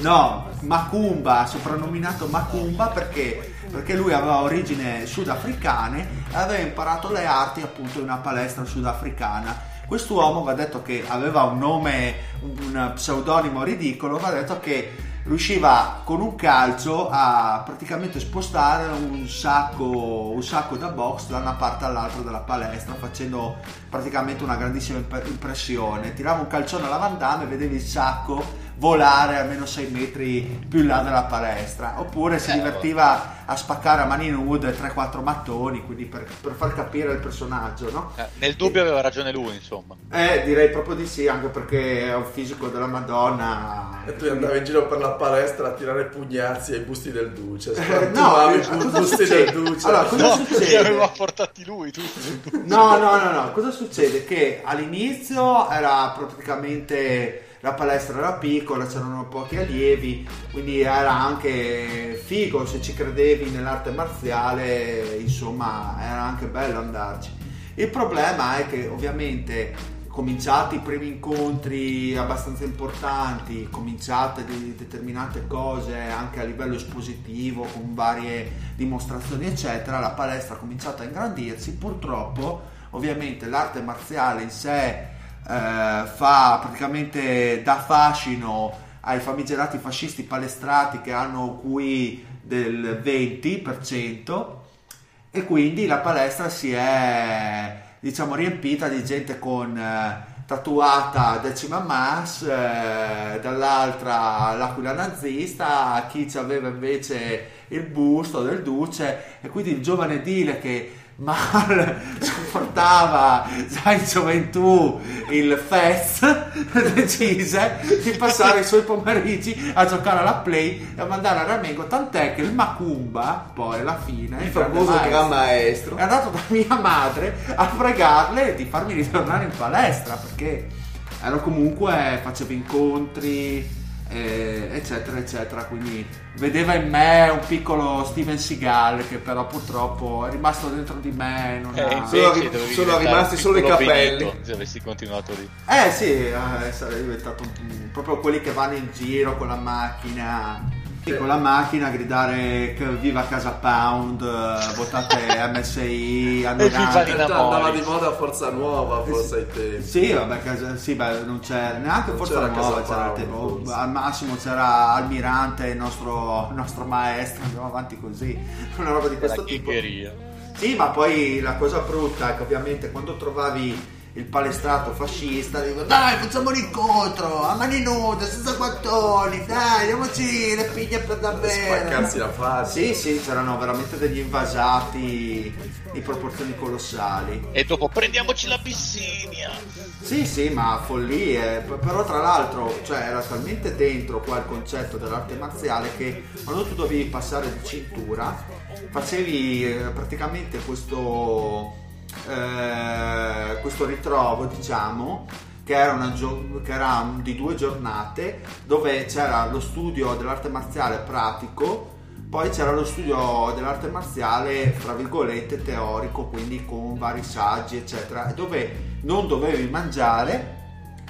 No, Macumba, soprannominato Macumba perché, perché lui aveva origini sudafricane e aveva imparato le arti appunto in una palestra sudafricana. Quest'uomo va detto che aveva un nome, un pseudonimo ridicolo, va detto che riusciva con un calcio a praticamente spostare un sacco, un sacco da box da una parte all'altra della palestra facendo praticamente una grandissima imp- impressione. Tirava un calcione alla Van e vedevi il sacco volare almeno 6 metri più in là della palestra oppure si Eh, divertiva a spaccare a mani nude 3-4 mattoni quindi per, per far capire il personaggio no? Eh, nel dubbio aveva ragione lui, insomma. Eh, direi proprio di sì, anche perché è un fisico della Madonna. E tu andavi in giro per la palestra a tirare pugnazzi ai busti del Duce. Eh, no, eh, i cosa busti del Duce. Allora, cosa No, succede? li aveva portati lui tutti. No, no, no, no, cosa succede? Che all'inizio era praticamente la palestra era piccola, c'erano pochi allievi, quindi era anche figo se ci credevi nell'arte marziale, insomma, era anche bello andarci. Il problema è che ovviamente cominciati i primi incontri abbastanza importanti, cominciate di determinate cose anche a livello espositivo con varie dimostrazioni eccetera, la palestra ha cominciato a ingrandirsi, purtroppo ovviamente l'arte marziale in sé fa praticamente da fascino ai famigerati fascisti palestrati che hanno QI del 20% e quindi la palestra si è diciamo riempita di gente con eh, tatuata decima mass eh, dall'altra l'aquila nazista chi aveva invece il busto del duce e quindi il giovane Dile che mal sopportava già in gioventù il Fest decise di passare i suoi pomeriggi a giocare alla play e a mandare a Ramengo tant'è che il Macumba poi alla fine Il famoso maestro, gran maestro. è andato da mia madre a pregarle di farmi ritornare in palestra perché ero comunque facevo incontri eh, eccetera eccetera quindi vedeva in me un piccolo Steven Seagal che però purtroppo è rimasto dentro di me non Eh, ha- Sono ri- sono rimasti un solo i capelli. Benito, se avessi continuato lì. Eh sì, eh, sarei diventato un- proprio quelli che vanno in giro con la macchina. Sì, Con la macchina a gridare viva Casa Pound, eh, votate MSI, hanno Andava di moda Forza Nuova, forse ai tempi. Sì, vabbè, casa- sì, beh, non c'era neanche Non Forza c'era Nuova, Casa c'era Pound, forse. al massimo c'era Almirante, il nostro, nostro maestro, andiamo avanti così, una roba di La questo tipo. Sì, ma poi la cosa brutta è che ovviamente quando trovavi il palestrato fascista, dico dai facciamo un incontro, a mani nude, senza quattoni, dai, diamoci le piglie per davvero. Spaccarsi la faccia. Sì, sì, c'erano veramente degli invasati di proporzioni colossali. E dopo prendiamoci la piscina. Sì, sì, ma follie. Però tra l'altro, cioè, era talmente dentro qua il concetto dell'arte marziale che quando tu dovevi passare di cintura, facevi eh, praticamente questo, eh, questo ritrovo, diciamo, che era, gio- che era di due giornate, dove c'era lo studio dell'arte marziale pratico, poi c'era lo studio dell'arte marziale, fra virgolette, teorico, quindi con vari saggi, eccetera, dove non dovevi mangiare,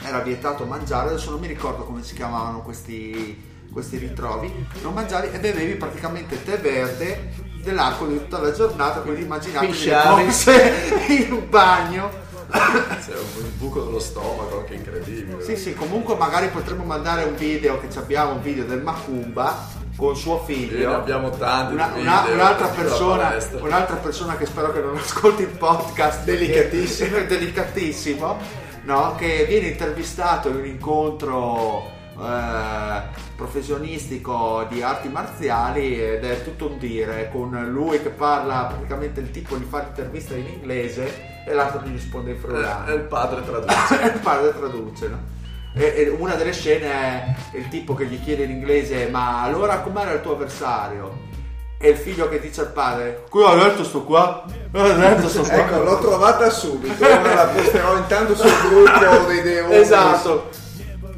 era vietato mangiare, adesso non mi ricordo come si chiamavano questi, questi ritrovi, non mangiavi e bevevi praticamente tè verde nell'arco di tutta la giornata, quindi immaginatevi le cose in un bagno. C'è un buco dello stomaco anche incredibile. Sì, sì, comunque magari potremmo mandare un video, che ci abbiamo un video del Macumba con suo figlio. ne abbiamo tanti Una- una- video un'altra, persona, un'altra persona che spero che non ascolti il podcast delicatissimo, delicatissimo no? che viene intervistato in un incontro eh, professionistico di arti marziali ed è tutto un dire con lui che parla praticamente il tipo gli fa l'intervista in inglese e l'altro gli risponde in Eh, friulano E il padre traduce. il padre traduce, no? E, e una delle scene è il tipo che gli chiede in inglese: Ma allora com'era il tuo avversario? E il figlio che dice al padre: Qui ho letto sto qua, ho letto sto qua. Ecco, l'ho trovata subito. La posterò intanto sul gruppo dei Deoni. Esatto.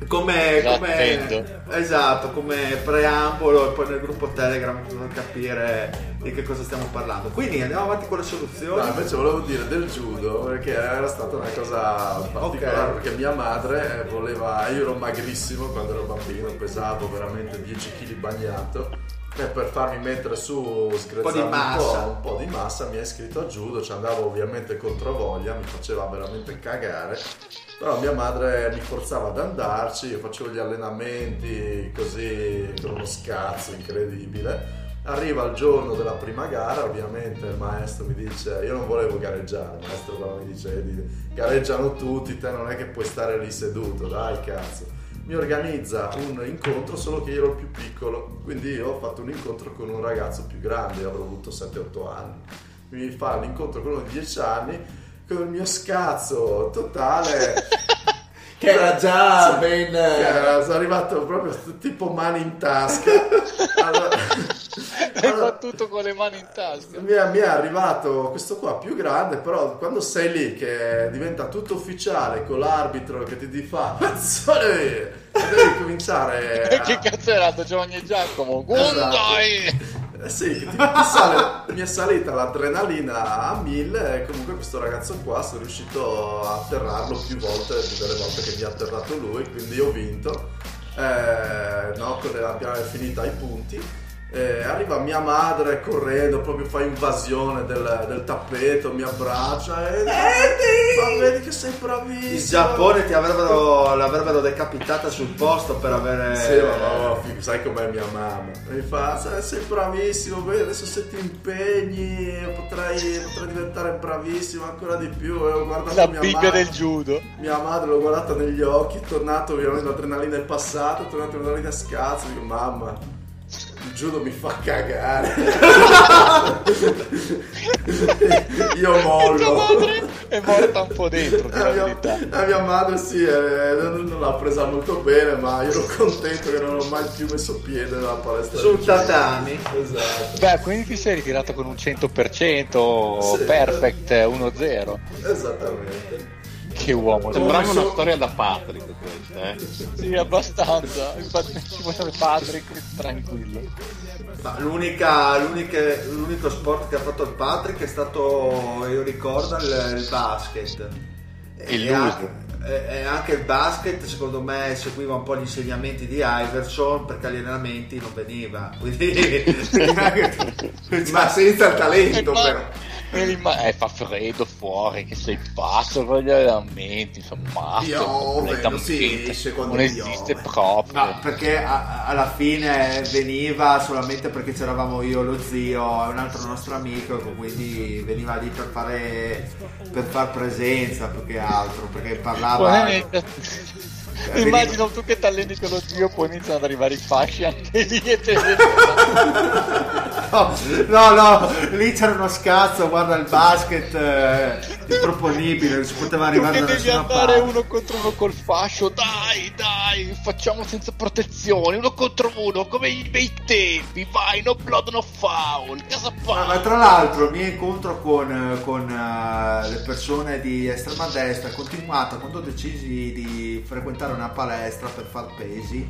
Come, Già come- esatto, come preambolo e poi nel gruppo Telegram per capire di che cosa stiamo parlando. Quindi andiamo avanti con le soluzioni. No, invece volevo dire del judo perché era stata una cosa particolare Ok. perché mia madre eh, voleva io ero magrissimo quando ero bambino pesavo veramente 10 kg bagnato E per farmi mettere su, screzzare un po', massa. un po' di massa, mi ha iscritto a judo, ci andavo ovviamente contro voglia, mi faceva veramente cagare, però mia madre mi forzava ad andarci, io facevo gli allenamenti così con uno scazzo incredibile. Arriva il giorno della prima gara, ovviamente il maestro mi dice, io non volevo gareggiare, il maestro però mi dice, "Edi, gareggiano tutti, te non è che puoi stare lì seduto, dai cazzo mi organizza un incontro solo che io ero il più piccolo. Quindi io ho fatto un incontro con un ragazzo più grande avrò avuto 7-8 anni. Mi fa l'incontro con uno di 10 anni con il mio scazzo totale. Che era già ben... Che era- arrivato proprio tipo mani in tasca. Allora, Hai allora, battuto con le mani in tasca. mi è, mi è arrivato questo qua più grande, però quando sei lì che diventa tutto ufficiale con l'arbitro che ti fa devi, devi cominciare a... che cazzo era stato Giovanni e Giacomo? Esatto. Gundai! Eh sì, ti, ti sale- mi è salita l'adrenalina a mille e comunque questo ragazzo qua sono riuscito a atterrarlo più volte delle volte che mi ha atterrato lui, quindi ho vinto. Eh, no, con- abbiamo finito ai punti. Eh, arriva mia madre correndo, proprio fa invasione del, del tappeto, mi abbraccia e ma vedi che sei bravissimo. In Giappone ti avrebbero, l'avrebbero decapitata sul posto per avere... Sì, ma no, sai com'è mia mamma? Mi fa, "Sai, sei bravissimo, vedi, adesso se ti impegni potrai, potrai diventare bravissimo ancora di più. E ho guardato La mia Bibbia madre, del judo. mia madre l'ho guardata negli occhi, è tornato ovviamente l'adrenalina è passata, è tornato l'adrenalina a scazzo, dico mamma. Il judo mi fa cagare. Io Tua mollo. madre è morta un po' dentro, La mia, la mia madre sì, eh, non, l'ha presa molto bene, ma io ero contento che non ho mai più messo piede nella palestra. Sul tatami. Esatto, Beh, quindi ti sei ritirato con un 100% Sì. perfect 1-0. esattamente. Che uomo. Sembrava una storia da Patrick questa, eh. Sì, abbastanza. Infatti ci vuole Patrick tranquillo. Ma l'unica, l'unica- l'unico sport che ha fatto il Patrick è stato, io ricordo, il, il basket. E, loser. anche, e- e anche il basket, secondo me, seguiva un po' gli insegnamenti di Iverson perché agli allenamenti non veniva. Quindi, Ma senza il talento però. Eh, fa freddo fuori, che sei pazzo con gli allenamenti, insomma, Piove, non si completamente. esce quando non esiste piove. proprio. No, perché a- alla fine veniva solamente perché c'eravamo io, lo zio e un altro nostro amico, quindi veniva lì per fare per far presenza più che altro, perché parlava. Immagino tu che ti alleni con lo zio, poi iniziano ad arrivare i fasci anche lì e te No, no, no, lì c'era uno scazzo, guarda il basket eh, improponibile, non si poteva arrivare da nessuna andare parte. uno contro uno col fascio, dai, dai, facciamo senza protezioni, uno contro uno, come i bei tempi, vai, no blood, no foul, cosa Ma, ma tra l'altro il mio incontro con, con, eh, le persone di estrema destra è continuato quando ho deciso di frequentare una palestra per far pesi,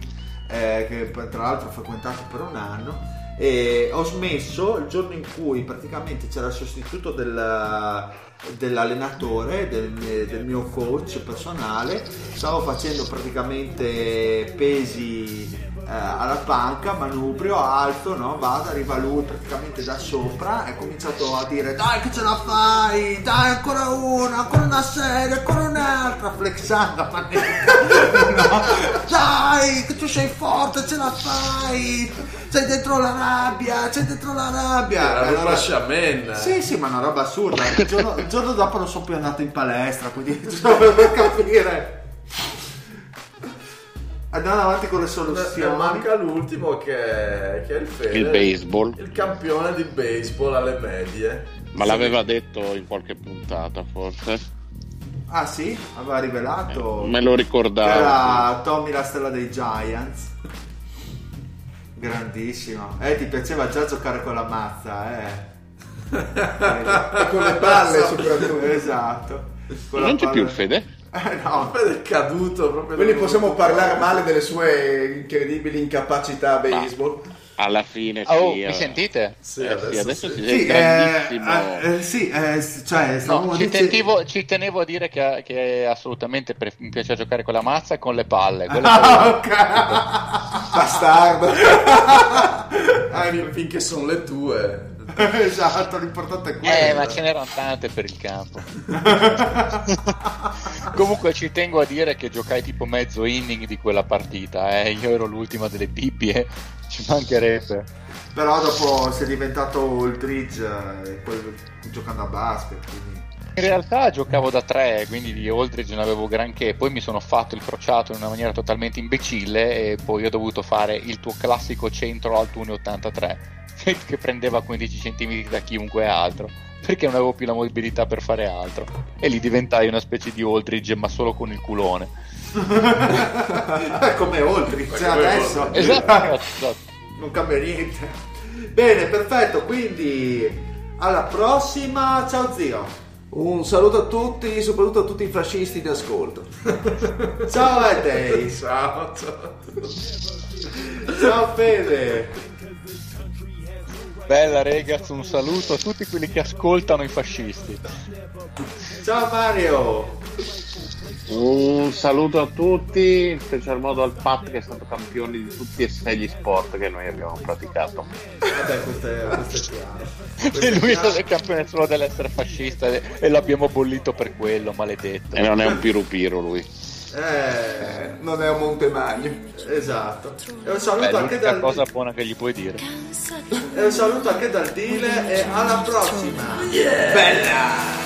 eh, che tra l'altro ho frequentato per un anno, e ho smesso il giorno in cui praticamente c'era il sostituto del- dell'allenatore, del, del mio coach personale, stavo facendo praticamente pesi eh, alla panca, manubrio, alto, no? Vado, arriva lui praticamente da sopra e ha cominciato a dire dai che ce la fai, dai ancora una, ancora una serie, ancora un'altra, flexando a manetta, no? Dai che tu sei forte, ce la fai, sei dentro la rabbia, c'è dentro la rabbia. Era allora- fasciamen. sì, sì, ma una roba assurda. Il giorno, il giorno dopo non sono più andato in palestra, quindi per capire. Andiamo avanti con le soluzioni. manca l'ultimo che, che è il Fede, Il baseball. il campione di baseball alle medie. Ma l'aveva detto in qualche puntata, forse. Ah sì? Aveva rivelato. Me lo ricordavo. Era Tommy la stella dei Giants. Grandissimo. Eh, ti piaceva già giocare con la mazza, eh. E con le palle soprattutto. Esatto. Con Non c'è più il palla- Fede? Eh, no. È caduto proprio. Quindi possiamo parlare male delle sue incredibili incapacità a baseball. Alla fine sì. Oh, eh. mi sentite? Sì, Eh, adesso sì, adesso sì. sì, Sì, è grandissimo. eh, eh, sì, eh, cioè, No, ci, dice- tenevo, ci tenevo a dire che, che assolutamente pre- mi piace giocare con la mazza e con le palle. Ah, ok. Bastardo. Ah, fin- finché sono le tue. esatto, l'importante è quello. Eh, ma ce n'erano tante per il campo. Comunque ci tengo a dire che giocai tipo mezzo inning di quella partita, eh. Io ero l'ultima delle bibbie, ci mancherebbe. Però dopo sei diventato Aldridge eh, poi giocando a basket, quindi... In realtà giocavo da tre, quindi di Aldridge non avevo granché, poi mi sono fatto il crociato in una maniera totalmente imbecille e poi ho dovuto fare il tuo classico centro alto 1,83 che prendeva 15 cm da chiunque altro perché non avevo più la mobilità per fare altro e lì diventai una specie di Aldridge ma solo con il culone. Come Aldridge Come adesso. Esatto, esatto. non cambia niente. Bene, perfetto, quindi alla prossima. Ciao zio. Un saluto a tutti, soprattutto a tutti i fascisti in ascolto. Ciao Edei. Ciao, ciao. Ciao Fede. Bella ragazzi, un saluto a tutti quelli che ascoltano i fascisti. Ciao Mario. Un saluto a tutti, in special modo al Pat che è stato campione di tutti e sei gli sport che noi abbiamo praticato. Vabbè, questo è, questo è chiaro. Questo E lui è stato il campione solo dell'essere fascista e e l'abbiamo bollito per quello, maledetto. E non è un piru piru lui. Eh, Non è un Montemagno. esatto. E un Beh, saluto anche l'unica dal cosa buona che gli puoi dire. Un saluto anche dal Dile e alla prossima. Every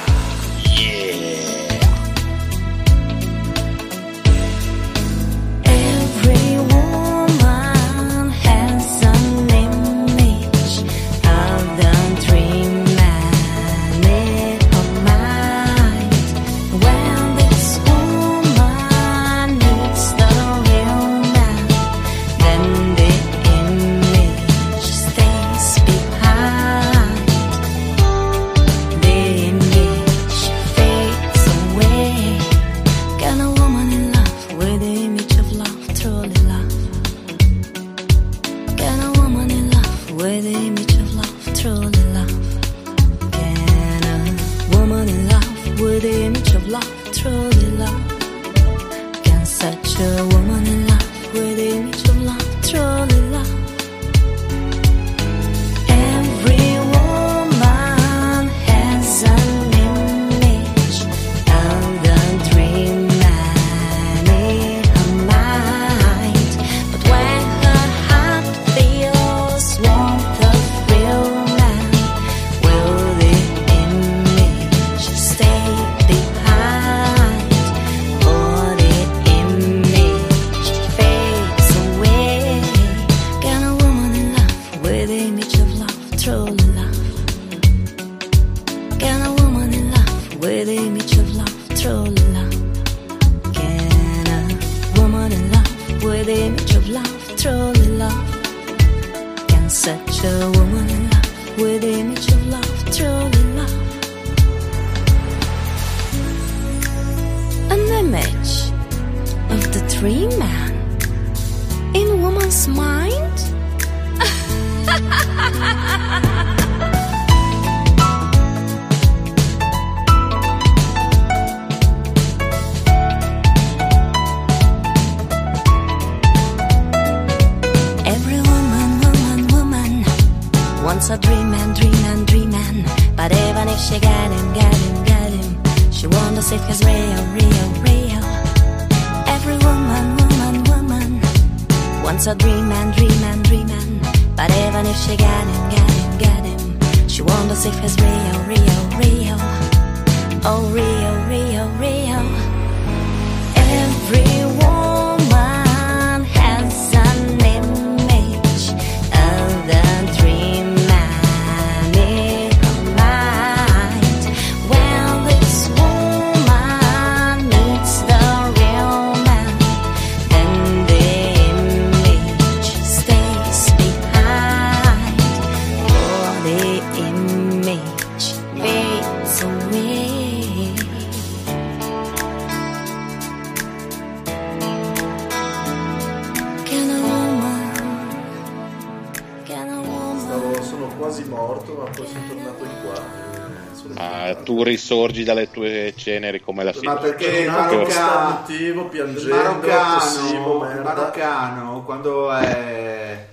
risorgi dalle tue ceneri come la Ma perché il maroccano, starnutivo, il piangendo, maroccano, il maroccano quando è,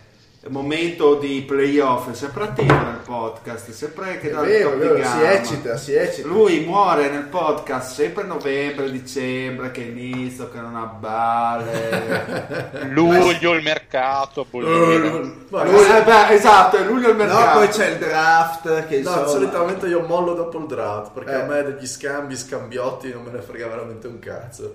momento di playoff è sempre attivo nel podcast, è sempre che È vero, è vero, si eccita, si eccita. Lui muore nel podcast sempre novembre, dicembre, che inizio, che non ha balle. Luglio il mercato bollire. Ma Lui- eh, beh, esatto, il No, mercato. poi c'è il draft che No, insomma- solitamente io mollo dopo il draft perché Eh. a me degli scambi scambiotti non me ne frega veramente un cazzo.